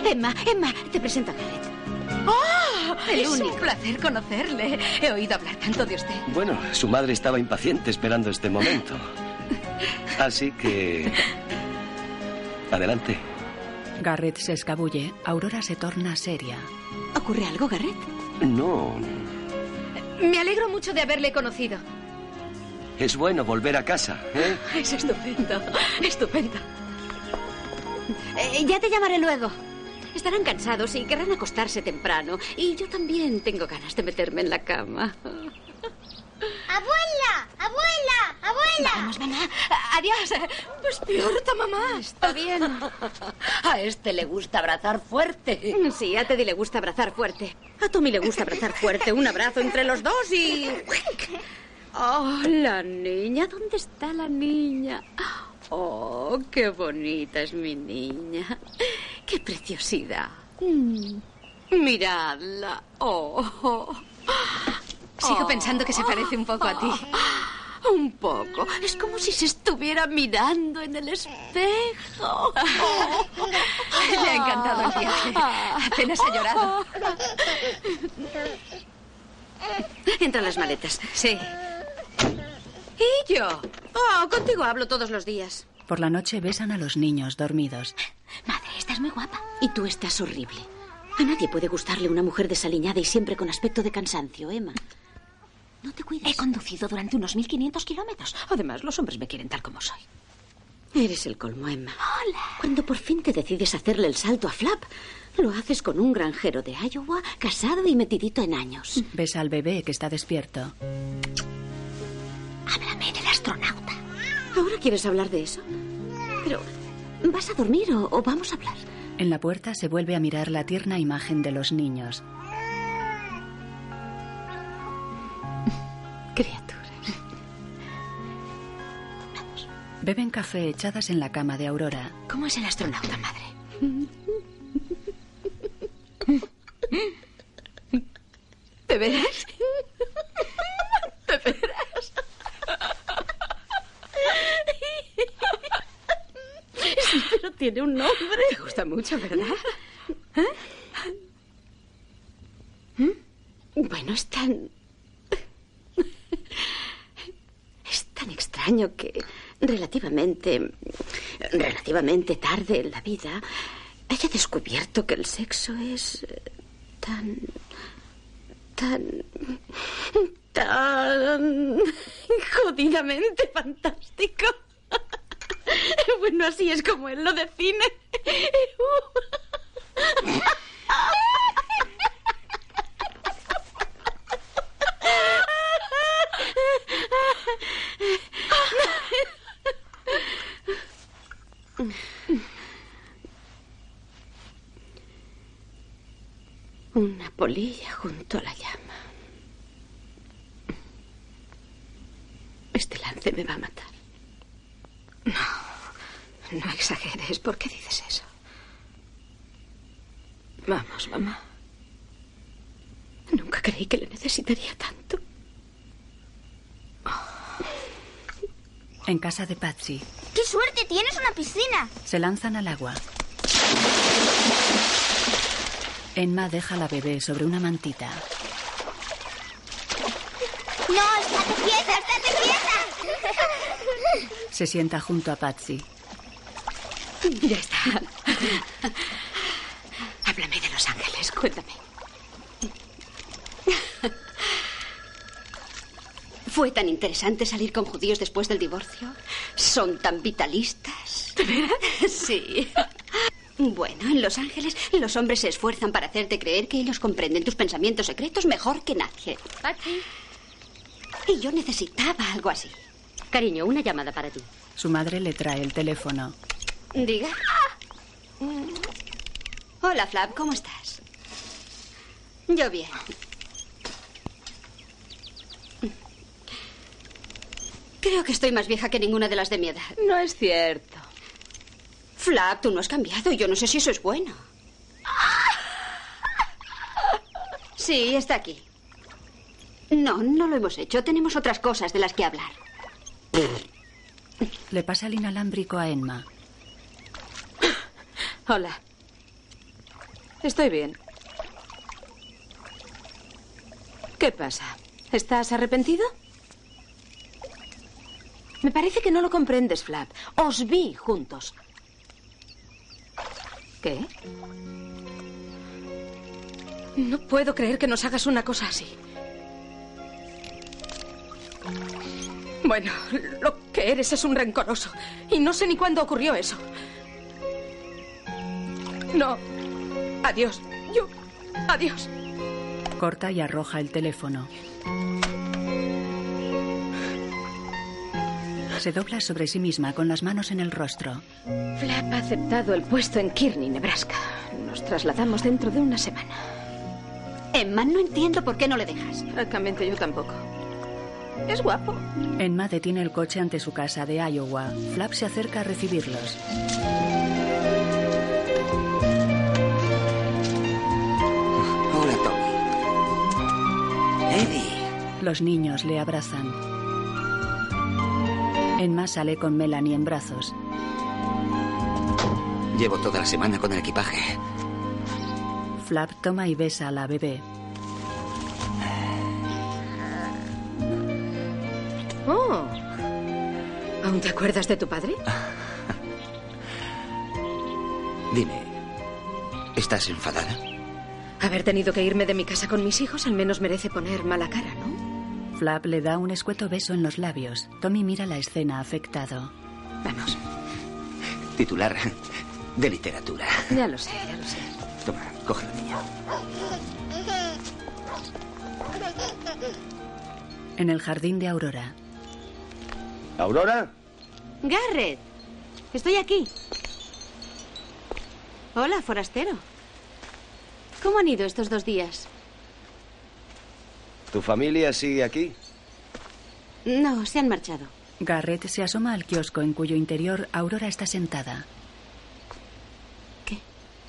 Emma, Emma, te presento a Garrett. ¡Oh! El es un único. placer conocerle. He oído hablar tanto de usted. Bueno, su madre estaba impaciente esperando este momento. Así que... Adelante. Garrett se escabulle. Aurora se torna seria. ¿Ocurre algo, Garrett? No, Me alegro mucho de haberle conocido. Es bueno volver a casa, ¿eh? Es estupendo. Estupendo. Eh, ya te llamaré luego. Estarán cansados y querrán acostarse temprano. Y yo también tengo ganas de meterme en la cama. ¡Abuela! ¡Abuela! ¡Abuela! Vamos, mamá. Adiós. Despierta, mamá. Está bien. A este le gusta abrazar fuerte. Sí, a Teddy le gusta abrazar fuerte. A Tommy le gusta abrazar fuerte. Un abrazo entre los dos y... Oh, la niña. ¿Dónde está la niña? Oh, qué bonita es mi niña. Qué preciosidad. Mm. Miradla. Oh. Sigo Oh. pensando que se parece un poco a ti. Un poco. Es como si se estuviera mirando en el espejo. Le ha encantado el viaje. Apenas ha llorado. Entra las maletas. Sí. ¿Y yo? Oh, contigo hablo todos los días. Por la noche besan a los niños dormidos. Madre, estás muy guapa. Y tú estás horrible. A nadie puede gustarle una mujer desaliñada y siempre con aspecto de cansancio, Emma. No te cuides. He conducido durante unos 1500 kilómetros. Además, los hombres me quieren tal como soy. Eres el colmo, Emma. Hola. Cuando por fin te decides hacerle el salto a Flap, lo haces con un granjero de Iowa, casado y metidito en años. Besa al bebé que está despierto. Háblame del astronauta. ¿Ahora quieres hablar de eso? Pero, ¿vas a dormir o, o vamos a hablar? En la puerta se vuelve a mirar la tierna imagen de los niños. Criaturas. Beben café echadas en la cama de Aurora. ¿Cómo es el astronauta, madre? ¿De veras? ¿De veras? Sí, pero tiene un nombre. Te gusta mucho, ¿verdad? Bueno, es tan... Es tan extraño que relativamente... Relativamente tarde en la vida haya descubierto que el sexo es eh, tan... tan... tan... jodidamente fantástico. Bueno, así es como él lo define. Una polilla junto a la llama. Este lance me va a matar. No exageres. ¿Por qué dices eso? Vamos, mamá. Nunca creí que le necesitaría tanto. En casa de Patsy, ¡Qué suerte! ¡Tienes una piscina! se lanzan al agua. Emma deja a la bebé sobre una mantita. ¡No! ¡Estate quieta! ¡Estate quieta! Se sienta junto a Patsy. Ya está. Háblame de Los Ángeles, cuéntame. ¿Fue tan interesante salir con judíos después del divorcio? ¿Son tan vitalistas? Sí. Bueno, en Los Ángeles los hombres se esfuerzan para hacerte creer que ellos comprenden tus pensamientos secretos mejor que nadie. Patsy. Y yo necesitaba algo así. Cariño, una llamada para ti. Su madre le trae el teléfono. Diga. Hola, Flap, ¿cómo estás? Yo bien. Creo que estoy más vieja que ninguna de las de mi edad. No es cierto. Flap, tú no has cambiado y yo no sé si eso es bueno. Sí, está aquí. No, no lo hemos hecho. Tenemos otras cosas de las que hablar. Le pasa el inalámbrico a Emma. Hola. Estoy bien. ¿Qué pasa? ¿Estás arrepentido? Me parece que no lo comprendes, Flap. Os vi juntos. ¿Qué? No puedo creer que nos hagas una cosa así. Bueno, lo que eres es un rencoroso. Y no sé ni cuándo ocurrió eso. No. Adiós. Yo. Adiós. Corta y arroja el teléfono. Se dobla sobre sí misma con las manos en el rostro. Flap ha aceptado el puesto en Kearney, Nebraska. Nos trasladamos dentro de una semana. Emma, no entiendo por qué no le dejas. Francamente, yo tampoco. Es guapo. Emma detiene el coche ante su casa de Iowa. Flap se acerca a recibirlos. Hola, Tommy. Eddie. Los niños le abrazan. Emma sale con Melanie en brazos. Llevo toda la semana con el equipaje. Flap toma y besa a la bebé. Oh. ¿Aún te acuerdas de tu padre? Dime, ¿estás enfadada? Haber tenido que irme de mi casa con mis hijos al menos merece poner mala cara, ¿no? Flap le da un escueto beso en los labios. Tommy mira la escena afectado. Vamos. Titular de literatura. Ya lo sé, ya lo sé. Toma, cógelo, niña. En el jardín de Aurora. ¿Aurora? Garrett, estoy aquí. Hola, forastero. ¿Cómo han ido estos dos días? ¿Tu familia sigue aquí? No, se han marchado. Garrett se asoma al kiosco en cuyo interior Aurora está sentada. ¿Qué?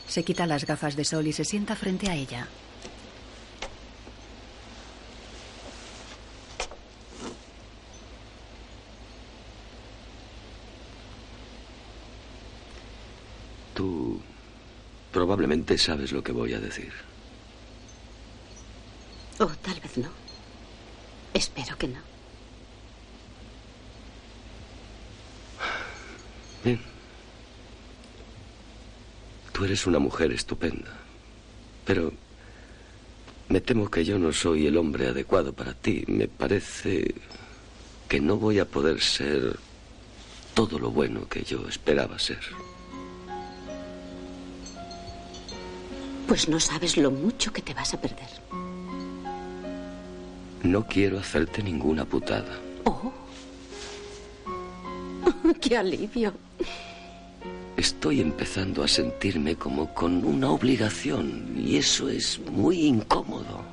Se quita las gafas de sol y se sienta frente a ella. Tú probablemente sabes lo que voy a decir. Oh, tal vez no. Espero que no. Bien. Tú eres una mujer estupenda. Pero me temo que yo no soy el hombre adecuado para ti. Me parece que no voy a poder ser todo lo bueno que yo esperaba ser. Pues no sabes lo mucho que te vas a perder. No quiero hacerte ninguna putada. Oh. ¡Qué alivio! Estoy empezando a sentirme como con una obligación y eso es muy incómodo.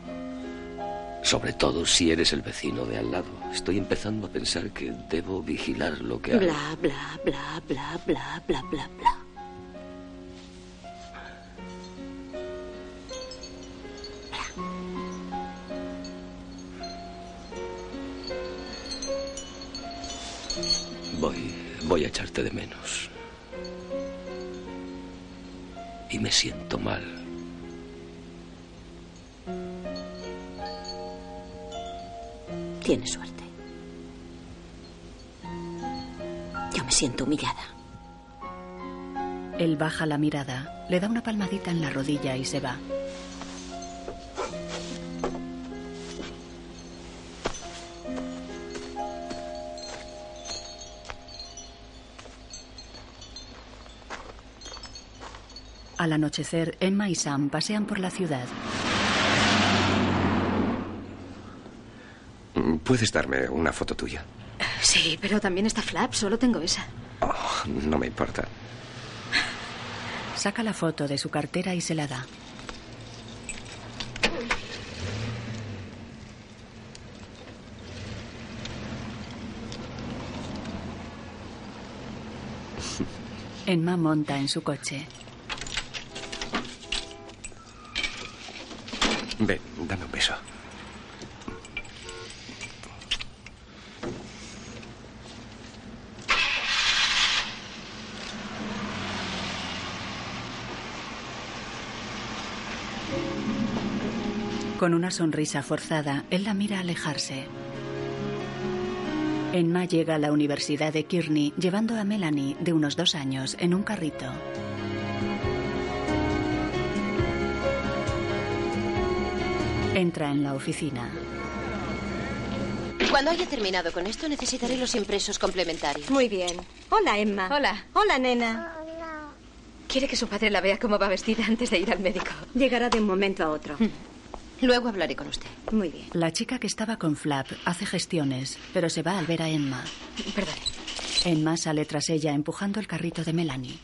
Sobre todo si eres el vecino de al lado. Estoy empezando a pensar que debo vigilar lo que hago. Bla, bla, bla, bla, bla, bla, bla, bla. Voy, voy a echarte de menos. Y me siento mal. Tienes suerte. Yo me siento humillada. Él baja la mirada, le da una palmadita en la rodilla y se va. Al anochecer, Emma y Sam pasean por la ciudad. ¿Puedes darme una foto tuya? Sí, pero también está Flap, solo tengo esa. Oh, no me importa. Saca la foto de su cartera y se la da. Emma monta en su coche. Ven, dame un beso. Con una sonrisa forzada, él la mira alejarse. Emma llega a la Universidad de Kearney llevando a Melanie, de unos dos años, en un carrito. Entra en la oficina. Cuando haya terminado con esto, necesitaré los impresos complementarios. Muy bien. Hola, Emma. Hola. Hola, nena. Quiere que su padre la vea cómo va vestida antes de ir al médico. Llegará de un momento a otro. Luego hablaré con usted. Muy bien. La chica que estaba con Flap hace gestiones, pero se va al ver a Emma. Perdón. Emma sale tras ella empujando el carrito de Melanie.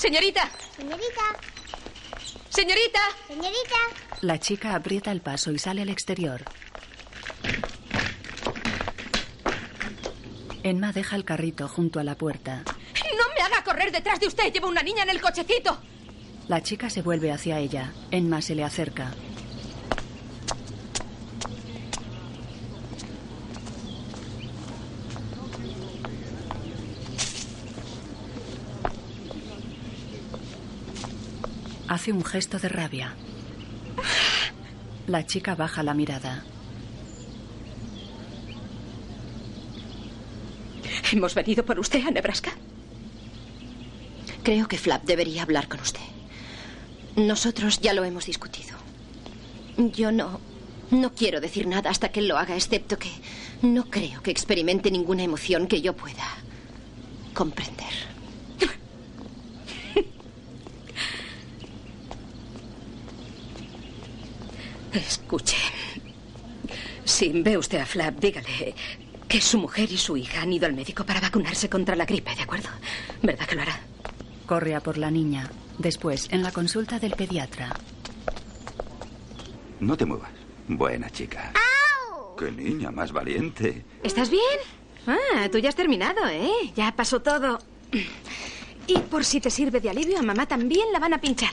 Señorita. Señorita, Señorita. señorita. La chica aprieta el paso y sale al exterior. Emma deja el carrito junto a la puerta. No me haga correr detrás de usted. Llevo una niña en el cochecito. La chica se vuelve hacia ella. Emma se le acerca. Hace un gesto de rabia. La chica baja la mirada. ¿Hemos venido por usted a Nebraska? Creo que Flap debería hablar con usted. Nosotros ya lo hemos discutido. Yo no. No quiero decir nada hasta que él lo haga, excepto que no creo que experimente ninguna emoción que yo pueda comprender. Escuche. Si ve usted a Flap, dígale que su mujer y su hija han ido al médico para vacunarse contra la gripe, ¿de acuerdo? ¿Verdad que lo hará? Corre a por la niña. Después, en la consulta del pediatra. No te muevas. Buena chica. ¡Qué niña más valiente! ¿Estás bien? Ah, tú ya has terminado, ¿eh? Ya pasó todo. Y por si te sirve de alivio, a mamá también la van a pinchar.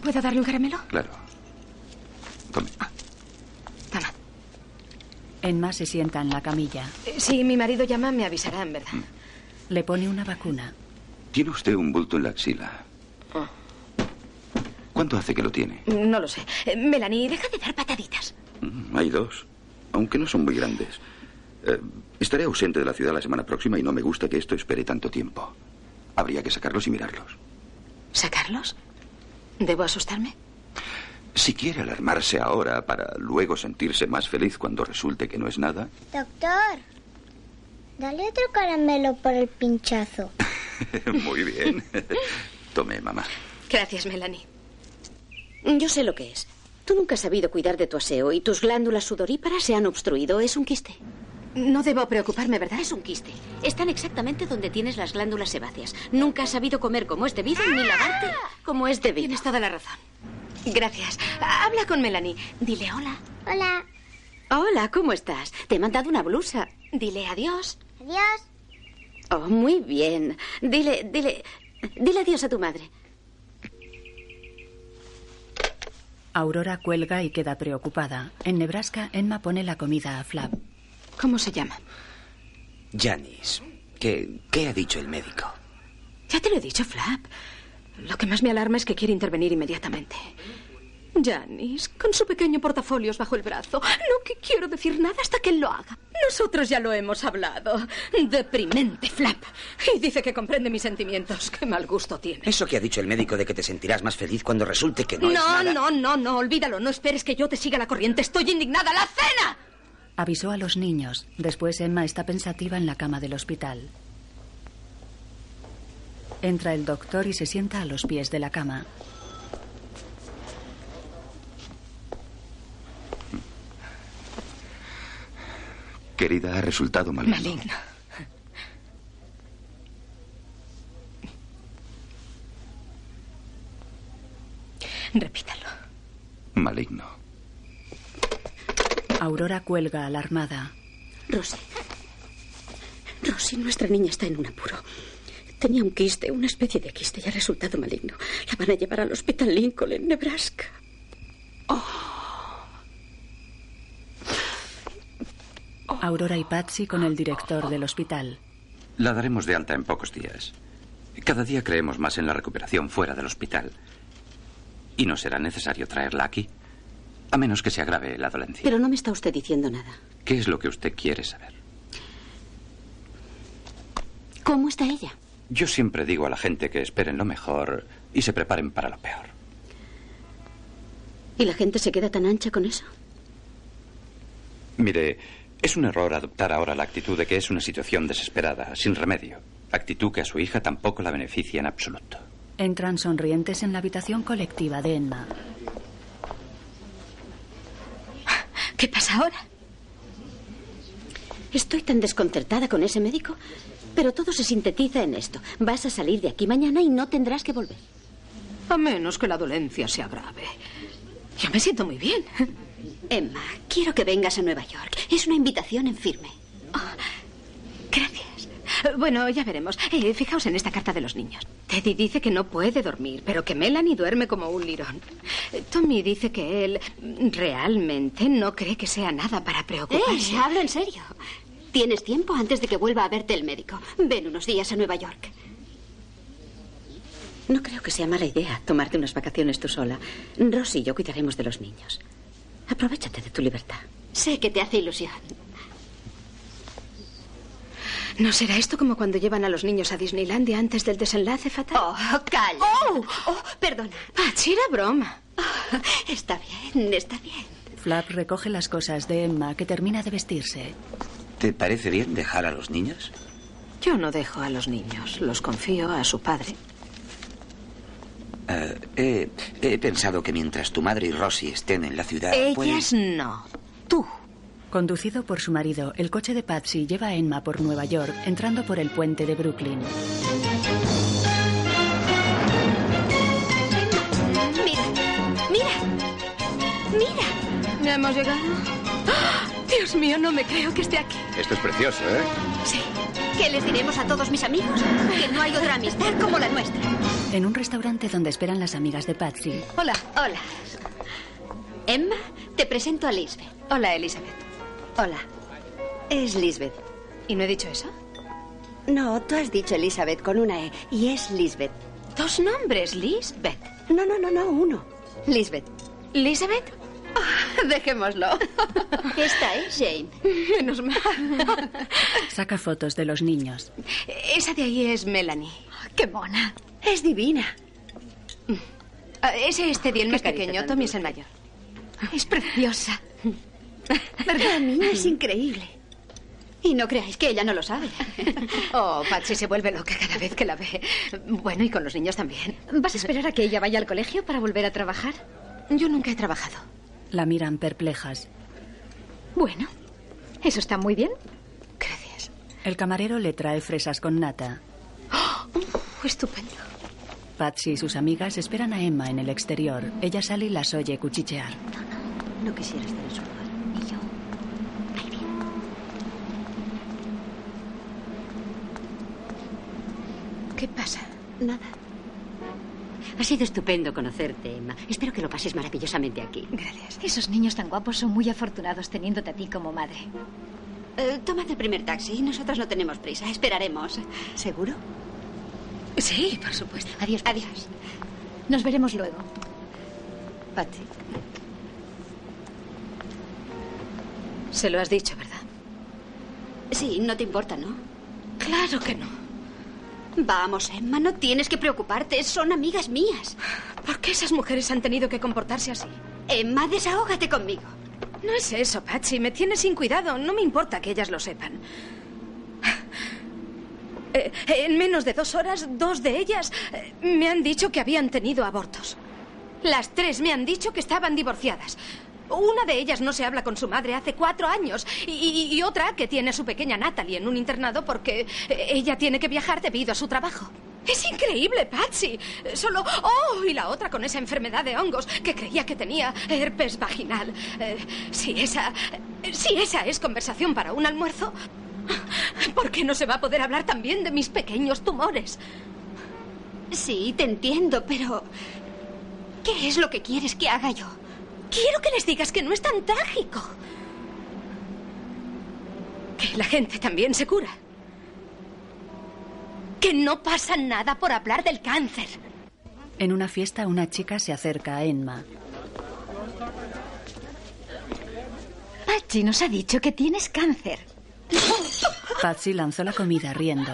¿Puedo darle un caramelo? Claro. Tome. Emma se sienta en la camilla. Eh, Si mi marido llama, me avisarán, ¿verdad? Le pone una vacuna. Tiene usted un bulto en la axila. Oh. ¿Cuánto hace que lo tiene? No lo sé. Eh, Melanie, deja de dar pataditas. Mm, Hay dos, aunque no son muy grandes. Eh, estaré ausente de la ciudad la semana próxima y no me gusta que esto espere tanto tiempo. Habría que sacarlos y mirarlos. ¿Sacarlos? ¿Debo asustarme? Si quiere alarmarse ahora para luego sentirse más feliz cuando resulte que no es nada, Doctor, dale otro caramelo por el pinchazo. muy bien. Tome, mamá. Gracias, Melanie. Yo sé lo que es. Tú nunca has sabido cuidar de tu aseo y tus glándulas sudoríparas se han obstruido. Es un quiste. No debo preocuparme, ¿verdad? Es un quiste. Están exactamente donde tienes las glándulas sebáceas. Nunca has sabido comer como es debido ni lavarte como es debido. Tienes toda la razón. Gracias. Habla con Melanie. Dile hola. Hola. Hola, ¿cómo estás? Te he mandado una blusa. Dile adiós. Adiós. Oh, muy bien. Dile, dile, dile adiós a tu madre. Aurora cuelga y queda preocupada. En Nebraska, Emma pone la comida a Flap. ¿Cómo se llama? Janice, ¿qué, ¿qué ha dicho el médico? Ya te lo he dicho, Flap. Lo que más me alarma es que quiere intervenir inmediatamente. Janice, con su pequeño portafolios bajo el brazo. No que quiero decir nada hasta que él lo haga. Nosotros ya lo hemos hablado. Deprimente, Flap. Y dice que comprende mis sentimientos. Qué mal gusto tiene. Eso que ha dicho el médico de que te sentirás más feliz cuando resulte que no, No, es nada. no, no, no, olvídalo. No esperes que yo te siga la corriente. Estoy indignada. ¡La cena! Avisó a los niños. Después Emma está pensativa en la cama del hospital. Entra el doctor y se sienta a los pies de la cama. Querida, ha resultado maligno. Maligno. Repítalo. Maligno. Aurora cuelga alarmada. Rosy. Rosy, nuestra niña está en un apuro. Tenía un quiste, una especie de quiste, y ha resultado maligno. La van a llevar al hospital Lincoln en Nebraska. Aurora y Patsy con el director del hospital. La daremos de alta en pocos días. Cada día creemos más en la recuperación fuera del hospital. Y no será necesario traerla aquí, a menos que se agrave la dolencia. Pero no me está usted diciendo nada. ¿Qué es lo que usted quiere saber? ¿Cómo está ella? Yo siempre digo a la gente que esperen lo mejor y se preparen para lo peor. ¿Y la gente se queda tan ancha con eso? Mire, es un error adoptar ahora la actitud de que es una situación desesperada, sin remedio. Actitud que a su hija tampoco la beneficia en absoluto. Entran sonrientes en la habitación colectiva de Emma. ¿Qué pasa ahora? Estoy tan desconcertada con ese médico, pero todo se sintetiza en esto. Vas a salir de aquí mañana y no tendrás que volver. A menos que la dolencia se agrave. Yo me siento muy bien. Emma, quiero que vengas a Nueva York. Es una invitación en firme. Gracias. Bueno, ya veremos. Eh, fijaos en esta carta de los niños. Teddy dice que no puede dormir, pero que Melanie duerme como un lirón. Eh, Tommy dice que él realmente no cree que sea nada para preocuparse. Eh, hablo en serio. Tienes tiempo antes de que vuelva a verte el médico. Ven unos días a Nueva York. No creo que sea mala idea tomarte unas vacaciones tú sola. Rosy y yo cuidaremos de los niños. Aprovechate de tu libertad. Sé que te hace ilusión. ¿No será esto como cuando llevan a los niños a Disneylandia antes del desenlace fatal? Oh, calla. Oh, oh perdona. Pachi, era broma. Oh, está bien, está bien. Flap recoge las cosas de Emma, que termina de vestirse. ¿Te parece bien dejar a los niños? Yo no dejo a los niños. Los confío a su padre. Uh, he, he, pensado que mientras tu madre y Rosy estén en la ciudad. Ellas pueden... no. Conducido por su marido, el coche de Patsy lleva a Emma por Nueva York, entrando por el puente de Brooklyn. Mira, mira, mira. ¿Ya hemos llegado? ¡Oh! Dios mío, no me creo que esté aquí. Esto es precioso, ¿eh? Sí. ¿Qué les diremos a todos mis amigos? Que no hay otra amistad como la nuestra. En un restaurante donde esperan las amigas de Patsy. Hola. Hola. Emma, te presento a Lisbeth. Hola, Elizabeth. Hola. Es Lisbeth. ¿Y no he dicho eso? No, tú has dicho Elizabeth con una E y es Lisbeth. ¿Dos nombres, Lisbeth? No, no, no, no, uno. Lisbeth. ¿Lisbeth? Oh, dejémoslo. Esta es Jane. Menos mal. Saca fotos de los niños. Esa de ahí es Melanie. ¡Qué mona! Es divina. Ese es Teddy, el más pequeño. Tommy es el mayor. Es preciosa. ¿Verdad, niña? Es increíble. Y no creáis que ella no lo sabe. Oh, Patsy se vuelve loca cada vez que la ve. Bueno, y con los niños también. ¿Vas a esperar a que ella vaya al colegio para volver a trabajar? Yo nunca he trabajado. La miran perplejas. Bueno, eso está muy bien. Gracias. El camarero le trae fresas con nata. Estupendo. Patsy y sus amigas esperan a Emma en el exterior. Ella sale y las oye cuchichear. No, no, no quisiera estar en su lugar. Ni yo. Ahí bien. ¿Qué pasa? Nada. Ha sido estupendo conocerte, Emma. Espero que lo pases maravillosamente aquí. Gracias. Esos niños tan guapos son muy afortunados teniéndote a ti como madre. Eh, tomad el primer taxi. Nosotros no tenemos prisa. Esperaremos. ¿Seguro? Sí, por supuesto. Adiós. Adiós. Nos veremos luego. Patty. Se lo has dicho, ¿verdad? Sí, no te importa, ¿no? Claro que no. Vamos, Emma, no tienes que preocuparte. Son amigas mías. ¿Por qué esas mujeres han tenido que comportarse así? Emma, desahógate conmigo. No es eso, Patsy. Me tienes sin cuidado. No me importa que ellas lo sepan. Eh, en menos de dos horas, dos de ellas eh, me han dicho que habían tenido abortos. Las tres me han dicho que estaban divorciadas. Una de ellas no se habla con su madre hace cuatro años y, otra que tiene a su pequeña Natalie en un internado porque ella tiene que viajar debido a su trabajo. Es increíble, Patsy. Solo... Oh, y la otra con esa enfermedad de hongos que creía que tenía herpes vaginal. Eh, si esa... Si esa es conversación para un almuerzo, ¿por qué no se va a poder hablar también de mis pequeños tumores? Sí, te entiendo, pero... ¿Qué es lo que quieres que haga yo? Quiero que les digas que no es tan trágico. Que la gente también se cura. Que no pasa nada por hablar del cáncer. En una fiesta, una chica se acerca a Emma. Patsy nos ha dicho que tienes cáncer. Patsy lanzó la comida riendo.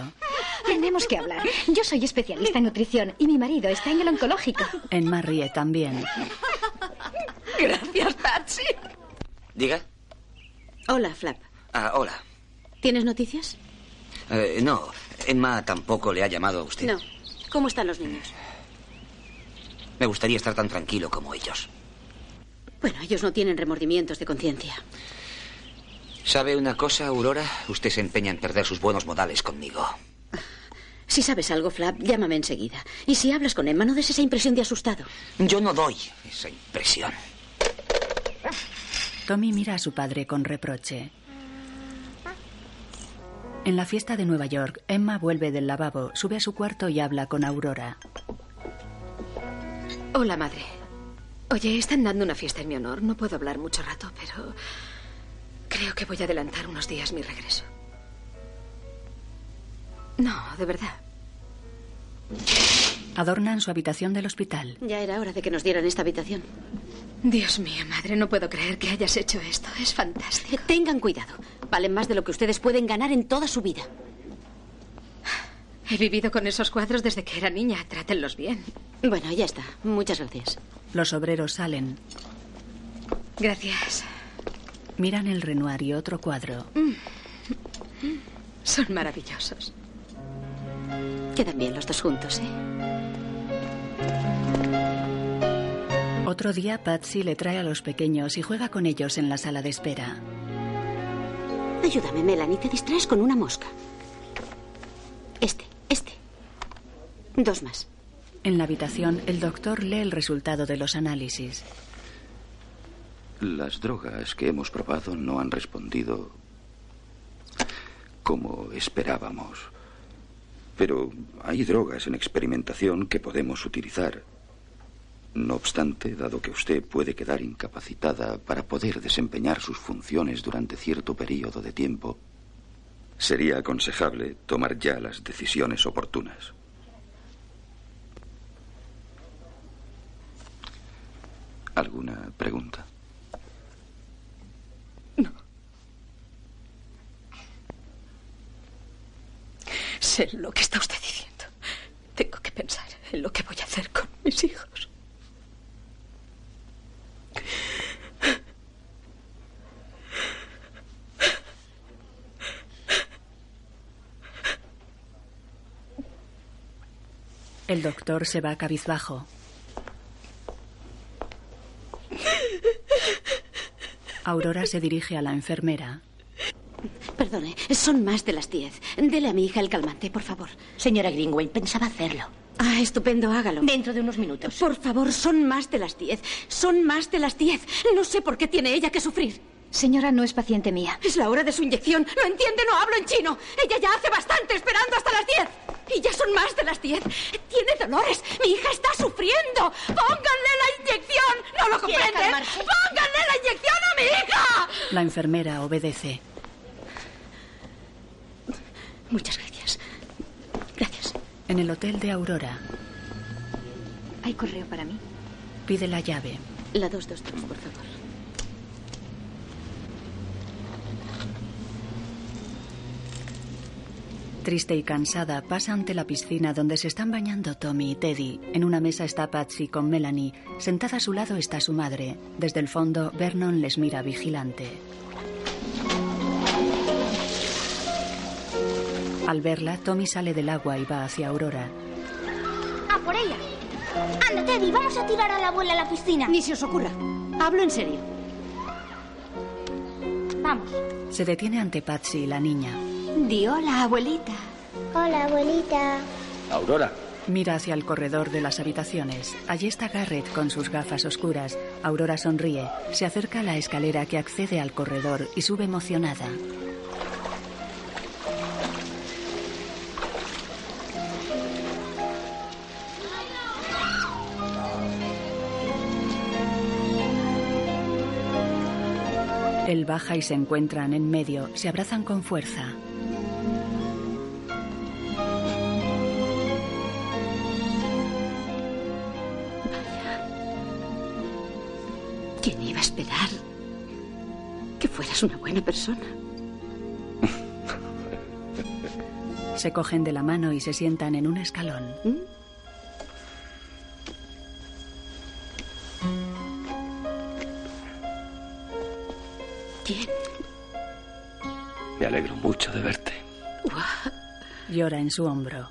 Tenemos que hablar. Yo soy especialista en nutrición y mi marido está en el oncológico. Emma ríe también. Gracias, Patsy. Diga. Hola, Flap. Ah, hola. ¿Tienes noticias? Eh, no, Emma tampoco le ha llamado a usted. No. ¿Cómo están los niños? Me gustaría estar tan tranquilo como ellos. Bueno, ellos no tienen remordimientos de conciencia. ¿Sabe una cosa, Aurora? Usted se empeña en perder sus buenos modales conmigo. Si sabes algo, Flap, llámame enseguida. Y si hablas con Emma, no des esa impresión de asustado. Yo no doy esa impresión. Tommy mira a su padre con reproche. En la fiesta de Nueva York, Emma vuelve del lavabo, sube a su cuarto y habla con Aurora. Hola, madre. Oye, están dando una fiesta en mi honor. No puedo hablar mucho rato, pero creo que voy a adelantar unos días mi regreso. No, de verdad. Adornan su habitación del hospital. Ya era hora de que nos dieran esta habitación. Dios mío, madre, no puedo creer que hayas hecho esto. Es fantástico. Tengan cuidado. Valen más de lo que ustedes pueden ganar en toda su vida. He vivido con esos cuadros desde que era niña. Trátenlos bien. Bueno, ya está. Muchas gracias. Los obreros salen. Gracias. Miran el Renoir y otro cuadro. Mm. Son maravillosos. Quedan bien los dos juntos, ¿eh? Otro día, Patsy le trae a los pequeños y juega con ellos en la sala de espera. Ayúdame, Melanie. Te distraes con una mosca. Este, este. Dos más. En la habitación, el doctor lee el resultado de los análisis. Las drogas que hemos probado no han respondido como esperábamos. Pero hay drogas en experimentación que podemos utilizar. No obstante, dado que usted puede quedar incapacitada para poder desempeñar sus funciones durante cierto periodo de tiempo, sería aconsejable tomar ya las decisiones oportunas. ¿Alguna pregunta? Sé lo que está usted diciendo. Tengo que pensar en lo que voy a hacer con mis hijos. El doctor se va cabizbajo. Aurora se dirige a la enfermera. Perdone, son más de las diez. Dele a mi hija el calmante, por favor. Señora Greenway, pensaba hacerlo. Ah, estupendo, hágalo. Dentro de unos minutos. Por favor, son más de las diez. Son más de las diez. No sé por qué tiene ella que sufrir. Señora, no es paciente mía. Es la hora de su inyección. ¿No entiende? No hablo en chino. Ella ya hace bastante esperando hasta las diez. Y ya son más de las diez. Tiene dolores. Mi hija está sufriendo. Pónganle la inyección. ¿No lo ¿Quiere comprende? Pónganle la inyección a mi hija. La enfermera obedece. Muchas gracias. Gracias. En el hotel de Aurora, ¿Hay correo para mí? pide la llave. La 222, por favor. Triste y cansada, pasa ante la piscina donde se están bañando Tommy y Teddy. En una mesa está Patsy con Melanie. Sentada a su lado está su madre. Desde el fondo, Vernon les mira vigilante. Al verla, Tommy sale del agua y va hacia Aurora. ¡A por ella! Anda, Teddy, vamos a tirar a la abuela a la piscina. Ni se os ocurra. Hablo en serio. Vamos. Se detiene ante Patsy y la niña. Di hola, abuelita. Hola, abuelita. Aurora, Mira hacia el corredor de las habitaciones. Allí está Garrett con sus gafas oscuras. Aurora sonríe. Se acerca a la escalera que accede al corredor y sube emocionada. Él baja y se encuentran en medio. Se abrazan con fuerza. ¿Quién iba a esperar que fueras una buena persona? Se cogen de la mano y se sientan en un escalón. ¿Quién? Llora en su hombro.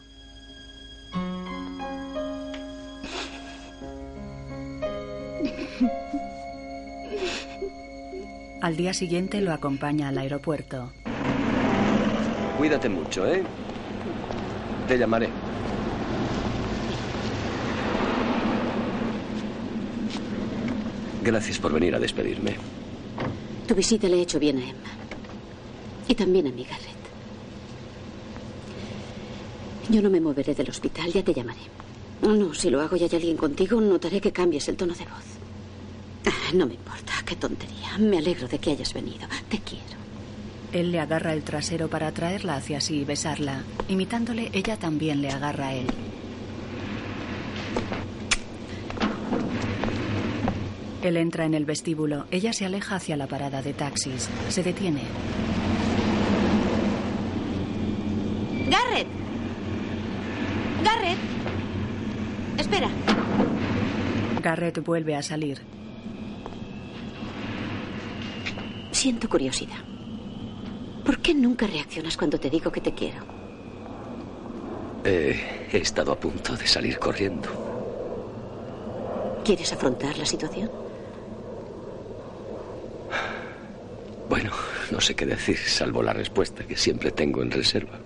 Al día siguiente lo acompaña al aeropuerto. Cuídate mucho, ¿eh? Te llamaré. Gracias por venir a despedirme. Tu visita le ha hecho bien a Emma. Y también a mi yo no me moveré del hospital, ya te llamaré. No, si lo hago y hay alguien contigo, notaré que cambies el tono de voz. Ah, no me importa, qué tontería. Me alegro de que hayas venido. Te quiero. Él le agarra el trasero para traerla hacia sí y besarla. Imitándole, ella también le agarra a él. Él entra en el vestíbulo. Ella se aleja hacia la parada de taxis. Se detiene. Garrett. Garrett. Espera. Garrett vuelve a salir. Siento curiosidad. ¿Por qué nunca reaccionas cuando te digo que te quiero? Eh, he estado a punto de salir corriendo. ¿Quieres afrontar la situación? Bueno, no sé qué decir, salvo la respuesta que siempre tengo en reserva.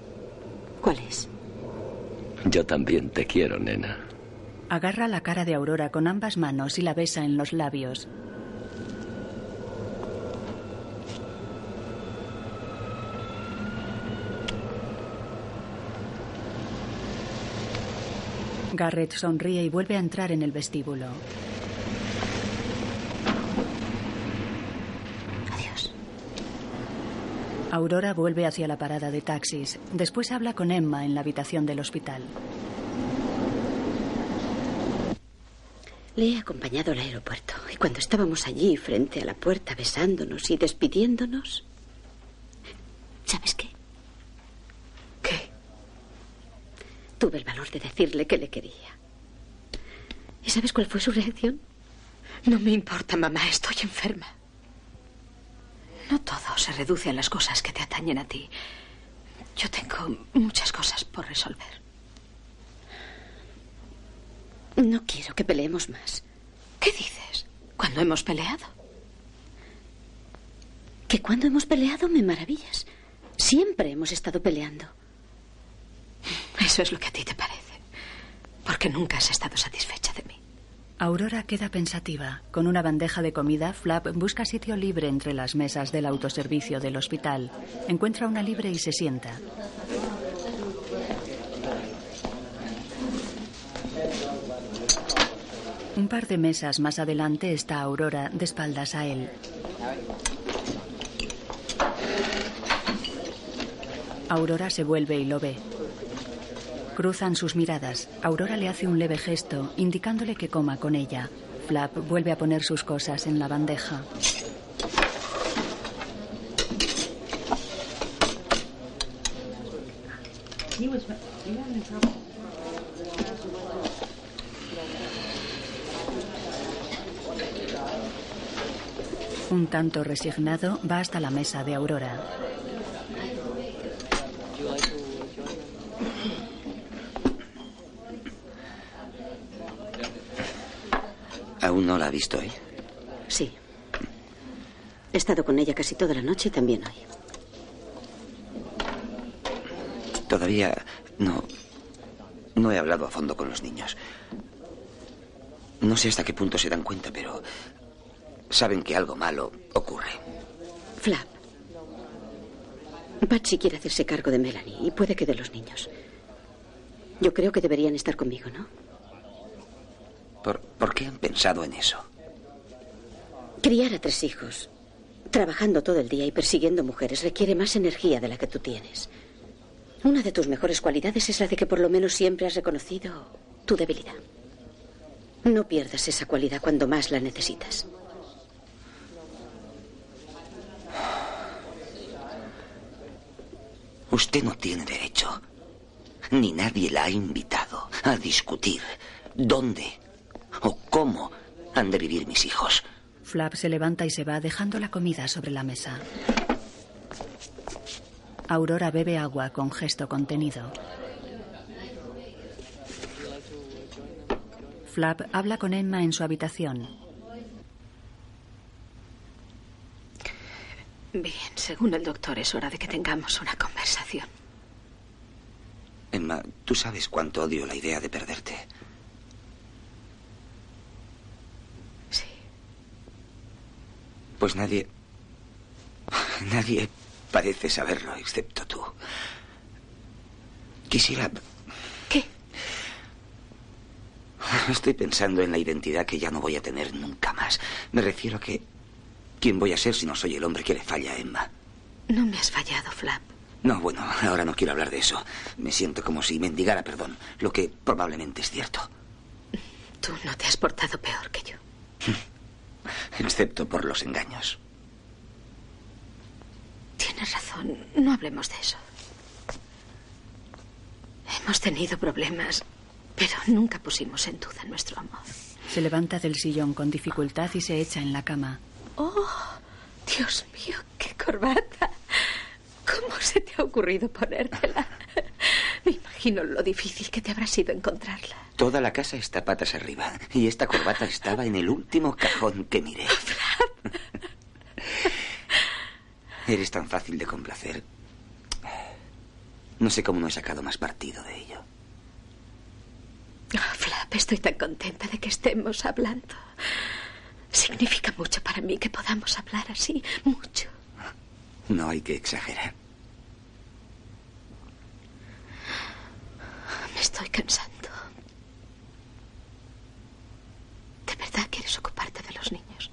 ¿Cuál es? Yo también te quiero, nena. Agarra la cara de Aurora con ambas manos y la besa en los labios. Garrett sonríe y vuelve a entrar en el vestíbulo. Adiós. Aurora vuelve hacia la parada de taxis. Después habla con Emma en la habitación del hospital. Le he acompañado al aeropuerto y cuando estábamos allí frente a la puerta besándonos y despidiéndonos, ¿sabes qué? ¿Qué? Tuve el valor de decirle que le quería. ¿Y sabes cuál fue su reacción? No me importa, mamá, estoy enferma. No todo se reduce a las cosas que te atañen a ti. Yo tengo muchas cosas por resolver. No quiero que peleemos más. ¿Qué dices? ¿Cuándo hemos peleado? Que cuando hemos peleado me maravillas. Siempre hemos estado peleando. Eso es lo que a ti te parece. Porque nunca has estado satisfecha de mí. Aurora queda pensativa. Con una bandeja de comida, Flap busca sitio libre entre las mesas del autoservicio del hospital. Encuentra una libre y se sienta. Un par de mesas más adelante está Aurora de espaldas a él. Aurora se vuelve y lo ve. Cruzan sus miradas. Aurora le hace un leve gesto, indicándole que coma con ella. Flap vuelve a poner sus cosas en la bandeja. Un tanto resignado va hasta la mesa de Aurora. ¿Aún no la ha visto hoy? Sí. He estado con ella casi toda la noche y también hoy. Todavía no. No he hablado a fondo con los niños. No sé hasta qué punto se dan cuenta, pero saben que algo malo ocurre. Flap. Patsy quiere hacerse cargo de Melanie y puede que de los niños. Yo creo que deberían estar conmigo, ¿no? ¿Por, ¿Por qué han pensado en eso? Criar a tres hijos, trabajando todo el día y persiguiendo mujeres, requiere más energía de la que tú tienes. Una de tus mejores cualidades es la de que por lo menos siempre has reconocido tu debilidad. No pierdas esa cualidad cuando más la necesitas. Usted no tiene derecho, ni nadie la ha invitado a discutir dónde o cómo han de vivir mis hijos. Flap se levanta y se va dejando la comida sobre la mesa. Aurora bebe agua con gesto contenido. Flap habla con Emma en su habitación. Bien, según el doctor es hora de que tengamos una conversación. Emma, tú sabes cuánto odio la idea de perderte. Pues nadie... Nadie parece saberlo, excepto tú. Quisiera... ¿Qué? Estoy pensando en la identidad que ya no voy a tener nunca más. Me refiero a que... ¿Quién voy a ser si no soy el hombre que le falla a Emma? No me has fallado, Flap. No, bueno, ahora no quiero hablar de eso. Me siento como si mendigara perdón, lo que probablemente es cierto. Tú no te has portado peor que yo. Excepto por los engaños. Tienes razón, no hablemos de eso. Hemos tenido problemas, pero nunca pusimos en duda nuestro amor. Se levanta del sillón con dificultad y se echa en la cama. Oh, Dios mío, qué corbata. ¿Cómo se te ha ocurrido ponértela? Me imagino lo difícil que te habrá sido encontrarla. Toda la casa está patas arriba y esta corbata estaba en el último cajón que miré. Eres tan fácil de complacer. No sé cómo no he sacado más partido de ello. Oh, Flap, estoy tan contenta de que estemos hablando. Significa mucho para mí que podamos hablar así, mucho. No hay que exagerar. Me estoy cansando. ¿De verdad quieres ocuparte de los niños?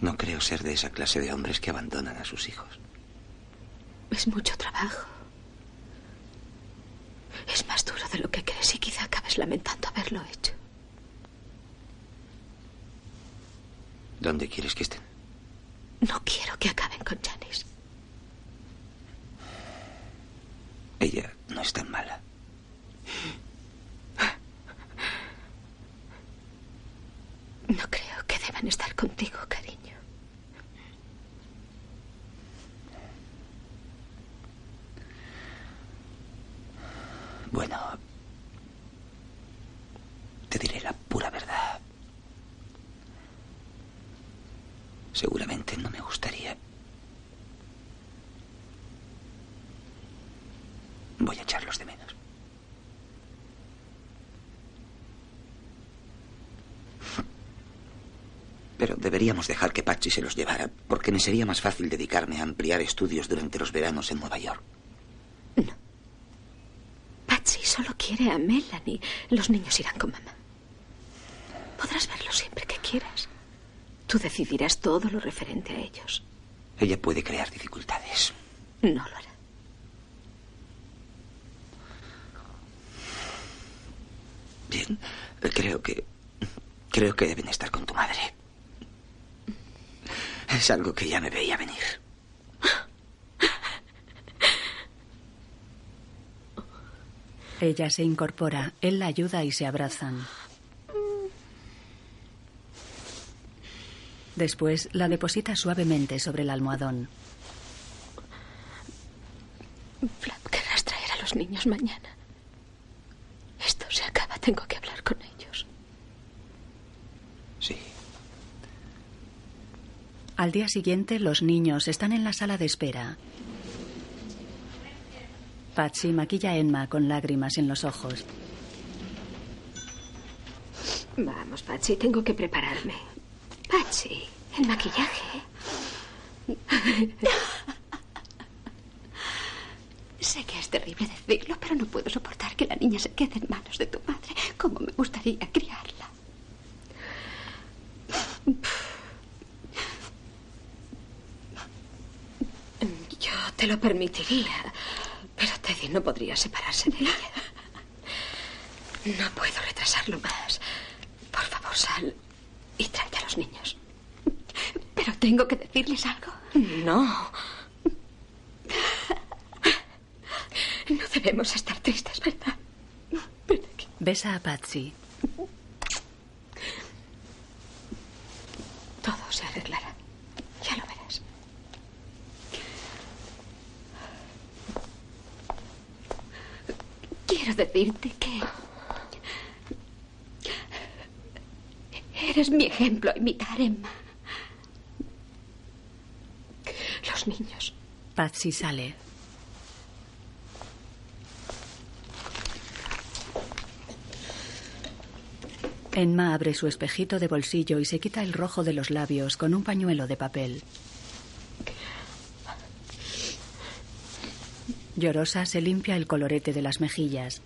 No creo ser de esa clase de hombres que abandonan a sus hijos. Es mucho trabajo. Es más duro de lo que crees y quizá acabes lamentando haberlo hecho. ¿Dónde quieres que estén? No quiero que acaben con Janice. Ella no es tan mala. No creo que deban estar contigo, cariño. Bueno, te diré la pura verdad. Seguramente no me gustaría. Voy a echarlos de menos. Pero deberíamos dejar que Patsy se los llevara, porque me sería más fácil dedicarme a ampliar estudios durante los veranos en Nueva York. Patsy solo quiere a Melanie. Los niños irán con mamá. Podrás verlos siempre que quieras. Tú decidirás todo lo referente a ellos. Ella puede crear dificultades. No lo hará. Bien, creo que. Creo que deben estar con tu madre. Es algo que ya me veía venir. Ella se incorpora, él la ayuda y se abrazan. Después la deposita suavemente sobre el almohadón. Flap, querrás traer a los niños mañana. Esto se acaba, tengo que hablar con ellos. Sí. Al día siguiente, los niños están en la sala de espera. Patsy maquilla a Emma con lágrimas en los ojos. Vamos, Patsy, tengo que prepararme. Patsy, el maquillaje. Sé que es terrible decirlo, pero no puedo soportar que la niña se quede en manos de tu madre. Como me gustaría criarla. Yo te lo permitiría, pero Teddy no podría separarse de ella. No puedo retrasarlo más. Por favor, sal y tráete a los niños. Pero tengo que decirles algo. No. No debemos estar tristes, ¿verdad? Besa a Patsy. Todo se arreglará. Ya lo verás. Quiero decirte que... Eres mi ejemplo a imitar, Emma. Los niños. Patsy sale. Emma abre su espejito de bolsillo y se quita el rojo de los labios con un pañuelo de papel. Llorosa se limpia el colorete de las mejillas.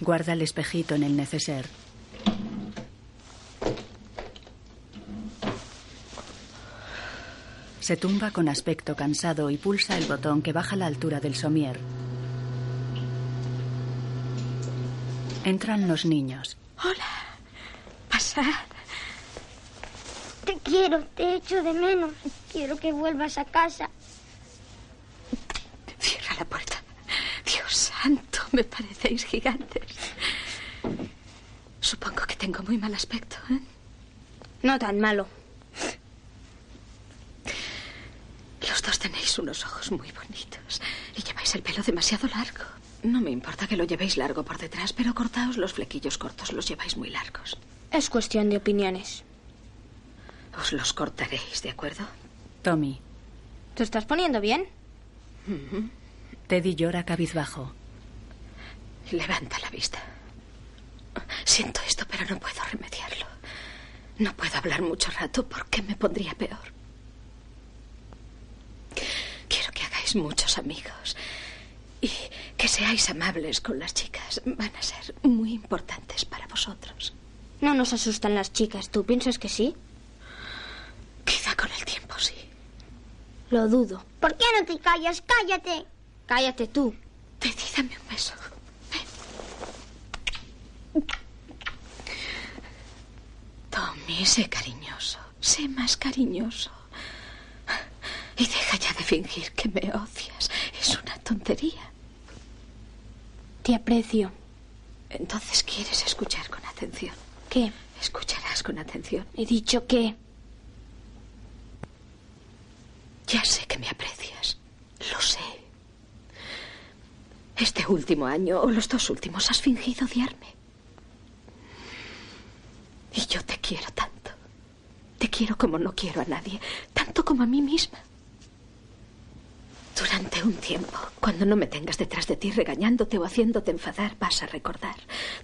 Guarda el espejito en el neceser. Se tumba con aspecto cansado y pulsa el botón que baja la altura del somier. Entran los niños. Hola. Pasad. Quiero, te echo de menos. Quiero que vuelvas a casa. Cierra la puerta. Dios santo, me parecéis gigantes. Supongo que tengo muy mal aspecto, ¿eh? No tan malo. Los dos tenéis unos ojos muy bonitos y lleváis el pelo demasiado largo. No me importa que lo llevéis largo por detrás, pero cortaos los flequillos cortos, los lleváis muy largos. Es cuestión de opiniones. Os los cortaréis, ¿de acuerdo? Tommy. ¿Te estás poniendo bien? Teddy llora cabizbajo. Levanta la vista. Siento esto, pero no puedo remediarlo. No puedo hablar mucho rato porque me pondría peor. Quiero que hagáis muchos amigos y que seáis amables con las chicas. Van a ser muy importantes para vosotros. No nos asustan las chicas. ¿Tú piensas que sí? Quizá con el tiempo sí. Lo dudo. ¿Por qué no te callas? Cállate. Cállate tú. Teddy, dame un beso. Tommy, sé cariñoso. Sé más cariñoso. Y deja ya de fingir que me odias. Es una tontería. Te aprecio. Entonces quieres escuchar con atención. ¿Qué? Escucharás con atención. He dicho que... Ya sé que me aprecias. Lo sé. Este último año o los dos últimos has fingido odiarme. Y yo te quiero tanto. Te quiero como no quiero a nadie, tanto como a mí misma. Durante un tiempo, cuando no me tengas detrás de ti regañándote o haciéndote enfadar, vas a recordar.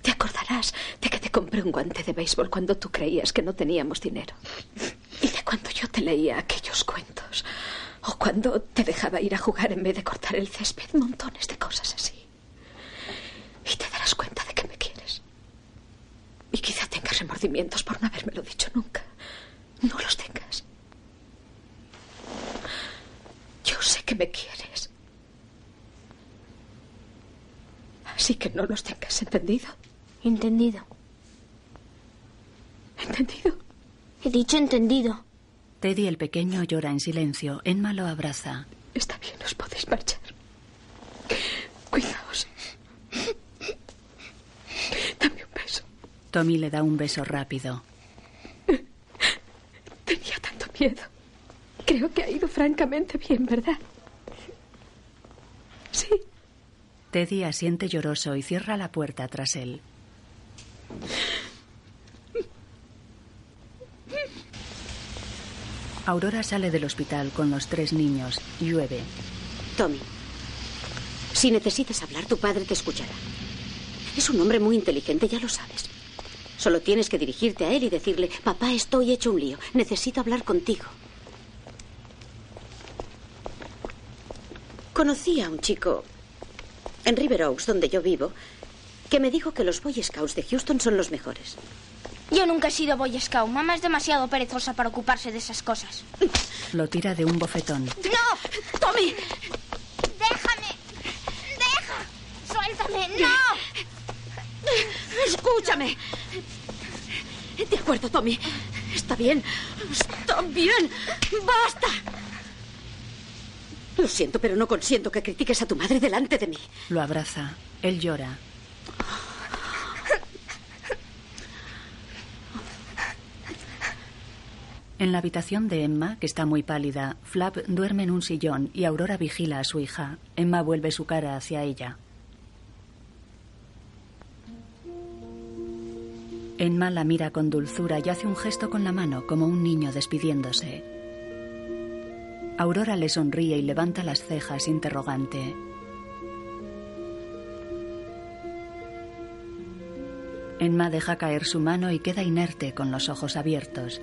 Te acordarás de que te compré un guante de béisbol cuando tú creías que no teníamos dinero. Y de cuando yo te leía aquellos cuentos. O cuando te dejaba ir a jugar en vez de cortar el césped. Montones de cosas así. Y te darás cuenta de que me quieres. Y quizá tengas remordimientos por no habérmelo dicho nunca. No los tengas. Yo sé que me quieres. Así que no los tengas, ¿entendido? Entendido. ¿Entendido? He dicho entendido. Teddy el pequeño llora en silencio. Emma lo abraza. Está bien, os podéis marchar. Cuidaos. Dame un beso. Tommy le da un beso rápido. Tenía tanto miedo. Creo que ha ido francamente bien, ¿verdad? Sí. Teddy asiente lloroso y cierra la puerta tras él. Aurora sale del hospital con los tres niños. Llueve. Tommy, si necesitas hablar, tu padre te escuchará. Es un hombre muy inteligente, ya lo sabes. Solo tienes que dirigirte a él y decirle, papá, estoy hecho un lío. Necesito hablar contigo. Conocí a un chico en River Oaks, donde yo vivo, que me dijo que los Boy Scouts de Houston son los mejores. Yo nunca he sido Boy Scout. Mamá es demasiado perezosa para ocuparse de esas cosas. Lo tira de un bofetón. ¡No! ¡Tommy! ¡Déjame! ¡Deja! ¡Suéltame! ¡No! Escúchame. De acuerdo, Tommy. Está bien. Está bien. ¡Basta! Lo siento, pero no consiento que critiques a tu madre delante de mí. Lo abraza. Él llora. En la habitación de Emma, que está muy pálida, Flap duerme en un sillón y Aurora vigila a su hija. Emma vuelve su cara hacia ella. Emma la mira con dulzura y hace un gesto con la mano como un niño despidiéndose. Aurora le sonríe y levanta las cejas interrogante. Emma deja caer su mano y queda inerte con los ojos abiertos.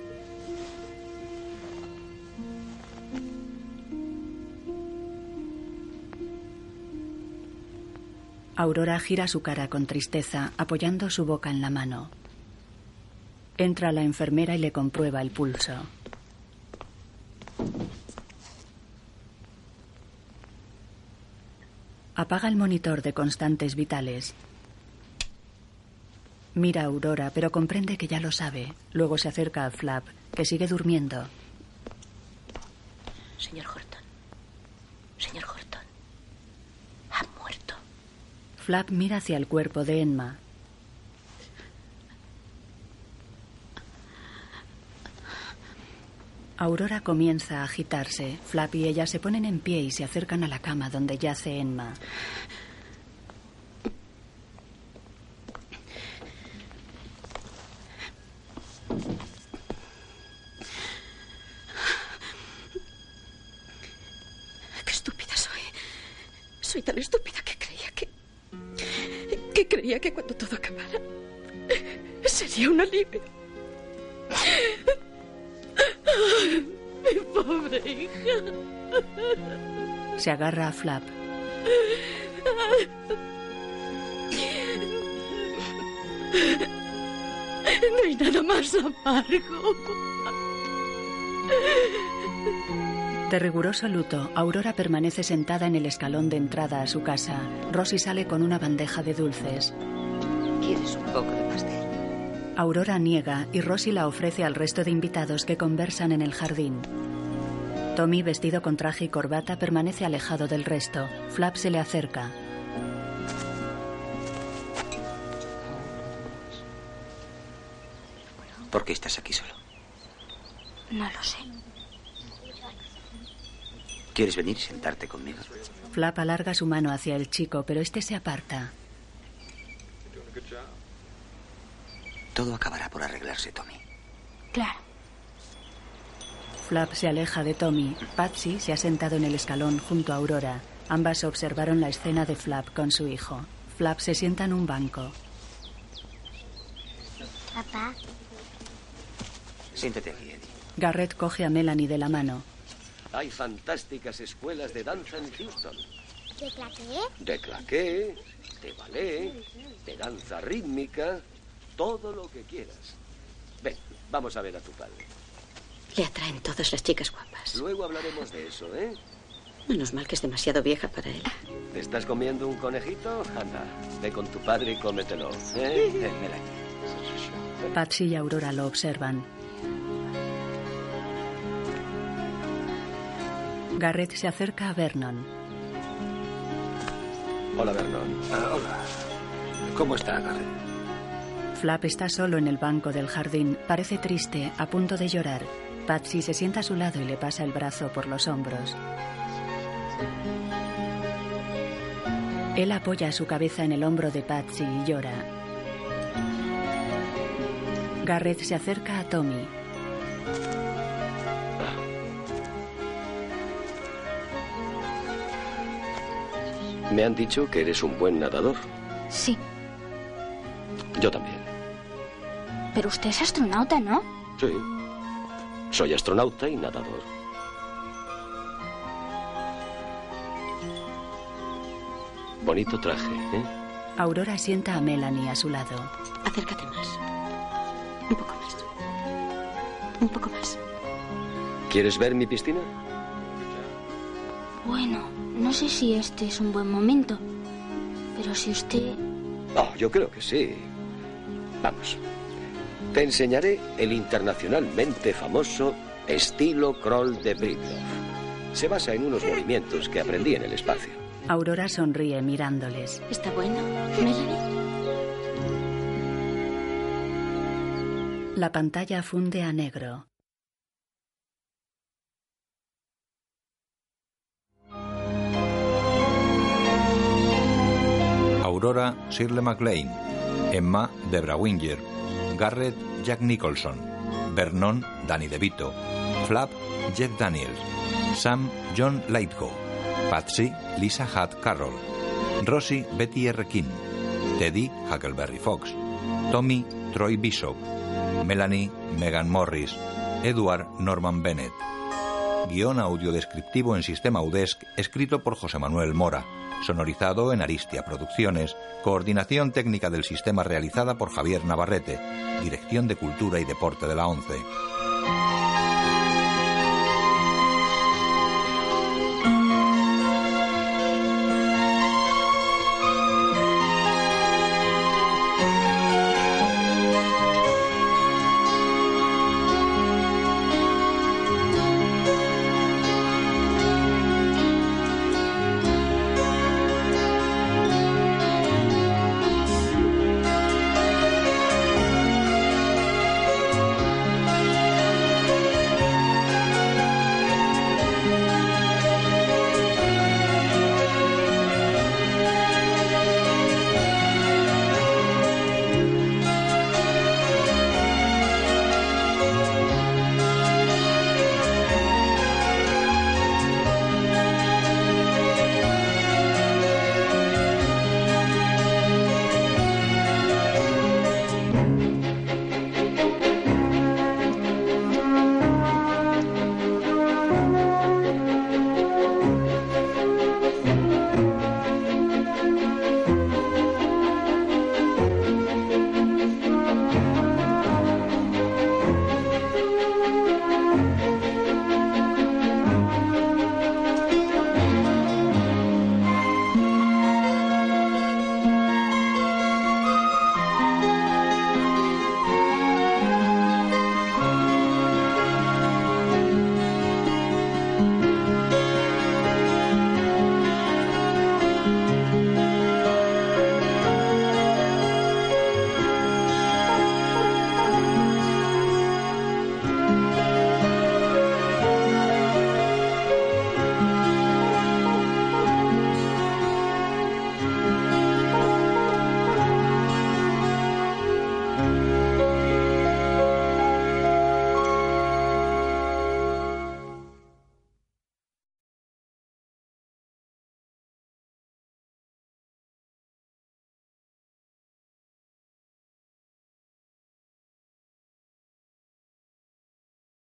Aurora gira su cara con tristeza, apoyando su boca en la mano. Entra la enfermera y le comprueba el pulso. Apaga el monitor de constantes vitales. Mira a Aurora, pero comprende que ya lo sabe. Luego se acerca a Flap, que sigue durmiendo. Señor Horton. Señor Horton. Ha muerto. Flap mira hacia el cuerpo de Enma. Aurora comienza a agitarse. Flap y ella se ponen en pie y se acercan a la cama donde yace Enma. Qué estúpida soy. Soy tan estúpida que creía que. que creía que cuando todo acabara. sería un alivio. Mi pobre hija. Se agarra a Flap. No hay nada más amargo. De riguroso luto, Aurora permanece sentada en el escalón de entrada a su casa. Rosy sale con una bandeja de dulces. ¿Quieres un poco de pastel? Aurora niega y Rosy la ofrece al resto de invitados que conversan en el jardín. Tommy, vestido con traje y corbata, permanece alejado del resto. Flap se le acerca. ¿Por qué estás aquí solo? No lo sé. ¿Quieres venir y sentarte conmigo? Flap alarga su mano hacia el chico, pero este se aparta. Todo acabará por arreglarse, Tommy. Claro. Flap se aleja de Tommy. Patsy se ha sentado en el escalón junto a Aurora. Ambas observaron la escena de Flap con su hijo. Flap se sienta en un banco. Papá, Siéntate aquí, Eddie. Garrett coge a Melanie de la mano. Hay fantásticas escuelas de danza en Houston. ¿de claqué? De claqué, de ballet, de danza rítmica, todo lo que quieras. Ven, vamos a ver a tu padre. Le atraen todas las chicas guapas. Luego hablaremos de eso, ¿eh? Menos mal que es demasiado vieja para él. ¿Te estás comiendo un conejito? Anda, ve con tu padre y cómetelo. ¿eh? Patsy y Aurora lo observan. Garrett se acerca a Vernon. Hola, Vernon. Ah, hola. ¿Cómo está, Garrett? Flap está solo en el banco del jardín. Parece triste, a punto de llorar. Patsy se sienta a su lado y le pasa el brazo por los hombros. Él apoya su cabeza en el hombro de Patsy y llora. Garrett se acerca a Tommy. Me han dicho que eres un buen nadador. Sí, Yo también. Pero usted es astronauta, ¿no? Sí. Soy astronauta y nadador. Bonito traje, ¿eh? Aurora sienta a Melanie a su lado. Acércate más. Un poco más. Un poco más. ¿Quieres ver mi piscina? Bueno, no sé si este es un buen momento, pero si usted... Oh, yo creo que sí. Vamos. Te enseñaré el internacionalmente famoso estilo crawl de Britloff. Se basa en unos movimientos que aprendí en el espacio. Aurora sonríe mirándoles. ¿Está bueno, Melanie? La pantalla funde a negro. Aurora Shirley MacLaine, Emma Debra Winger, Garrett Jack Nicholson, Vernon Danny DeVito, Flap Jeff Daniels, Sam John Lightgo, Patsy Lisa Hutt Carroll, Rosie Betty R. King, Teddy Huckleberry Fox, Tommy Troy Bishop, Melanie Megan Morris, Edward Norman Bennett. Guión audio descriptivo en sistema UDESC escrito por José Manuel Mora. Sonorizado en Aristia Producciones. Coordinación técnica del sistema realizada por Javier Navarrete. Dirección de Cultura y Deporte de la ONCE.